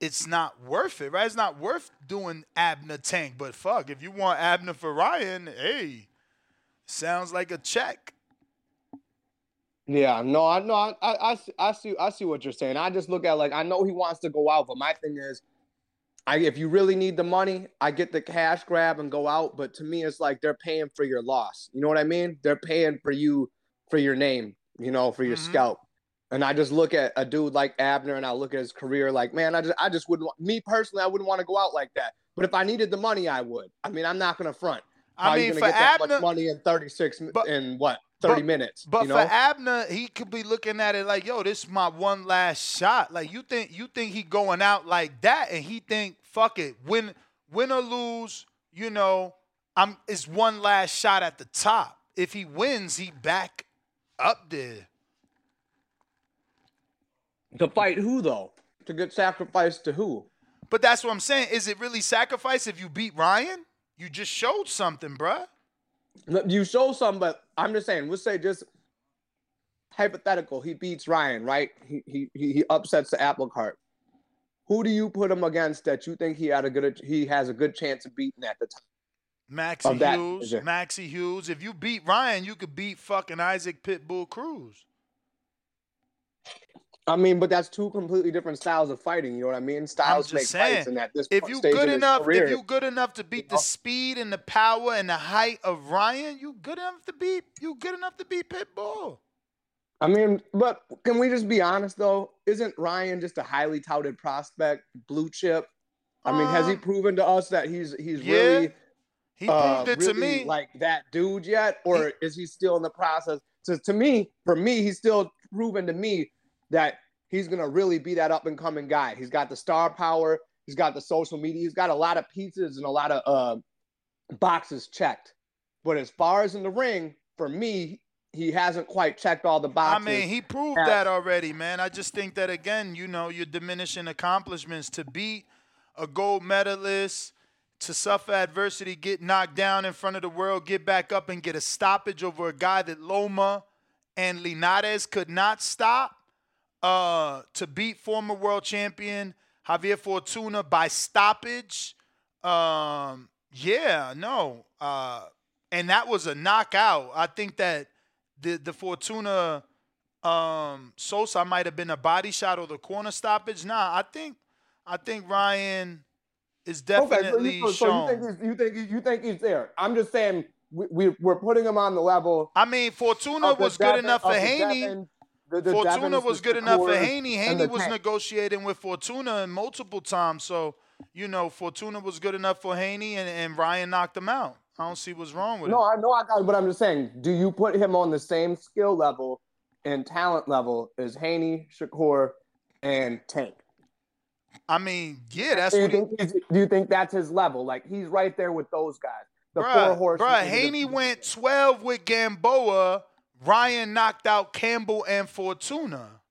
Speaker 2: it's not worth it, right? It's not worth doing Abner Tank. But fuck, if you want Abner for Ryan, hey, sounds like a check.
Speaker 40: Yeah, no, I know, I, I, I see- I see, what you're saying. I just look at like I know he wants to go out, but my thing is, I if you really need the money, I get the cash grab and go out. But to me, it's like they're paying for your loss. You know what I mean? They're paying for you for your name. You know, for your mm-hmm. scalp. And I just look at a dude like Abner, and I look at his career, like man, I just, I just wouldn't. Me personally, I wouldn't want to go out like that. But if I needed the money, I would. I mean, I'm not gonna front.
Speaker 2: I
Speaker 40: How are you
Speaker 2: mean,
Speaker 40: gonna
Speaker 2: for
Speaker 40: get that
Speaker 2: Abner-
Speaker 40: much money in 36 mi- in what 30
Speaker 2: but-
Speaker 40: minutes?
Speaker 2: But
Speaker 40: you know?
Speaker 2: for Abner, he could be looking at it like, "Yo, this is my one last shot." Like you think you think he going out like that, and he think, "Fuck it, win, win or lose." You know, I'm. It's one last shot at the top. If he wins, he back up there.
Speaker 40: To fight who though? To get sacrificed to who?
Speaker 2: But that's what I'm saying. Is it really sacrifice if you beat Ryan? You just showed something, bruh.
Speaker 40: You show some, but I'm just saying. We'll say just hypothetical. He beats Ryan, right? He he he upsets the apple cart. Who do you put him against that you think he had a good he has a good chance of beating at the time? Maxi
Speaker 2: Hughes. Maxi Hughes. If you beat Ryan, you could beat fucking Isaac Pitbull Cruz.
Speaker 40: I mean, but that's two completely different styles of fighting. You know what I mean? Styles make
Speaker 2: saying,
Speaker 40: fights, and at this
Speaker 2: if you good enough,
Speaker 40: career,
Speaker 2: if you good enough to beat the speed and the power and the height of Ryan, you good enough to beat you good enough to beat Pitbull.
Speaker 40: I mean, but can we just be honest though? Isn't Ryan just a highly touted prospect, blue chip? I mean, has he
Speaker 2: Um,
Speaker 40: proven to us that he's he's
Speaker 2: yeah,
Speaker 40: really
Speaker 2: he
Speaker 40: uh,
Speaker 2: proved it to
Speaker 40: really
Speaker 2: me.
Speaker 40: like that dude yet, or is he still in the process? So to me, for me, he's still proven to me that he's gonna really be that up and coming guy. He's got the star power, he's got the social media, he's got a lot of pieces and a lot of uh, boxes checked. But as far as in the ring, for me, he hasn't quite checked all the boxes.
Speaker 2: I mean, he proved that already, man. I just think that again, you know, you're diminishing accomplishments to beat a gold medalist, to suffer adversity, get knocked down in front of the world, get back up and get a stoppage over a guy that Loma and Linares could not stop. Uh, to beat former world champion Javier Fortuna by stoppage. Um, yeah, no. Uh, and that was a knockout. I think that the the Fortuna um Sosa might have been a body shot or the corner stoppage. Nah, I think I think Ryan is definitely
Speaker 40: okay, so, you, so
Speaker 2: shown.
Speaker 40: you think he's you think you think he's there? I'm just saying we, we we're putting him on the level.
Speaker 2: I mean, Fortuna was good enough for Haney.
Speaker 40: The- the
Speaker 2: Fortuna was good enough for Haney. Haney was
Speaker 40: Tank.
Speaker 2: negotiating with Fortuna multiple times. So, you know, Fortuna was good enough for Haney and, and Ryan knocked him out. I don't see what's wrong with
Speaker 40: No,
Speaker 2: it.
Speaker 40: No, I know I got it, but I'm just saying, do you put him on the same skill level and talent level as Haney, Shakur, and Tank?
Speaker 2: I mean, yeah, that's
Speaker 40: do you
Speaker 2: what. He,
Speaker 40: think do you think that's his level? Like he's right there with those guys. The four
Speaker 2: bruh,
Speaker 40: horses.
Speaker 2: bruh, Haney went 12 with Gamboa. Ryan knocked out Campbell and Fortuna.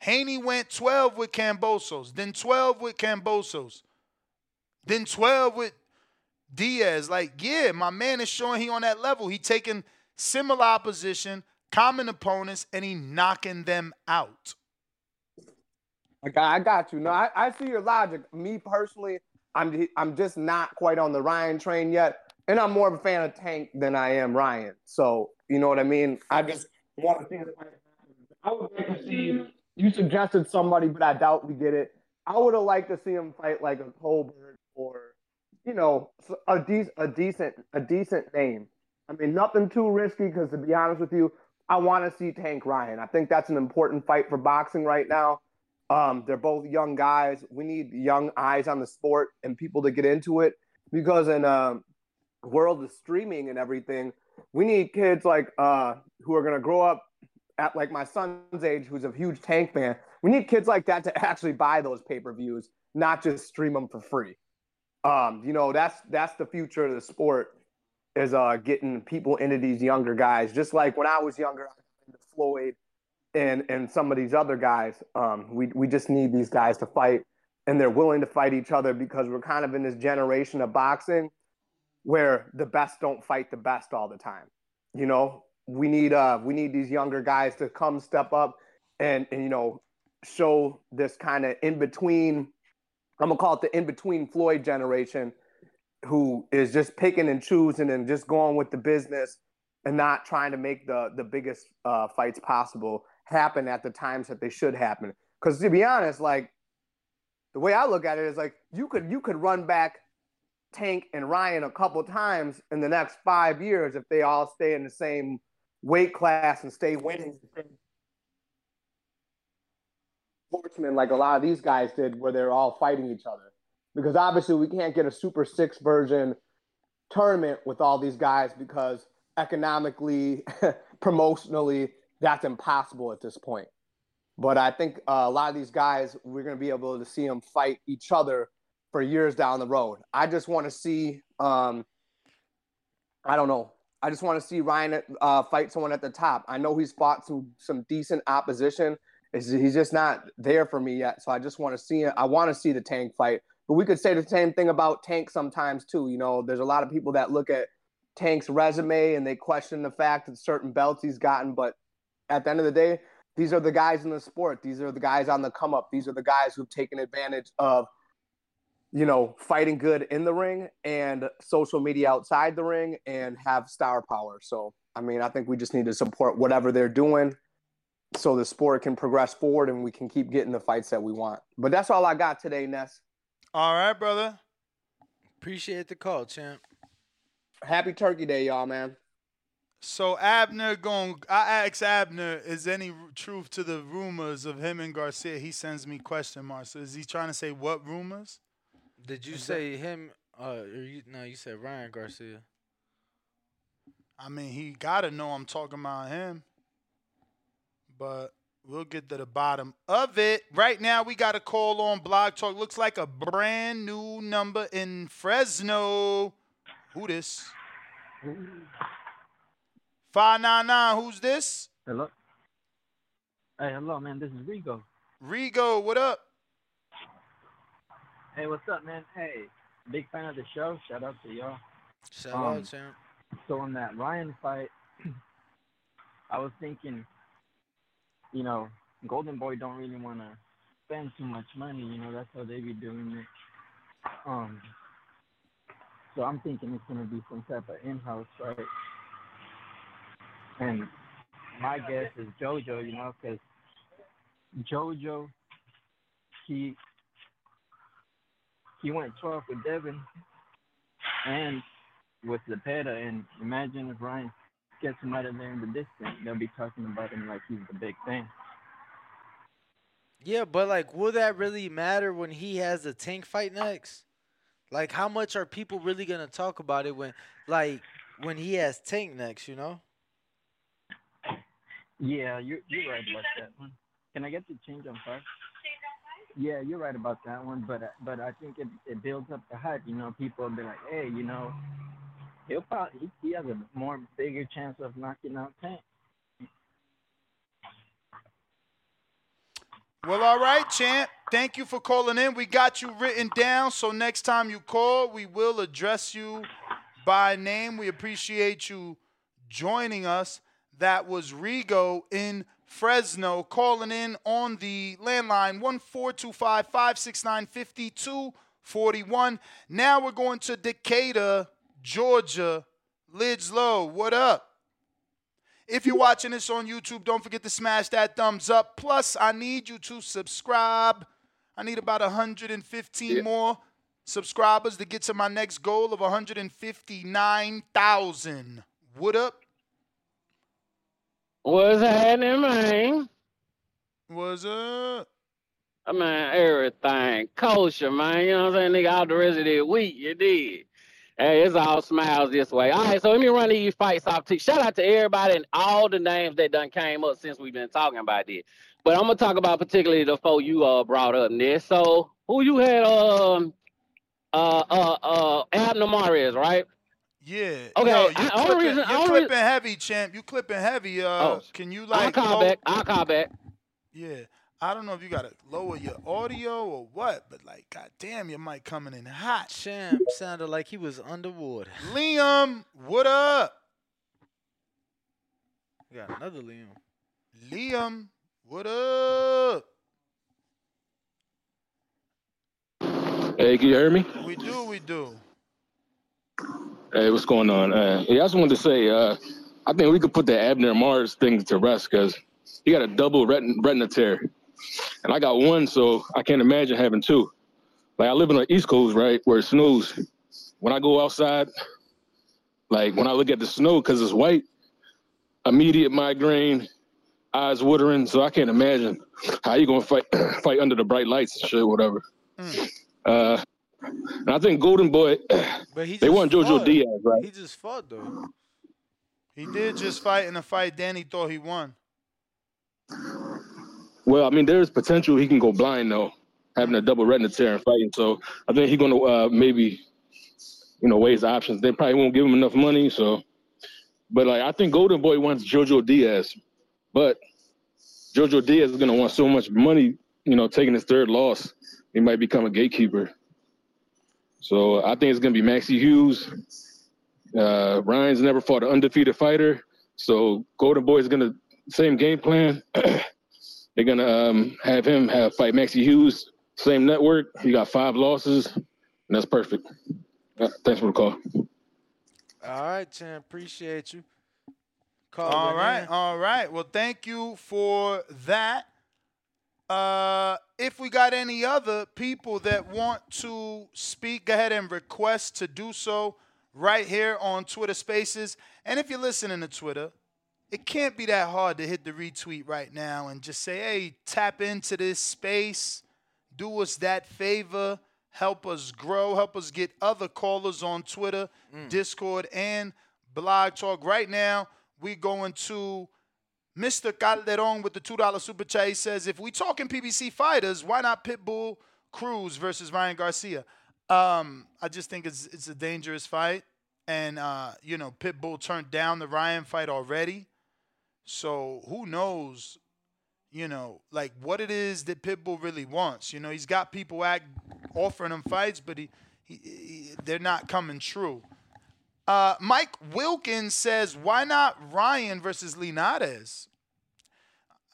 Speaker 2: Haney went 12 with Kambosos, then 12 with Kambosos, then 12 with Diaz. Like, yeah, my man is showing he on that level. He taking similar opposition, common opponents, and he knocking them out.
Speaker 40: I got, I got you. No, I, I see your logic. Me personally, I'm I'm just not quite on the Ryan train yet, and I'm more of a fan of Tank than I am Ryan. So you know what I mean. I just want to see. fight. I would like to see. You suggested somebody, but I doubt we get it. I would have liked to see him fight like a Colbert or, you know, a decent, a decent, a decent name. I mean, nothing too risky because to be honest with you, I want to see Tank Ryan. I think that's an important fight for boxing right now. Um, they're both young guys. We need young eyes on the sport and people to get into it because in a world of streaming and everything, we need kids like uh, who are going to grow up at like my son's age, who's a huge Tank fan. We need kids like that to actually buy those pay per views, not just stream them for free. Um, you know, that's that's the future of the sport is uh, getting people into these younger guys. Just like when I was younger, I Floyd and and some of these other guys. Um, we we just need these guys to fight, and they're willing to fight each other because we're kind of in this generation of boxing where the best don't fight the best all the time. You know, we need uh we need these younger guys to come step up and and you know show this kind of in between. I'm gonna call it the in between Floyd generation who is just picking and choosing and just going with the business and not trying to make the the biggest uh, fights possible happen at the times that they should happen. Because to be honest, like the way I look at it is like you could you could run back Tank and Ryan a couple times in the next five years if they all stay in the same weight class and stay winning sportsmen like a lot of these guys did, where they're all fighting each other because obviously we can't get a Super Six version tournament with all these guys because economically, promotionally, that's impossible at this point. But I think uh, a lot of these guys, we're going to be able to see them fight each other for years down the road. I just want to see, um, I don't know. I just want to see Ryan uh, fight someone at the top. I know he's fought some some decent opposition. He's just not there for me yet. So I just want to see it. I want to see the Tank fight. But we could say the same thing about Tank sometimes too. You know, there's a lot of people that look at Tank's resume and they question the fact that certain belts he's gotten. But at the end of the day, these are the guys in the sport. These are the guys on the come up. These are the guys who've taken advantage of, you know, fighting good in the ring and social media outside the ring and have star power. So, I mean, I think we just need to support whatever they're doing so the sport can progress forward and we can keep getting the fights that we want. But that's all I got today, Ness.
Speaker 2: All right, brother.
Speaker 25: Appreciate the call, champ.
Speaker 40: Happy Turkey Day, y'all, man.
Speaker 2: So Abner going, I asked Abner, is any truth to the rumors of him and Garcia? He sends me question marks. So is he trying to say what rumors?
Speaker 25: Did you
Speaker 2: Is
Speaker 25: say him? Uh, or you, no, you said Ryan Garcia.
Speaker 2: I mean, he gotta know I'm talking about him. But we'll get to the bottom of it. Right now, we got a call on Blog Talk. Looks like a brand new number in Fresno. Who this? 599, who's this?
Speaker 41: Hello. Hey, hello, man. This is Rigo.
Speaker 2: Rigo, what up?
Speaker 41: Hey, what's up, man? Hey, big fan of the show. Shout out to y'all.
Speaker 25: Shout
Speaker 41: Um,
Speaker 25: out, champ.
Speaker 41: So in that Ryan fight, I was thinking, you know, Golden Boy don't really want to spend too much money. You know, that's how they be doing it. Um. So I'm thinking it's gonna be some type of in-house fight. And my guess is JoJo, you know, because JoJo, he he went 12 with Devin and with Zepeda. And imagine if Ryan gets him out of there in the distance, they'll be talking about him like he's the big thing.
Speaker 25: Yeah, but like, will that really matter when he has a tank fight next? Like, how much are people really gonna talk about it when, like, when he has tank next? You know?
Speaker 41: Yeah, you're, you're right about that one. Can I get the change on five? Yeah, you're right about that one, but uh, but I think it, it builds up the hype. You know, people will be like, hey, you know, he'll probably he, he has a more bigger chance of knocking out Tank.
Speaker 2: Well, all right, champ. Thank you for calling in. We got you written down, so next time you call, we will address you by name. We appreciate you joining us. That was Rigo in Fresno calling in on the landline 1425 569 5241. Now we're going to Decatur, Georgia. Lids Low, what up? If you're watching this on YouTube, don't forget to smash that thumbs up. Plus, I need you to subscribe. I need about 115 more subscribers to get to my next goal of 159,000. What up?
Speaker 37: What's happening, man?
Speaker 2: What's up?
Speaker 37: I mean, everything kosher, man. You know what I'm saying? Nigga, all the rest of the week, you did. Hey, it's all smiles this way. All right, so let me run these fights off to. Shout out to everybody and all the names that done came up since we've been talking about this. But I'm gonna talk about particularly the four you uh brought up this. So who you had um uh uh uh Abner Mares, right?
Speaker 2: Yeah.
Speaker 37: Okay,
Speaker 2: Yo, you
Speaker 37: I- only
Speaker 2: clipping,
Speaker 37: reason-
Speaker 2: you're
Speaker 37: only
Speaker 2: clipping
Speaker 37: reason-
Speaker 2: heavy, champ. You clipping heavy. Uh,
Speaker 37: Oh,
Speaker 2: can you like?
Speaker 37: I'll call
Speaker 2: low-
Speaker 37: back. I'll call back.
Speaker 2: Yeah. I don't know if you gotta lower your audio or what, but like, goddamn, your mic coming in hot.
Speaker 25: Champ sounded like he was underwater.
Speaker 2: Liam, what up?
Speaker 25: We got another Liam.
Speaker 2: Liam, what up?
Speaker 42: Hey, can you hear me?
Speaker 2: We do, we do.
Speaker 42: Hey, what's going on? Uh, yeah, I just wanted to say, uh, I think we could put the Abner Mares thing to rest because he got a double retin- retina tear, and I got one, so I can't imagine having two. Like I live on the East Coast, right, where it snows. When I go outside, like when I look at the snow because it's white, immediate migraine, eyes watering. So I can't imagine how you gonna fight fight under the bright lights and shit, whatever. Uh, and I think Golden Boy,
Speaker 25: But he
Speaker 42: they want JoJo. Diaz, right?
Speaker 25: He just fought though.
Speaker 2: He did just fight in a fight Danny thought he won.
Speaker 42: Well, I mean, there's potential he can go blind though, having a double retina tear and fighting. So I think he's gonna uh, maybe, you know, weigh his options. They probably won't give him enough money. So, but like I think Golden Boy wants JoJo Diaz, but JoJo Diaz is gonna want so much money. You know, taking his third loss, he might become a gatekeeper. So I think it's gonna be Maxi Hughes. Uh, Ryan's never fought an undefeated fighter, so Golden Boy is gonna same game plan. They're gonna um, have him have fight Maxi Hughes, same network. He got five losses, and that's perfect. Uh, thanks for the call.
Speaker 25: All right, champ. Appreciate you.
Speaker 2: All
Speaker 25: Calling
Speaker 2: right,
Speaker 25: in.
Speaker 2: all right. Well, thank you for that. Uh, if we got any other people that want to speak, go ahead and request to do so right here on Twitter Spaces. And if you're listening to Twitter, it can't be that hard to hit the retweet right now and just say, hey, tap into this space, do us that favor, help us grow, help us get other callers on Twitter, Discord, and Blog Talk. Right now, we're going to Mr. Calderon with the $2 super chat. Says, if we talking PBC fighters, why not Pitbull Cruz versus Ryan Garcia? Um, I just think it's it's a dangerous fight. And uh, you know, Pitbull turned down the Ryan fight already. So who knows, you know, like what it is that Pitbull really wants. You know, he's got people act offering him fights, but he, he, he they're not coming true. Uh, Mike Wilkins says, why not Ryan versus Linares?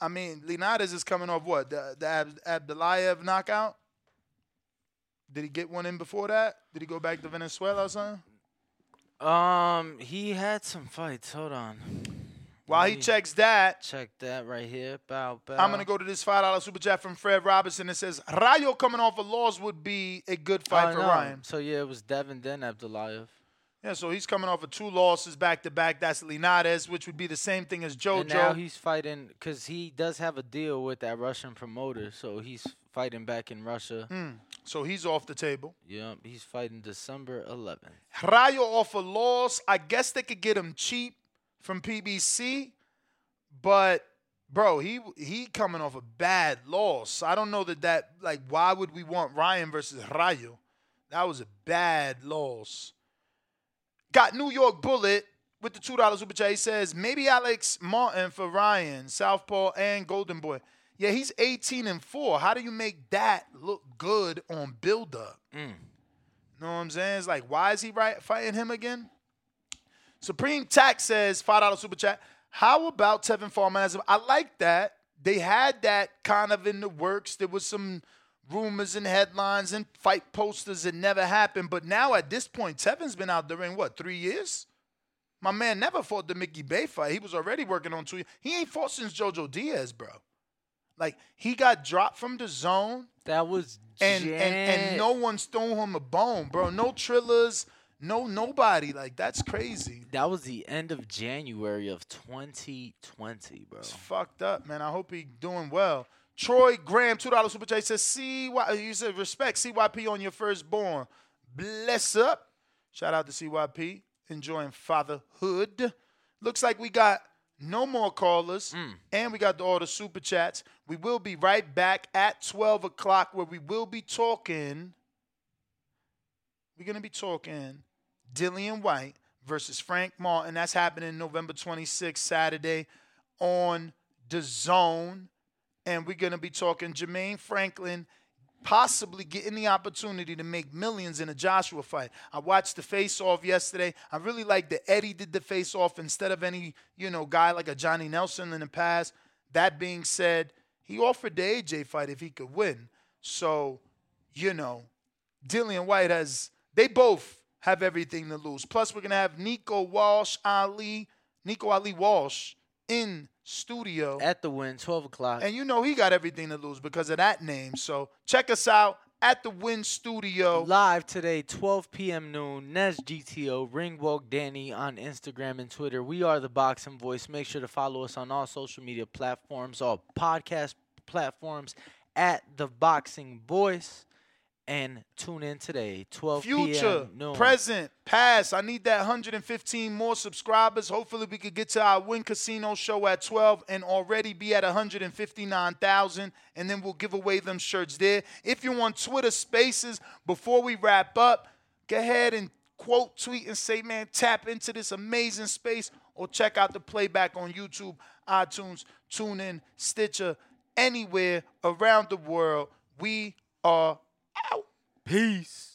Speaker 2: I mean, Linares is coming off what? The, the Ab- Abdullaev knockout? Did he get one in before that? Did he go back to Venezuela or something?
Speaker 25: Um, he had some fights. Hold on.
Speaker 2: While he checks that,
Speaker 25: check that right here. Bow, bow.
Speaker 2: I'm gonna go to this five dollar super chat from Fred Robinson. It says Rayo coming off a loss would be a good fight
Speaker 25: Oh,
Speaker 2: for
Speaker 25: no.
Speaker 2: Ryan.
Speaker 25: So yeah, it was Devin then Abdullaev.
Speaker 2: Yeah, so he's coming off of two losses back to back. That's Linares, which would be the same thing as JoJo.
Speaker 25: And now he's fighting because he does have a deal with that Russian promoter, so he's fighting back in Russia.
Speaker 2: Hmm. So he's off the table.
Speaker 25: Yep, he's fighting December 11th.
Speaker 2: Rayo off a loss. I guess they could get him cheap from PBC, but bro, he he coming off a bad loss. I don't know that that like why would we want Ryan versus Rayo? That was a bad loss. Got New York Bullet with the two dollars super chat. He says maybe Alex Martin for Ryan, Southpaw, and Golden Boy. Yeah, he's 18 and four. How do you make that look good on build up?
Speaker 25: Mm.
Speaker 2: Know what I'm saying? It's like, why is he right fighting him again? Supreme Tax says five dollar super chat. How about Tevin Farmer? I like that. They had that kind of in the works. There was some rumors and headlines and fight posters that never happened. But now at this point, Tevin's been out there in what three years? My man never fought the Mickey Bey fight. He was already working on two. He ain't fought since JoJo Diaz, bro. Like he got dropped from the zone.
Speaker 25: That was
Speaker 2: and and, and no one's thrown him a bone, bro. No trillers, no nobody. Like that's crazy.
Speaker 25: That was the end of January of 2020, bro.
Speaker 2: It's fucked up, man. I hope he doing well. Troy Graham, two dollars super chat says, "CY." Uh, you said respect CYP on your firstborn. Bless up. Shout out to CYP enjoying fatherhood. Looks like we got no more callers, mm. and we got all the super chats. We will be right back at twelve o'clock, where we will be talking. We're gonna be talking Dillian Whyte versus Frank Martin. That's happening November 26th, Saturday on the Zone. And we're gonna be talking Jermaine Franklin possibly getting the opportunity to make millions in a Joshua fight. I watched the face off yesterday. I really like that Eddie did the face off instead of any, you know, guy like a Johnny Nelson in the past. That being said, he offered the AJ fight if he could win. So, you know, Dillian Whyte has they both have everything to lose. Plus, we're gonna have Nico Walsh Ali, Nico Ali Walsh in studio
Speaker 25: At the win, 12 o'clock.
Speaker 2: and you know he got everything to lose because of that name. So check us out at the Win Studio.
Speaker 25: Live today, 12 p.m. noon, Nes GTO, Ringwalk Danny on Instagram and Twitter. We are the Boxing Voice. Make sure to follow us on all social media platforms, all podcast platforms at the Boxing Voice. And tune in today, 12
Speaker 2: Future,
Speaker 25: p.m. noon.
Speaker 2: present, past. I need that 115 more subscribers. Hopefully, we could get to our Win Casino show at 12 and already be at 159,000. And then we'll give away them shirts there. If you're on Twitter spaces, before we wrap up, go ahead and quote, tweet, and say, man, tap into this amazing space or check out the playback on YouTube, iTunes, TuneIn, Stitcher, anywhere around the world. We are out.
Speaker 25: Peace.